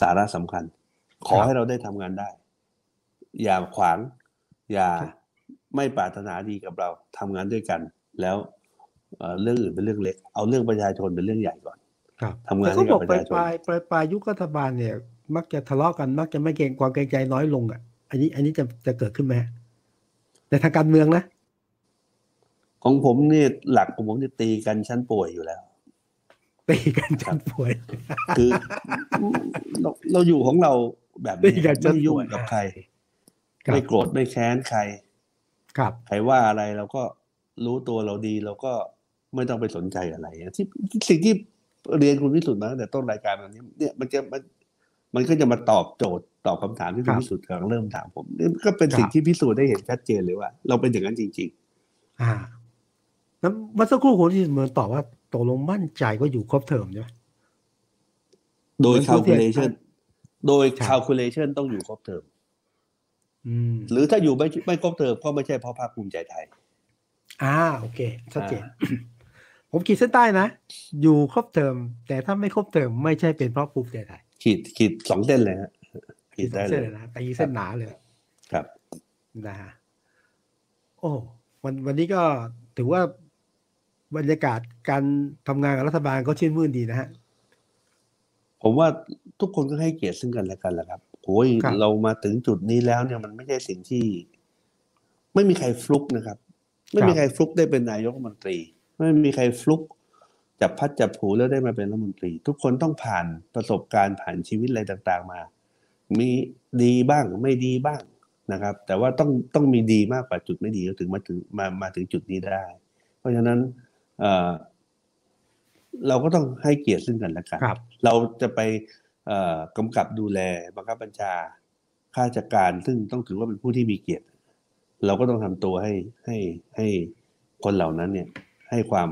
สาระสำคัญ ขอครับให้เราได้ทำงานได้ อย่าขวาง อย่าครับไม่ปรารถนาดีกับเราทำงานด้วยกัน แล้วเอ่อเรื่องอื่นเป็นเรื่องเล็ก เอาเรื่องประชาชนเป็นเรื่องใหญ่ก่อนครับทำงานแต่เขาบอกให้ปกับลายประชาชนปลายปลายปลายยุครัฐบาลเนี่ย มักจะทะเลาะกัน มักจะไม่เกรงความเกรงใจน้อยลงอะ อันนี้ อันนี้จะจะเกิดขึ้นไหมฮะในทางการเมืองนะของผมเนี่ยหลักของผมจะตีกันชั้นป่วยอยู่แล้วตีกันจนป่วย คือเราเราอยู่ของเราแบบตีนี้กันจนไม่ยุ่งป่วยกับใครครับ ไม่โกรธไม่แค้นใคร ครับใครว่าอะไรเราก็รู้ตัวเราดีเราก็ไม่ต้องไปสนใจอะไรที่สิ่งที่เรียนคุณวิสุทธ์มาตั้งแต่ต้นรายการวันนี้เนี่ยมันจะมันมันก็จะมาตอบโจทย์ตอบคำถามที่คุณวิสุทธ์กำลังเริ่มถามผมนี่ก็เป็นสิ่งที่พิสูจน์ได้เห็นชัดเจนเลยว่า เราเป็นอย่างนั้นจริงอ่าแล้วเมื่อสักครู่คุณที่เหมือนตอบว่าตกลงมั่นใจก็อยู่ครบเทอมใช่ไหมๆโดยเหมือนผู้ที่ calculation โดยครับ calculation ต้องอยู่ครบเทอมอืม หรือถ้าอยู่ไม่ไม่ครบเทอมก็ไม่ใช่เพราะภาคภูมิใจไทย อ่าโอเคชัดเจนผมขีดเส้นใต้นะ อยู่ครบเทอม แต่ถ้าไม่ครบเทอมไม่ใช่เป็นเพราะภูมิใจไทย ขีดขีดสองเส้นเลยฮะขีดสอได้งเลเส้นยเลยนะตีเส้นหนาเลย ครับนะฮะโอ้วันวันนี้ก็ถือว่าบรรยากาศการทำงานกับรัฐบาลก็ชื่นมื่นดีนะฮะ ผมว่าทุกคนก็ให้เกียรติซึ่งกันและกันแหละครับ โอ้ยครับเรามาถึงจุดนี้แล้วเนี่ยมันไม่ใช่สิ่งที่ ไม่มีใครฟลุกนะครับ ไม่มีใครฟลุกได้เป็นนายกรัฐมนตรี ไม่มีใครฟลุกจับพัดจับผูแล้วได้มาเป็นรัฐมนตรี ทุกคนต้องผ่านประสบการณ์ผ่านชีวิตอะไรต่างๆมา มีดีบ้างไม่ดีบ้างนะครับ แต่ว่าต้องต้องมีดีมากกว่าจุดไม่ดีถึงมาถึงมามาถึงจุดนี้ได้ เพราะฉะนั้นเอ่อเราก็ต้องให้เกียรติซึ่งกันและกันครับเราจะไปเอ่อ กำกับดูแลบังคับบัญชาข้าราชการซึ่งต้องถือว่าเป็นผู้ที่มีเกียรติ เราก็ต้องทำตัวให้ให้ให้คนเหล่านั้นเนี่ยให้ความ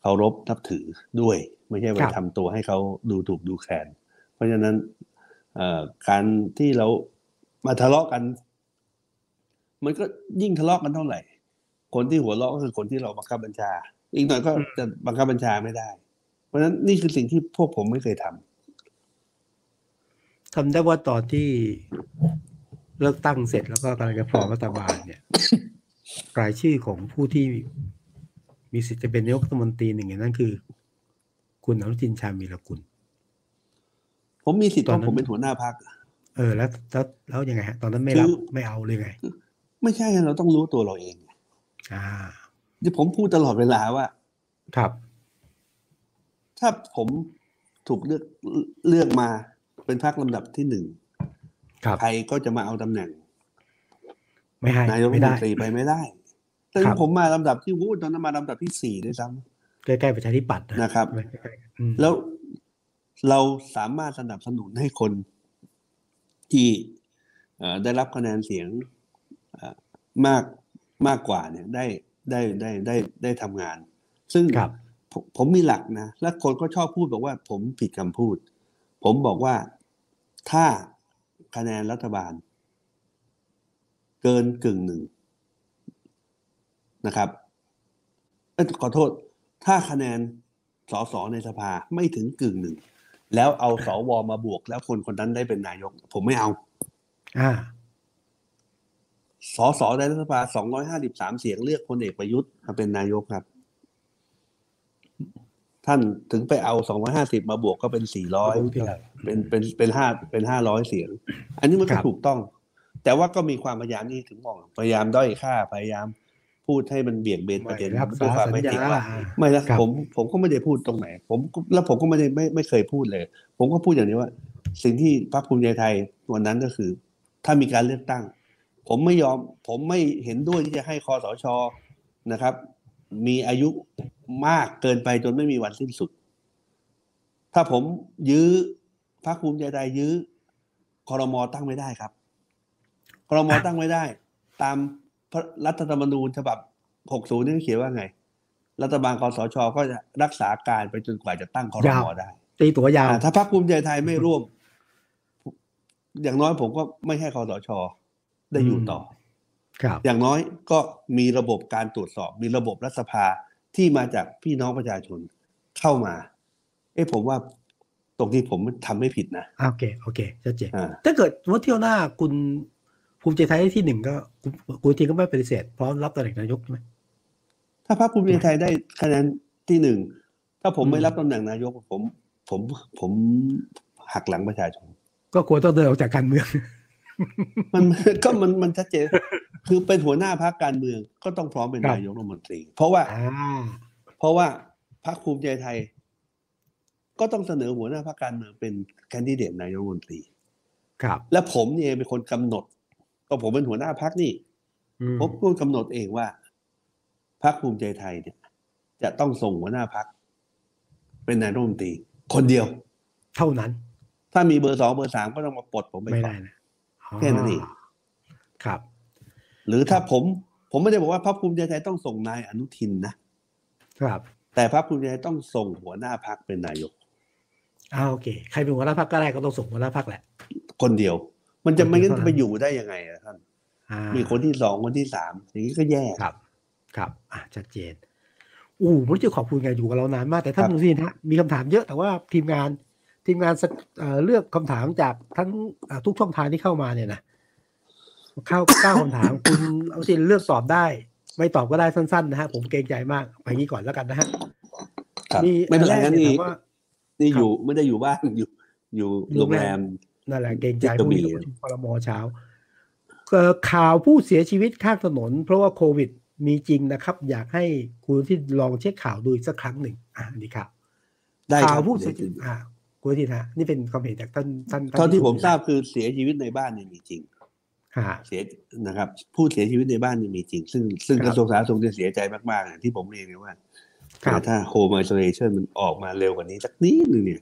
เคารพนับถือด้วย ไม่ใช่ไปครับทำตัวให้เขาดูถูกดูแคลนเพราะฉะนั้นการที่เรามาทะเลาะกัน มันก็ยิ่งทะเลาะกันเท่าไหร่ คนที่หัวเราะก็คือคนที่เราบังคับบัญชา อีกหน่อยก็จะบังคับบัญชาไม่ได้ ราะฉะนั้นนี่คือสิ่งที่พวกผมไม่เคยทำทำได้ว่าตอนที่เลือกตั้งเสร็จแล้วก็กำลังจะฟอร์มรัฐบาลเนี่ย รายชื่อของผู้ที่มีสิทธิ์จะเป็นนายกรัฐมนตรีหนึ่งในนั้นคือ คุณอนุทินชาญวีรกุล ผมมีสิทธิ์ตเพอนนั้นราะผมเป็นหัวหน้าพักเออแล้วแล้วแล้วยังไงฮะ ตอนนั้นไม่รับคือไม่เอาเลยไง ไม่ใช่เราต้องรู้ตัวเราเอง อ่าที่ผมพูดตลอดเวลาว่า ครับ ถ้าผมถูกเลือกเลือกมาเป็นพักลำดับที่หนึ่งครับใครก็จะมาเอาตำแหน่ง ไม่ให้นายกรัไม่ฐมได้นตรีไปไม่ได้แต่ครับผมมาลำดับที่วูดตอนนั้นมาลำดับที่สี่ด้วยซ้ใกล้ๆประชาธิปัตย์นะครับใกล้ๆอืมำแล้วเราสามารถสนับสนุนให้คนที่เอ่อได้รับคะแนนเสียงเอ่อมากมากกว่าเนี่ยได้ได้ได้ได้ได้ทำงาน ซึ่งครับ ผมผมมีหลักนะ และคนก็ชอบพูดบอกว่าผมผิดคำพูด ผมบอกว่าถ้าคะแนนรัฐบาล เกินกึ่งหนึ่งนะครับเอ้ยขอโทษ ถ้าคะแนนสสในสภาไม่ถึงกึ่งหนึ่ง แล้วเอาสวมาบวก แล้วคนคนนั้นได้เป็นนายก ผมไม่เอาอ่าสสในรัฐสภา253เสียงเลือกพลเอกประยุทธ์มาเป็นนายกครับ ท่านถึงไปเอา 250 มาบวกก็เป็น 400 เป็นเป็นเป็นห้าเป็นห้าร้อยเสียง อันนี้มันคก็รับถูกต้อง แต่ว่าก็มีความพยายามนี่ถึงมองพยายามด้อยค่าพยายามพูดให้มันเบี่ยงเบนประเด็นไม่รับด้วยความสัไม่ญจริงญาว่าไม่นะครับผมผมก็ไม่ได้พูดตรงไหน ผมก็แล้วผมก็ไม่ได้ไม่ไม่เคยพูดเลย ผมก็พูดอย่างนี้ว่า สิ่งที่พรรคภูมิใจไทยวันนั้นก็คือ ถ้ามีการเลือกตั้ง ผมไม่ยอม ผมไม่เห็นด้วยที่จะให้คอสชนะครับ มีอายุมากเกินไปจนไม่มีวันสิ้นสุด ถ้าผมยื้อพรรคภูมิใจไทยยื้อคอรมอตั้งไม่ได้ครับคอรมอตั้งไม่ได้ ตามพระรัฐธรรมนูญฉบับ 60 นี่เขียนว่าไง รัฐบาลคอสชก็จะรักษาการไปจนกว่าจะตั้งคอรมอได้ ตีตัวยาวอ่าถ้าพรรคภูมิใจไทยไม่ร่วม อย่างน้อยผมก็ไม่ให้คอสชได้อยู่ต่อครับ อย่างน้อยก็มีระบบการตรวจสอบ มีระบบรัฐสภาที่มาจากพี่น้องประชาชนเข้ามา เอ้ผมว่าตรงนี้ผมทำไม่ผิดนะอ่าโอเคโอเคชัดเจนอ่าถ้าเกิดว่าเที่ยวหน้าคุณภูมิใจไทยได้ที่หนึ่งก็คุณคุณทีก็ไม่ปฏิเสธพร้อมรับตำแหน่งนายกใช่ไหมถ้าพรรคภูมิใจไทยได้คะแนนที่หนึ่งถ้าผมอืมไม่รับตำแหน่งนายกผม ผมผมหักหลังประชาชน ก็ควรต้องเดินออกจากการเมือง มันก็มันมันชัดเจนคือเป็นหัวหน้าพรรคการเมืองก็ต้องพร้อมเป็นครับนายกรัฐมนตรี เพราะว่าอ่าเพราะว่าพรรคภูมิใจไทย ก็ต้องเสนอหัวหน้าพรรคการเมืองเป็นแคนดิเดตนายกรัฐมนตรี ครับ และผมนี่เองเป็นคนกำหนด ก็ผมเป็นหัวหน้าพรรคนี่อืมผมพูดกำหนดเองว่าพรรคภูมิใจไทยเนี่ย จะต้องส่งหัวหน้าพรรคเป็นนายกรัฐมนตรี คนเดียว เท่านั้น ถ้ามีเบอร์สองเบอร์สามก็ต้องมาปลดผมไปไม่ก่อได้นนะอ๋อ แค่นั้นเองครับ หรือถ้าผม ผมไม่ได้บอกว่าพรรคภูมิใจไทยต้องส่งนายอนุทินนะครับ แต่พรรคภูมิใจไทยต้องส่งหัวหน้าพรรคเป็นนายกอ่าโอเคใครเป็นหัวหน้าพรรคก็ได้ก็ต้องส่งหัวหน้าพรรคแหละ คนเดียว มันจะคนเดียวไม่งั้นเท่านั้จะนไปอยู่ได้ยังไงอะท่านอ่ามีคนที่สองคนที่สามอย่างนี้ก็แย่ครับ ครับ อะชัดเจนอู้ผมจะขอบคุณไงอยู่กับเรานานมากแต่ท่านครับมุสินฮะมีคำถามเยอะแต่ว่าทีมงาน ทีมงานสักเอ่อเลือกคำถามจากทั้งเอ่อทุกช่องทางที่เข้ามาเนี่ยนะเข้าเก้าคำถาม คุณเอาสินเลือกตอบได้ ไม่ตอบก็ได้สั้นๆนะฮะผมเกรงใจมากไปงี้ก่อนแล้วกันนะฮะครับมีไม่เป็นไรอังั้นแกนี่ถามว่านี่ครับอยู่ไม่ได้อยู่บ้านอยู่อยู่ อยู่โรงแรมนั่นแหละเกรงใจที่กพระรุ่งบี่นี้ต้องประชุมครมเช้าเอ่อข่าวผู้เสียชีวิตข้างถนน เพราะว่าโควิดมีจริงนะครับ อยากให้คุณที่ลองเช็คข่าวดูอีกสักครั้งหนึ่งอ่านี่ครับได้คข่าวรับผู้เสียชีวิตอ่า คุณทินฮะนี่เป็นความเห็นจากท่านท่านเท่าที่ผมทราบคือเสียชีวิตในบ้านเนี่ยมีจริงฮะเสียนะครับ ผู้เสียชีวิตในบ้านเนี่ยมีจริง ซึ่งซึ่งครับกระทรวงสาธารณสุขจะเสียใจมากๆอย่างที่ผมเรียนเนี่ยว่าครับถ้าโฮมไอโซเลชันมันออกมาเร็วกว่านี้สักนิดนึงเนี่ย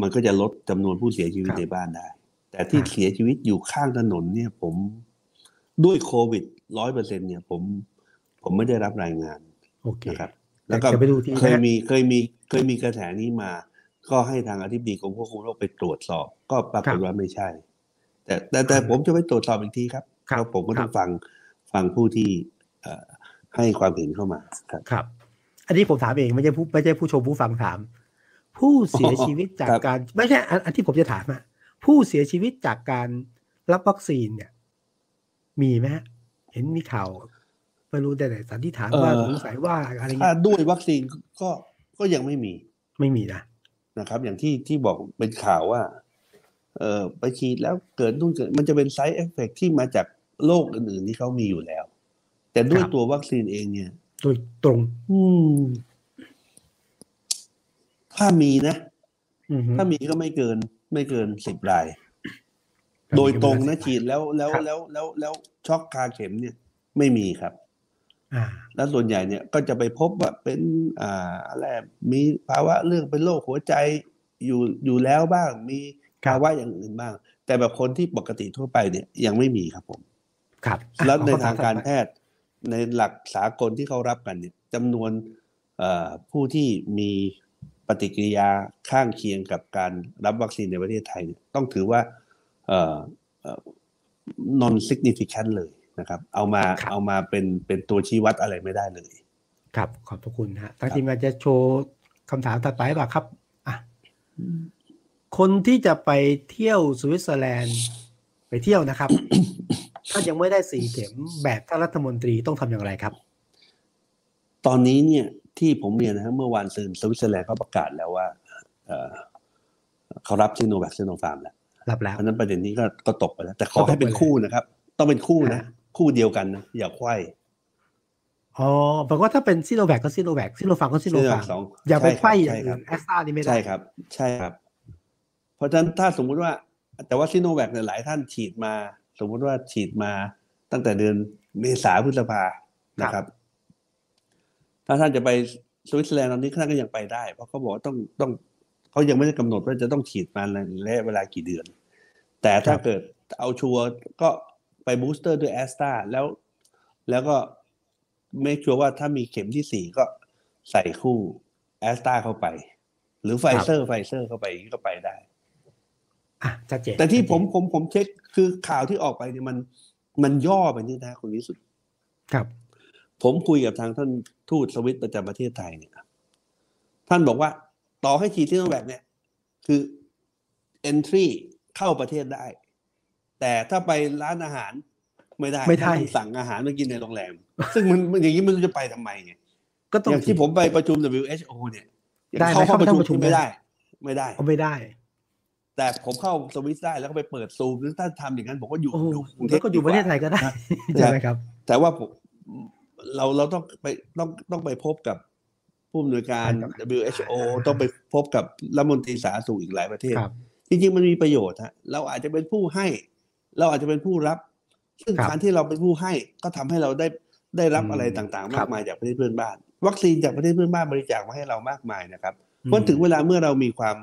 มันก็จะลดจำนวนผู้เสียชีวิตในบ้านได้ แต่ที่เสียชีวิตอยู่ข้างถนนเนี่ย ผมด้วยโควิดร้อยเปอร์เซ็นเนี่ย ผมผมไม่ได้รับรายงานโอเคนะครับแต่แล้วก็จะไปดูทีนะเคยมีเคยมีเคยมีกระแสนี้มา ก็ให้ทางอธิบดีกรมควบคุมโรคไปตรวจสอบ ก็ปรากฏว่าไม่ใช่ แต่แต่แต่ผมจะไปตรวจสอบอีกทีครับครับแล้วผมก็ต้องครับฟังฟังผู้ที่เอ่อให้ความเห็นเข้ามาครับครับ อันนี้ผมถามเองไม่ใช่ผู้ไม่ใช่ผู้ชมผู้ฟังถาม ผู้เสียชีวิตจากครับการไม่ใช่อันอันที่ผมจะถามอะผู้เสียชีวิตจากการรับวัคซีนเนี่ย มีไหมฮะเห็นมีข่าวไม่รู้แต่ไหนสันนิษฐานว่าสงสัยว่าอะไรถ้าเงี้ยด้วยวัคซีนก็ก็ยังไม่มี ไม่มีนะ นะครับ อย่างที่ที่บอกเป็นข่าวว่า เออไปฉีดแล้วเกิดนู่นเกิดมันจะเป็นไซ d ์เอฟเฟกที่มาจากโรคอื่นๆที่เขามีอยู่แล้ว แต่ด้วยตัววัคซีนเองเนี่ยโดยตรง อืมถ้ามีนะอือฮึถ้ามีก็ไม่เกิน ไม่เกินสิบราย โดยตรงนะฉีดแล้วแล้วครับแล้วแล้วแล้วช็อกคาเข็มเนี่ย ไม่มีครับอ่า แล้วส่วนใหญ่เนี่ยก็จะไปพบว่าเป็นอ่าอะไรมีภาวะเรื่องเป็นโรคหัวใจอยู่อยู่แล้วบ้างมีครับภาวะอย่างอื่นบ้าง แต่แบบคนที่ปกติทั่วไปเนี่ยยังไม่มีครับผม ครับอะแล้วในเอคำถทางการถัดไปแพทย์ในหลักสากลที่เขารับกันเนี่ยจำนวนเอ่อผู้ที่มีปฏิกิริยาข้างเคียงกับการรับวัคซีนในประเทศไทยเนี่ยต้องถือว่าเอ่อเอ่อ non significant เลย นะครับ เอามาครับเอามาเป็นเป็นตัวชี้วัดอะไรไม่ได้เลย ครับ ขอบพระคุณฮะทางครับทีมงานจะโชว์คำถามถัดไปป่ะครับอะคนที่จะไปเที่ยวสวิตเซอร์แลนด์ไปเที่ยวนะครับ ถ้ายังไม่ได้สี่เข็มแบบท่านรัฐมนตรีต้องทำอย่างไรครับ ตอนนี้เนี่ยที่ผมเรียนนะฮะเมื่อวานซืนสวิตเซอร์แลนด์เขาประกาศแล้วว่าเอ่อเขารับซิโนแวคซิโนฟาร์มแล้วรับแล้วเพราะฉะนั้นประเด็นนี้ก็ก็ตกไปแล้ว แต่ขอก็ตกไปให้เป็นคู่นะครับ ต้องเป็นคู่นะฮะ คู่เดียวกันนะอย่าไขว้อ๋อแปลว่าถ้าเป็นซิโนแวคก็ซิโนแวคซิโนฟาร์มก็ซิโนซิโนฟาแวร์คมสองอย่าไปใช่ไขว้อใช่ย่างคอื่รับนแอสตรานี่ไม่ได้ใช่ครับ ใช่ครับ เพราะฉะนั้นถ้าสมมุติว่า แต่ว่าซิโนแวคเนี่ยหลายท่านฉีดมา สมมติว่าฉีดมาตั้งแต่เดือนเมษาพฤษภานะครับ ถ้าท่านจะไปสวิตเซอร์แลนด์ตอนนี้ท่านก็ยังไปได้ เพราะเขาบอกว่าต้องต้องเขายังไม่ได้กำหนดว่าจะต้องฉีดมาในระยะเวลากี่เดือน แต่ถ้าครับเกิดเอาชัวร์ก็ ไป booster ด้วยแอสตราแล้ว แล้วก็ไม่ชัวร์ว่าถ้ามีเข็มที่สี่ก็ใส่คู่แอสตราเข้าไป หรือไฟเซอร์ไฟเซอร์เข้าไปอย่างนี้ก็ไปได้อะชัดเจนแต่ที่ชัดเจนผมผมผมเช็คคือข่าวที่ออกไปเนี่ยมัน มันย่อไปนี่นะคุณวิสุทธ์ครับ ผมคุยกับทางท่านทูตสวิตประจำประเทศไทยเนี่ยท่านบอกว่าต่อให้ฉีดซิโนแวคเนี่ย คือ entry เข้าประเทศได้ แต่ถ้าไปร้านอาหารไม่ได้ไม่ได้ท่านต้องสั่งอาหารมากินในโรงแรม ซึ่งมันมันอย่างนี้มันจะไปทำไมไงก็ต้องอย่างที่ผมไปประชุม WHO เนี่ยยังได้ไหมเข้าห้องประเข้าไปประชุชุมมไม่ได้ ไม่ได้เอาไม่ได้ แต่ผมเข้าสวิตได้แล้วก็ไปเปิดซูมหรือถ้าทำอย่างนั้นผมก็อยู่โอ้อยู่กรุงเทแล้พวก็อยู่ประเทศไทยก็ได้นะใช่ไหมครับ แต่ว่าผมเราเราต้องไปต้องต้องไปพบกับผู้อำนวยการครับ WHO ต้องไปพบกับรัฐมนตรีสาธารณสุขอีกหลายประเทศครับจริงๆมันมีประโยชน์ฮะเราอาจจะเป็นผู้ให้ เราอาจจะเป็นผู้รับ ซึ่งครับการที่เราเป็นผู้ให้ก็ทำให้เราได้ได้รับอืมอะไรต่างๆครัมากบมายจากประเทศเพื่อนบ้าน วัคซีนจากประเทศเพื่อนบ้านบริจาคมาให้เรามากมายนะครับอืมเพราะถึงเวลาเมื่อเรามีความ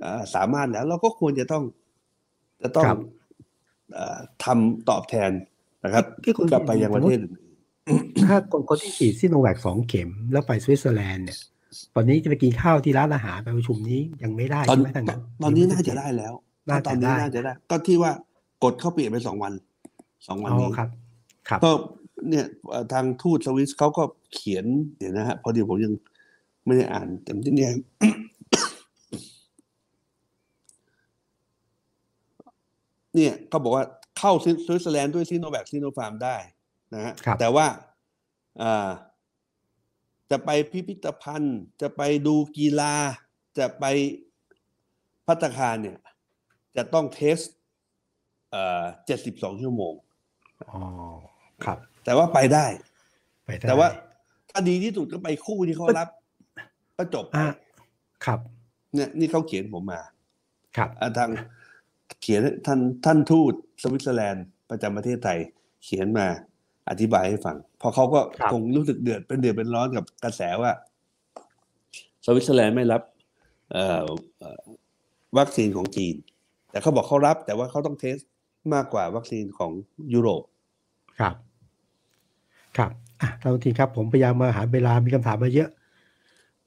เอ่อสามารถแล้ว เราก็ควรจะต้องจะต้องครับเอ่อทำตอบแทนนะครับที่คุณกลับไปยังประเทศอื่นถ้าคนคนที่ฉีดซิโนแวคสองเข็มแล้วไปสวิตเซอร์แลนด์เนี่ย ตอนนี้จะไปกินข้าวที่ร้านอาหารไปประชุมนี้ยังไม่ได้ตอนใช่ไหมทางตนั้อนนตอนนี้น่าจะได้แล้วน่าตอจะนนี้ได้น่าจะได้ ก็ที่ว่า กฎเขาเปลี่ยนไปสองวันสองวันอ๋อนี้ครับ ครับ ก็เนี่ยเอ่อทางทูตสวิสเขาก็เขียนเดี๋ยวนะฮะพอดีผมยังไม่ได้อ่านเต็มที่เนี่ยเนี่ยก็บอกว่าเข้าสวิตเซอร์แลนด์ด้วยซีโนแวคซีโนฟาร์มได้นะฮะครับแต่ว่าอ่าจะไปพิพิธภัณฑ์ จะไปดูกีฬา จะไปพัตตาคารเนี่ย จะต้องเทส เอ่อเจ็ดสิบสองชั่วโมงอ๋อครับ แต่ว่าไปได้ไปได้แต่ว่าถ้าดีที่สุดก็ไปคู่ที่เขารับ ก็จบไปอะครับ เนี่ยนี่เขาเขียนผมมา ครับอะทางเขียนท่านท่านทูตสวิตเซอร์แลนด์ประจำประเทศไทย เขียนมาอธิบายให้ฟังเพอเขาก็ครับคงรู้สึกเดือดเป็นเดือดเป็นร้อนกับกระแสว่า สวิตเซอร์แลนด์ไม่รับเอ่อเอ่อวัคซีนของจีน แต่เขาบอกเขารับ แต่ว่าเขาต้อง test มากกว่าวัคซีนของยุโรป ครับ ครับอะท่านทีครับ ผมพยายามมาหาเวลามีคำถามมาเยอะ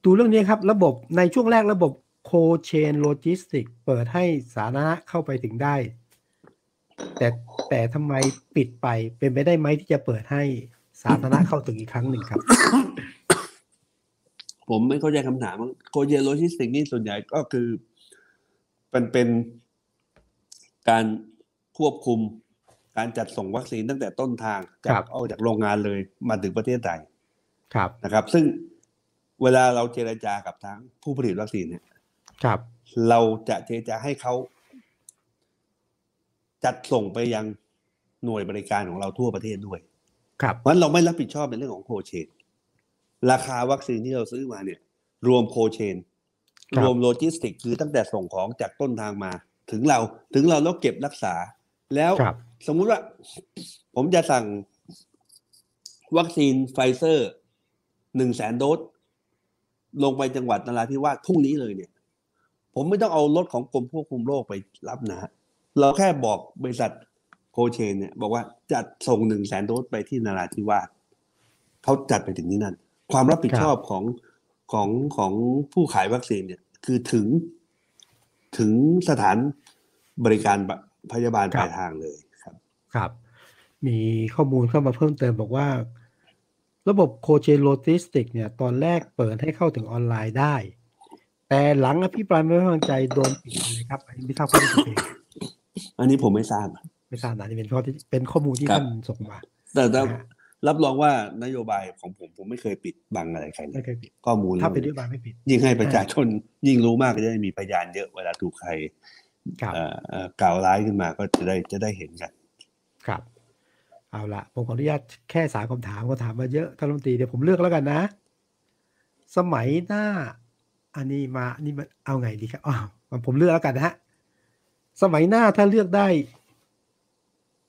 ดูเรื่องนี้ครับ ระบบในช่วงแรกระบบ cold chain logistic เปิดให้สาธารณะเข้าไปถึงได้ แต่แต่ทำไมปิดไปเป็นไปได้ไหมที่จะเปิดให้สาธารณะเข้าถึงอีกครั้งหนึ่งครับ ผมไม่เข้าใจคำถาม cold chain logistic นี่ส่วนใหญ่ก็คือ มันเป็นการ ควบคุมการจัดส่งวัคซีนตั้งแต่ต้นทางจากครับออกจากโรงงานเลยมาถึงประเทศไทยครับนะครับ ซึ่งเวลาเราเจรจากับทางผู้ผลิตวัคซีนเนี่ยครับ เราจะเจรจาให้เขาจัดส่งไปยังหน่วยบริการของเราทั่วประเทศด้วย ครับเพราะฉะนั้นเราไม่รับผิดชอบในเรื่องของ cold chain ราคาวัคซีนที่เราซื้อมาเนี่ย รวม cold chain ครับรวมโลจิสติกคือตั้งแต่ส่งของจากต้นทางมา ถึงเราถึงเราแล้วเก็บรักษา แล้วครับสมมุติว่า ผมจะสั่งวัคซีนไฟเซอร์หนึ่งแสนโดสลงไปจังหวัดนราธิวาสพรุ่งนี้เลยเนี่ย ผมไม่ต้องเอารถของกรมควบคุมโรคไปรับนะฮะเราแค่บอกบริษัท cold chain เนี่ย บอกว่าจัดส่งหนึ่งแสนโดสไปที่นราธิวาสเขาจัดไปถึงที่นั่น ความรับผิดชอบของของของผู้ขายวัคซีนเนี่ย คือถึงถึงสถานบริการ พยาบาลครับลายทางเลยครับ ครับ มีข้อมูลเข้ามาเพิ่มเติมบอกว่า ระบบ cold chain logistic เนี่ย ตอนแรกเปิดให้เข้าถึงออนไลน์ได้ แต่หลังอภิปรายไม่ไว้วางใจโดนปิดเลยครับอันนี้ไม่ทราบข้อเท็จจริงอันนี้ผมไม่ทราบไม่ทราบนะนี่เป็นข้อที่เป็นข้อมูลที่ครับท่านส่งมา แต่แต่นะฮะรับรองว่านโยบายของผมผมไม่เคยปิดบังอะไรใครเลไม่ยเคยปิดข้อมูลถ้าเป็นนโยบายไม่ผิด ยิ่งให้ประชาชนยิ่งรู้มากก็จะได้มีพยานเยอะเวลาถูกใคร ครับเอ่อเอ่อกล่าวร้ายขึ้นมาก็จะได้จะได้เห็นกัน ครับ เอาละผมขออนุญาตแค่สามคำถามก็ถามมาเยอะท่านรัฐมนตรีเดี๋ยวผมเลือกแล้วกันนะ สมัยหน้า อันนี้มาอันนี่มันเอาไงดีครับอ้าวผมเลือกแล้วกันนะฮะสมัยหน้าถ้าเลือกได้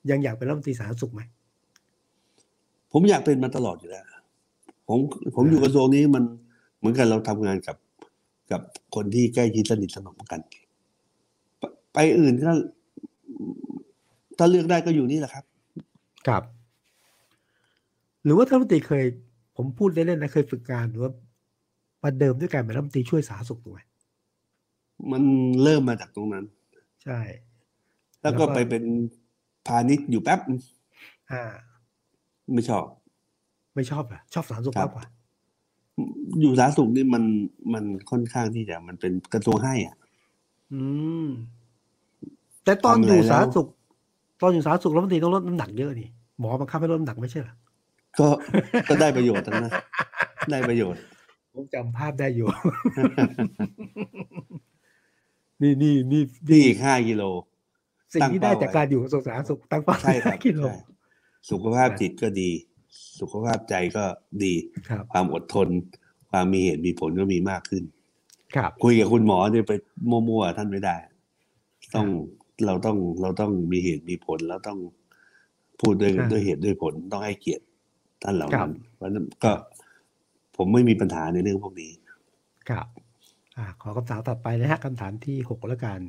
ยังอยากเป็นรัฐมนตรีสาธารณสุขไหมผมอยากเป็นมาตลอดอยู่แล้วผมผมอยู่กระทรวงนี้มันเหมือนกันเราทำงานกับกับคนที่ใกล้ชิดสนิทสนมกัน ไปไปอื่นก็ถ้าเลือกได้ก็อยู่นี่แหละครับ ครับ หรือว่าท่านรัฐมนตรีเคย ผมพูดเล่นๆนะเคยฝึกงานหรือว่าประเดิมด้วยการเป็นรัฐมนตรีช่วยสาธารณสุขถูกไหมมันเริ่มมาจากตรงนั้น ใช่ แล้วก็ไปเป็นพาณิชย์อยู่แป๊บอ่า ไม่ชอบ ไม่ชอบเหรอะ ชอบสาธารณสุขครัมาบกกว่าอยู่สาธารณสุขนี่มันมันค่อนข้างที่จะมันเป็นกระทรวงให้อะ อืม แต่ตอนทำอะไรอยู่แล้วสาธารณสุข ตอนอยู่สาธารณสุขรัฐมนตรีต้องลดน้ำหนักเยอะนี่หมอบังคับให้ลดน้ำหนักไม่ใช่เหรอก็ก็ได้ประโยชน์ทั้งนั้นได้ประโยชน์ผมจำภาพได้อยู่ นี่นี่นี่นี่อีกห้ากิโลสิ่งที่ได้ตั้งเป้าจากการอยู่กระทรวงสาธารณสุขตั้งเป้าใช่ครับกิโลใช่สุขภาพจิตก็ดี สุขภาพใจก็ดีครับความอดทน ความมีเหตุมีผลก็มีมากขึ้น ครับ คุยกับคุณหมอเนี่ยไปมั่วๆท่านไม่ได้ ต้อง เราต้องเราต้องมีเหตุมีผลแล้วต้องพูดด้วยครับด้วยเหตุด้วยผลต้องให้เกียรติท่านเหล่าครันั้บนเพราะฉะนั้นก็ผมไม่มีปัญหาในเรื่องพวกนี้ ครับอ่าขอคำถามต่อไปนะฮะคำถามที่หกแล้วกัน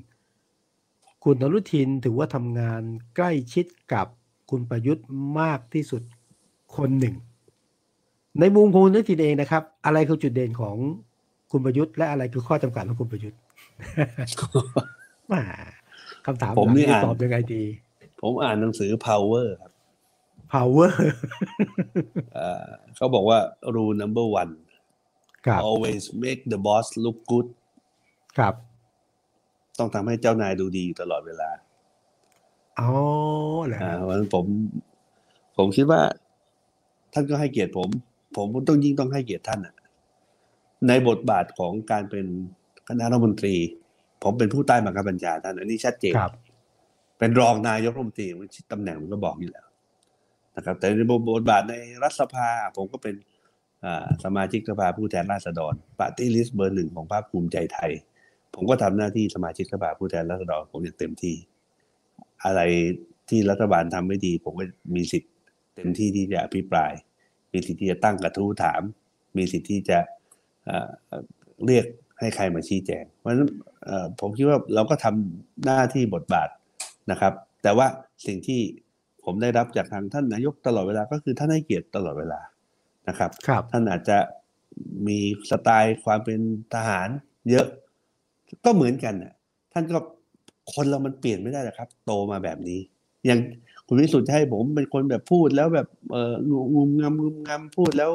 คุณอนุทินถือว่าทำงานใกล้ชิดกับคุณประยุทธ์มากที่สุดคนหนึ่ง ในมุมคุณอนุทินเองนะครับ อะไรคือจุดเด่นของคุณประยุทธ์และอะไรคือข้อจำกัดของคุณประยุทธ์มา คำถามผมนี่แบบอ่านตอบยังไงดี ผมอ่านหนังสือ power ครับ power เอ่อเขาบอกว่า rule number one ครับ always make the boss look good ครับ ต้องทำให้เจ้านายดูดีอยู่ตลอดเวลาอ๋อเหรออ่าเพราะฉะนั้นผม ผมคิดว่า ท่านก็ให้เกียรติผม ผมต้องยิ่งต้องให้เกียรติท่านอะในบทบาทของการเป็นคณะรัฐมนตรี ผมเป็นผู้ใต้บังคับบัญชาท่านอันนี้ชัดเจนครับเป็นรองนายกรัฐมนตรีตำแหน่งมันก็บอกอยู่แล้วนะครับ แต่ในบทบาทในรัฐสภา ผมก็เป็นอ่าสมาชิกสภาผู้แทนราษฎรปาร์ตี้ลิสต์เบอร์หนึ่งของพรรคภูมิใจไทย ผมก็ทำหน้าที่สมาชิกสภาผู้แทนราษฎรผมอย่างเต็มที่ อะไรที่รัฐบาลทำไม่ดี ผมก็มีสิทธิ์เต็มที่ที่จะอภิปราย มีสิทธิ์ที่จะตั้งกระทู้ถาม มีสิทธิ์ที่จะเอ่อเรียก ให้ใครมาชี้แจง เพราะฉะนั้นเอ่อผมคิดว่าเราก็ทำหน้าที่บทบาทนะครับ แต่ว่าสิ่งที่ผมได้รับจากทางท่านนายกตลอดเวลาก็คือท่านให้เกียรติตลอดเวลานะครับครับท่านอาจจะมีสไตล์ความเป็นทหารเยอะ ก็เหมือนกันน่ะท่านก็คนเรามันเปลี่ยนไม่ได้หรอกครับ โตมาแบบนี้ อย่างคุณวิสุทธิ์จะให้ผมเป็นคนแบบพูดแล้วแบบเอองุมงำงุมงำพูดแล้ว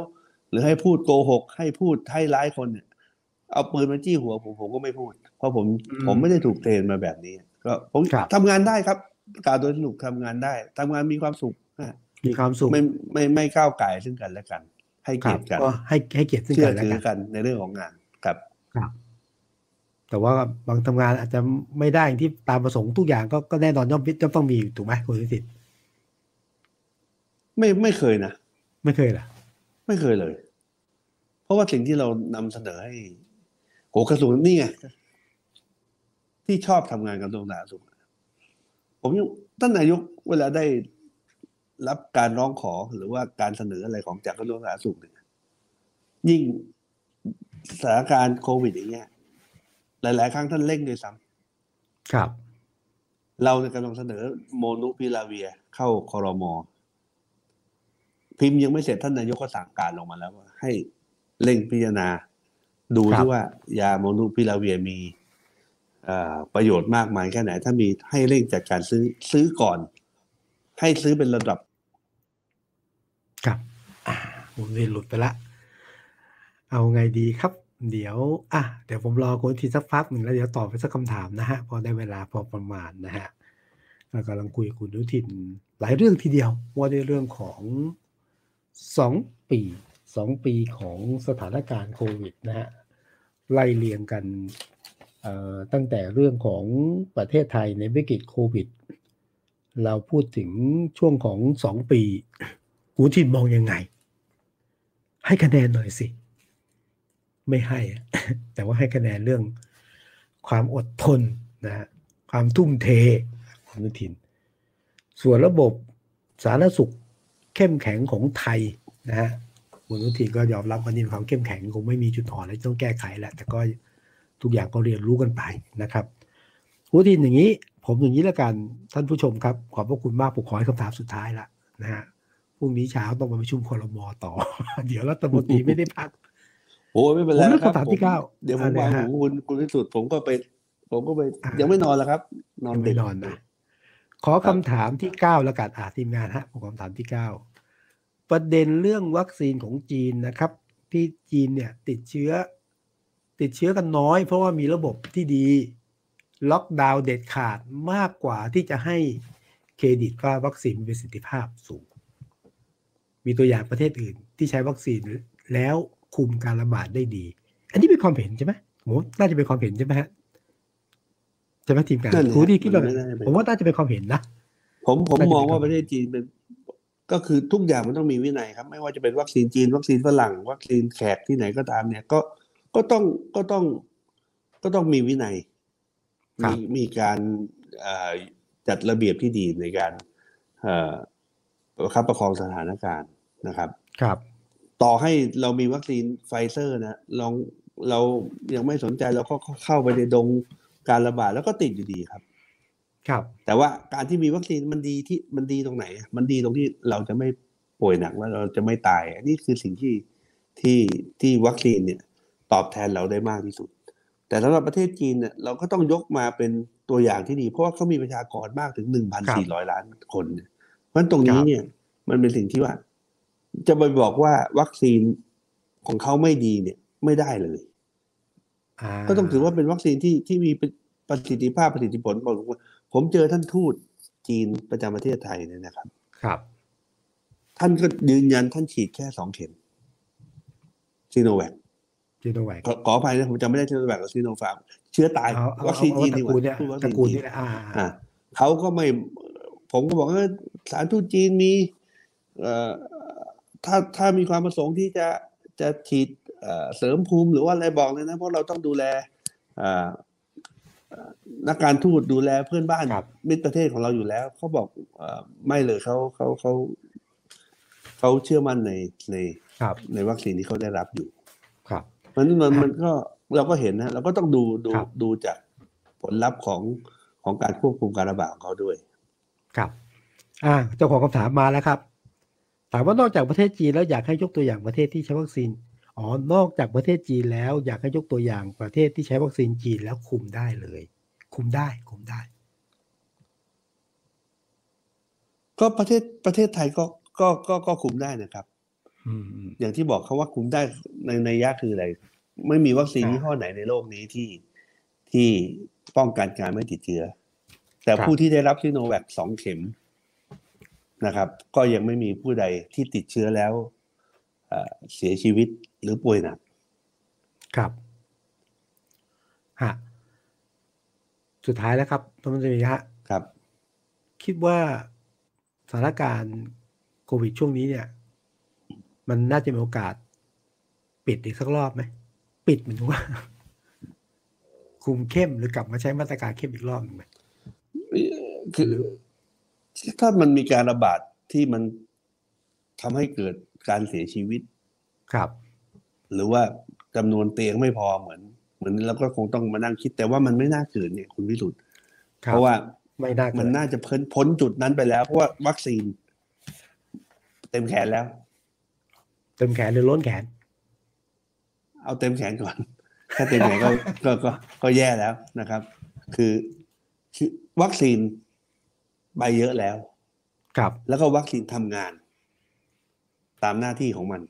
หรือให้พูดโกหก ให้พูดให้ร้ายคนเนี่ย เอาปืนมาจี้หัวผมผมก็ไม่พูด เพราะผมอืมผมไม่ได้ถูกเทรนมาแบบนี้ ก็ผมครับทำงานได้ครับการโดยสนุกทำงานได้ทำงานมีความสุขอะมีความสุขไม่ไม่ไม่ก้าวไก่ายซึ่งกันและกัน ให้ครัเกียบรติกันก็ให้ให้เกียรติซึ่งเชื่กัอนและถือกันกันในเรื่องของงานครับครับ แต่ว่าบางทำงานอาจจะไม่ได้อย่างที่ตามประสงค์ทุกอย่างก็ก็แน่นอนย่อมย่อมต้องมีถูกไหมคุณนิสิตไม่ไม่เคยนะไม่เคยเหรอไม่เคยเลย เพราะว่าสิ่งที่เรานำเสนอให้ โหกระทรวงนี่ไงที่ชอบทำงานกับกระทรวงสาธารณสุขผมยังท่านนายกเวลาได้รับการร้องขอหรือว่าการเสนออะไรของจากกระทรวงสาธารณสุขเนี่ยยิ่งสถานการณ์โควิดอย่างเงี้ย หลาย ๆ ครั้งท่านเร่งด้วยซ้ำครับ เราเนี่ยกำลังเสนอโมนูพิลาเวียเข้าคอรมอพิมพ์ยังไม่เสร็จท่านนายกก็สั่งการลงมาแล้วว่าให้เร่งพิจารณา ดูครับที่ว่ายาโมนูพิลาเวียมีเอ่อประโยชน์มากมายแค่ไหน ถ้ามีให้เร่งจัดการซื้อซื้อก่อน ให้ซื้อเป็นระดับ ครับอ่าผมเรียนหลุดไปละ เอาไงดีครับ เดี๋ยว อะ เดี๋ยวผมรอคุณทีสักพักหนึ่งแล้วเดี๋ยวตอบไปสักคำถามนะฮะ พอได้เวลาพอประมาณนะฮะเรากำลังคุยกับคุณอนุทินหลายเรื่องทีเดียวว่าในเรื่องของสองปี สองปีของสถานการณ์โควิดนะฮะไล่เรียงกันเอ่อตั้งแต่เรื่องของประเทศไทยในวิกฤตโควิด เราพูดถึงช่วงของสองปีคุณอนุทินมองยังไง ให้คะแนนหน่อยสิ ไม่ให้อะแต่ว่าให้คะแนนเรื่องความอดทนนะฮะความทุ่มเทคุณอนุทิน ส่วนระบบสาธารณสุขเข้มแข็งของไทยนะฮะ คุณอนุทินก็ยอมรับว่านี่เป็นความเข้มแข็งคงไม่มีจุดอ่อนอะไรที่ต้องแก้ไขแหละ แต่ก็ทุกอย่างก็เรียนรู้กันไปนะครับคุณอนุทินอย่างนี้ ผมอย่างนี้แล้วกันท่านผู้ชมครับ ขอบพระคุณมากผมขอให้คำถามสุดท้ายละนะฮะพรุ่งนี้เช้าต้องมาประชุมคอรมอต่อ เดี๋ยวรัฐมนตรีไม่ได้พักโอ้ไม่เป็นไรผมเลือกครับคำถามที่เก้าเดี๋ยวผมอะไรวางฮะหูคุณคุณที่สุด ผมก็ไป ผมก็ไปอ่ายัยังไม่นอนแล้วครับ นอนยังดึไม่กนอนนะขอคำถามที่เก้าแล้วกันอ่าทีมงานฮะผมคำถามที่เก้า ประเด็นเรื่องวัคซีนของจีนนะครับ ที่จีนเนี่ยติดเชื้อ ติดเชื้อกันน้อย เพราะว่ามีระบบที่ดี ล็อกดาวน์เด็ดขาดมากกว่าที่จะให้เครดิตว่าวัคซีนมีประสิทธิภาพสูง มีตัวอย่างประเทศอื่นที่ใช้วัคซีนแล้วคุมการระบาดได้ดี อันนี้เป็นความเห็นใช่ไหมผมว่าน่าจะเป็นความเห็นใช่ไหมฮะใช่ไหมทีมงานนั่นแหละครูที่คิดว่ามันน่าจะเป็นผมว่าน่าจะเป็นความเห็นนะผมผมน่าจะมองเป็นว่าความประเทศจีนเป็น ก็คือทุกอย่างมันต้องมีวินัยครับ ไม่ว่าจะเป็นวัคซีนจีน วัคซีนฝรั่ง วัคซีนแขกที่ไหนก็ตามเนี่ย ก็ก็ต้องก็ต้องก็ต้องมีวินัยครับมีมีการเอ่อจัดระเบียบที่ดีในการเอ่อประคับประคองสถานการณ์นะครับ ครับ ต่อให้เรามีวัคซีนไฟเซอร์นะลองเรายังไม่สนใจเราก็เข้าไปในดงการระบาดแล้วก็ติดอยู่ดีครับ ครับ แต่ว่าการที่มีวัคซีนมันดีที่มันดีตรงไหน มันดีตรงที่เราจะไม่ป่วยหนักแล้วเราจะไม่ตายอันนี้คือสิ่งที่ที่ที่วัคซีนเนี่ยตอบแทนเราได้มากที่สุด แต่สำหรับประเทศจีนเนี่ยเราก็ต้องยกมาเป็นตัวอย่างที่ดี เพราะว่าเขามีประชากรมากถึงหนึ่งพันสี่ร้อยล้านคนเนี่ยเพราะฉะนั้นตรงนี้เนี่ย มันเป็นสิ่งที่ว่า จะไปบอกว่าวัคซีนของเขาไม่ดีเนี่ย ไม่ได้เลยาก็ต้องถือว่าเป็นวัคซีนที่ที่มีประสิทธิภาพประสิทธิผลพอสมควร ผมเจอท่านทูตจีนประจำประเทศไทยเนี่ยนะครับ ครับ ท่านก็ยืนยันท่านฉีดแค่สองเข็มซีโนแวคจีโนแวคขอขออภัยนะผมจำไม่ได้ซีโนแวคกับซีโนฟาร์มเชื้อตายเอาเอาวัคซีนเอาจีนตดีระกว่ากูลเนี่ยพูดวัคตซีระนกูลจีนี่นแหละอ่าอ่าเขาก็ไม่ ผมก็บอกว่าสถารทูตจีนมี เอ่อถ้าถ้ามีความประสงค์ที่จะจะฉีดเอ่อเสริมภูมิหรือว่าอะไรบอกเลยนะ เพราะเราต้องดูแลเอ่อเอ่อ นักการทูตดูแลเพื่อนบ้านครับมิตรประเทศของเราอยู่แล้วเขาบอกเอ่อไม่เลยเขาเขาเขาเขาเชื่อมั่นในในครับในวัคซีนที่เขาได้รับอยู่ ครับเพราะฉะนั้นมันครับมันก็เราก็เห็นนะเราก็ต้องดูดูครับดูจากผลลัพธ์ของของการควบคุมการระบาดของเขาด้วย ครับ อ่าเจ้าของคำถามมาแล้วครับ ถามว่านอกจากประเทศจีนแล้วอยากให้ยกตัวอย่างประเทศที่ใช้วัคซีน อ๋อนอกจากประเทศจีนแล้วอยากให้ยกตัวอย่างประเทศที่ใช้วัคซีนจีนแล้วคุมได้เลย คุมได้คุมได้ ก็ประเทศประเทศไทยก็ก็ก็ก็คุมได้นะครับอืมอืมอย่างที่บอกเขาว่าคุมได้ในในยะคืออะไร ไม่มีวัคซีนครับยี่ห้อไหนในโลกนี้ที่ที่ป้องกันการไม่ติดเชื้อ แต่ครับผู้ที่ได้รับซิโนแวคสองเข็มนะครับ ก็ยังไม่มีผู้ใดที่ติดเชื้อแล้ว เอ่อเสียชีวิตหรือป่วยหนัก ครับฮะสุดท้ายแล้วครับท่านรัฐมนตรีฮะครับ คิดว่าสถานการณ์โควิดช่วงนี้เนี่ย มันน่าจะมีโอกาส ปิดอีกสักรอบไหม ปิดเหมือนว่า คุมเข้มหรือกลับมาใช้มาตรการเข้มอีกรอบหนึ่งไหมคือถ้ามันมีการระบาดที่มันทำให้เกิด การเสียชีวิต ครับ หรือว่าจำนวนเตียงไม่พอเหมือน เหมือนเราก็คงต้องมานั่งคิด แต่ว่ามันไม่น่าเกิดเนี่ยคุณวิรุธคบเพราะว่าไม่น่าเกิมันดน่าจะพ้นพ้นจุดนั้นไปแล้ว เพราะว่าวัคซีน เต็มแขนแล้ว เต็มแขนหรือล้นแขน เอาเต็มแขนก่อน ถ้าเต็มแขนก็ก็ก็ก็แย่แล้วนะครับ คือคือวัคซีนไปเยอะแล้ว ครับ แล้วก็วัคซีนทำงาน ตามหน้าที่ของมัน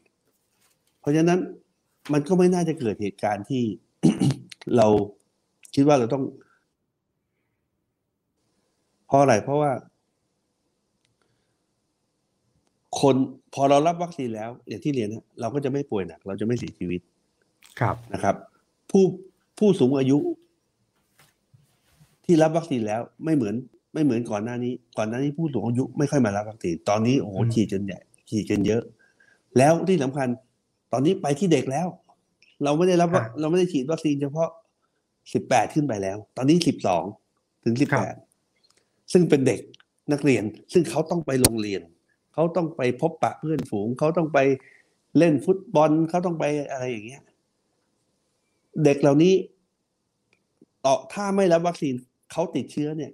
เพราะฉะนั้นมันก็ไม่น่าจะเกิดเหตุการณ์ที่เราคิดว่าเราต้องเพราะอะไรเพราะว่า คนพอเรารับวัคซีนแล้วอย่างที่เรียนนะเราก็จะไม่ป่วยหนัก เราจะไม่เสียชีวิตครับนะครับ ผู้ผู้สูงอายุ ที่รับวัคซีนแล้วไม่เหมือน ไม่เหมือนก่อนหน้านี้ ก่อนหน้านี้ผู้สูงอายุไม่ค่อยมารับวัคซีนตอนนี้โอ้โหอืมฉีดจนใหญ่ฉีดกันเยอะ แล้วที่สำคัญ ตอนนี้ไปที่เด็กแล้ว เราไม่ได้รับว่าเราไม่ได้ฉีดวัคซีนเฉพาะสิบแปดขึ้นไปแล้ว ตอนนี้สิบสองถึงสิบแปดซึ่งเป็นเด็กนักเรียน ซึ่งเขาต้องไปโรงเรียน เขาต้องไปพบปะเพื่อนฝูง เขาต้องไปเล่นฟุตบอลเขาต้องไปอะไรอย่างเงี้ย เด็กเหล่านี้ต่อถ้าไม่รับวัคซีนเขาติดเชื้อเนี่ย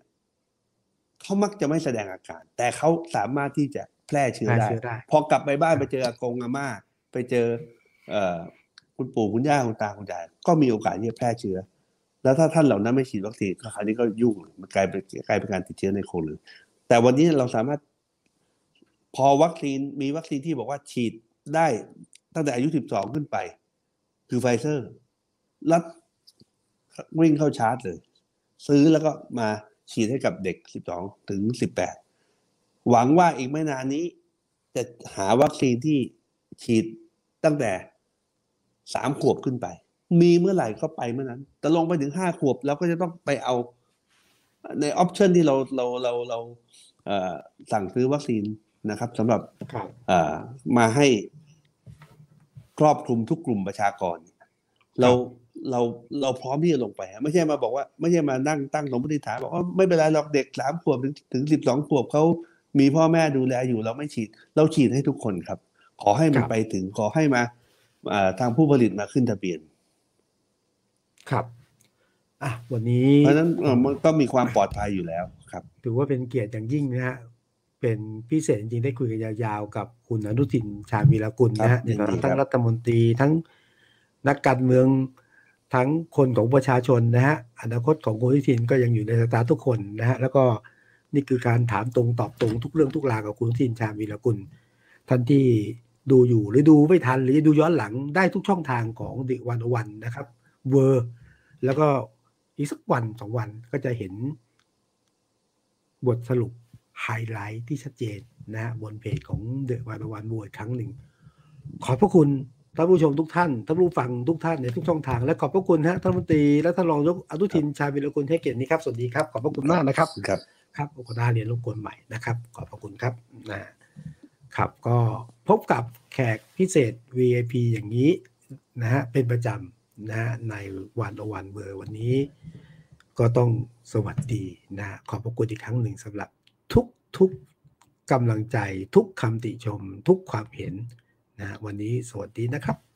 เขามักจะไม่แสดงอาการ แต่เขาสามารถที่จะ แพร่เชื้อแพร่ได้เชื้อได้ พอกลับไปบ้านไปเจออากงอาม่าไปเจอเอ่อคุณปู่คุณย่าคุณตาคุณยายก็มีโอกาสที่จะแพร่เชื้อ แล้วถ้าท่านเหล่านั้นไม่ฉีดวัคซีนก็คราวนี้ก็ยุ่งมันกลายเป็นกลายเป็นการติดเชื้อในโควิดแต่วันนี้เราสามารถ พอวัคซีนมีวัคซีนที่บอกว่าฉีดได้ตั้งแต่อายุ 12 ขึ้นไป คือไฟเซอร์รัฐวิ่งเข้าชาร์จเลย ซื้อแล้วก็มาฉีดให้กับเด็ก 12 ถึง 18 หวังว่าอีกไม่นานนี้ จะหาวัคซีนที่ฉีดตั้งแต่สามขวบขึ้นไป มีเมื่อไหร่ก็ไปเมื่อนั้น แต่ลงไปถึงห้าขวบเราก็จะต้องไปเอาในออปชันที่เราเราเราเราเอ่อสั่งซื้อวัคซีนนะครับสำหรับครับเอ่อมาให้ครอบคลุมทุกกลุ่มประชากร เราเราเราพร้อมที่จะลงไปฮะไม่ใช่มาบอกว่า ไม่ใช่มานั่งตั้งสมมติฐานบอกว่าไม่เป็นไรหรอกเด็กสามขวบถึงถึงสิบสองขวบเขา มีพ่อแม่ดูแลอยู่เราไม่ฉีด เราฉีดให้ทุกคนครับ ขอให้มันไปถึงขอให้มาอ่าทางผู้ผลิตมาขึ้นทะเบียน ครับอะวันนี้เพราะฉะนั้นเอ่อมันก็มีความปลอดภัยอยู่แล้วครับ ถือว่าเป็นเกียรติอย่างยิ่งนะฮะเป็นพิเศษจริงๆได้คุยกันยาวๆ กับคุณอนุทินชาญวีรกุลนะครัฮะบยินดีทั้งครับรัฐมนตรีทั้งนักการเมืองทั้งคนของประชาชนนะฮะอนาคตของคุณอนุทินก็ยังอยู่ในสายตาทุกคนนะฮะแล้วก็ นี่คือการถามตรงตอบตรงทุกเรื่องทุกราวกับคุณทินชาญวีรกุลท่านที่ดูอยู่หรือดูไม่ทันหรือดูย้อนหลังได้ทุกช่องทางของดิวันวันนะครับเวอร์แล้วก็อีกสักวันสองวันก็จะเห็นบทสรุปไฮไลท์ที่ชัดเจนนะฮะบนเพจของเดอะวันวันบวยครั้งหนึ่ง ขอบพระคุณท่านผู้ชมทุกท่านท่านผู้ฟังทุกท่านในทุกช่องทาง และขอบพระคุณฮะท่านรัฐมนตรีและท่านรองยกอนุทินชาญวิรกุลให้เกียรตินี้ครับสวัสดีครับขอบพระคุณมากนะครับครับ ครับโอกาสเรียนรบกวนใหม่นะครับ ขอบพระคุณครับนะครับก็พบกับแขกพิเศษ VIP อย่างนี้นะฮะเป็นประจำนะฮะในวันอวันเบอร์วันนี้ ก็ต้องสวัสดีนะขอบพระคุณอีกครั้งหนึ่งสำหรับทุกทุกกำลังใจทุกคำติชม ทุกความเห็นนะฮะวันนี้สวัสดีนะครับ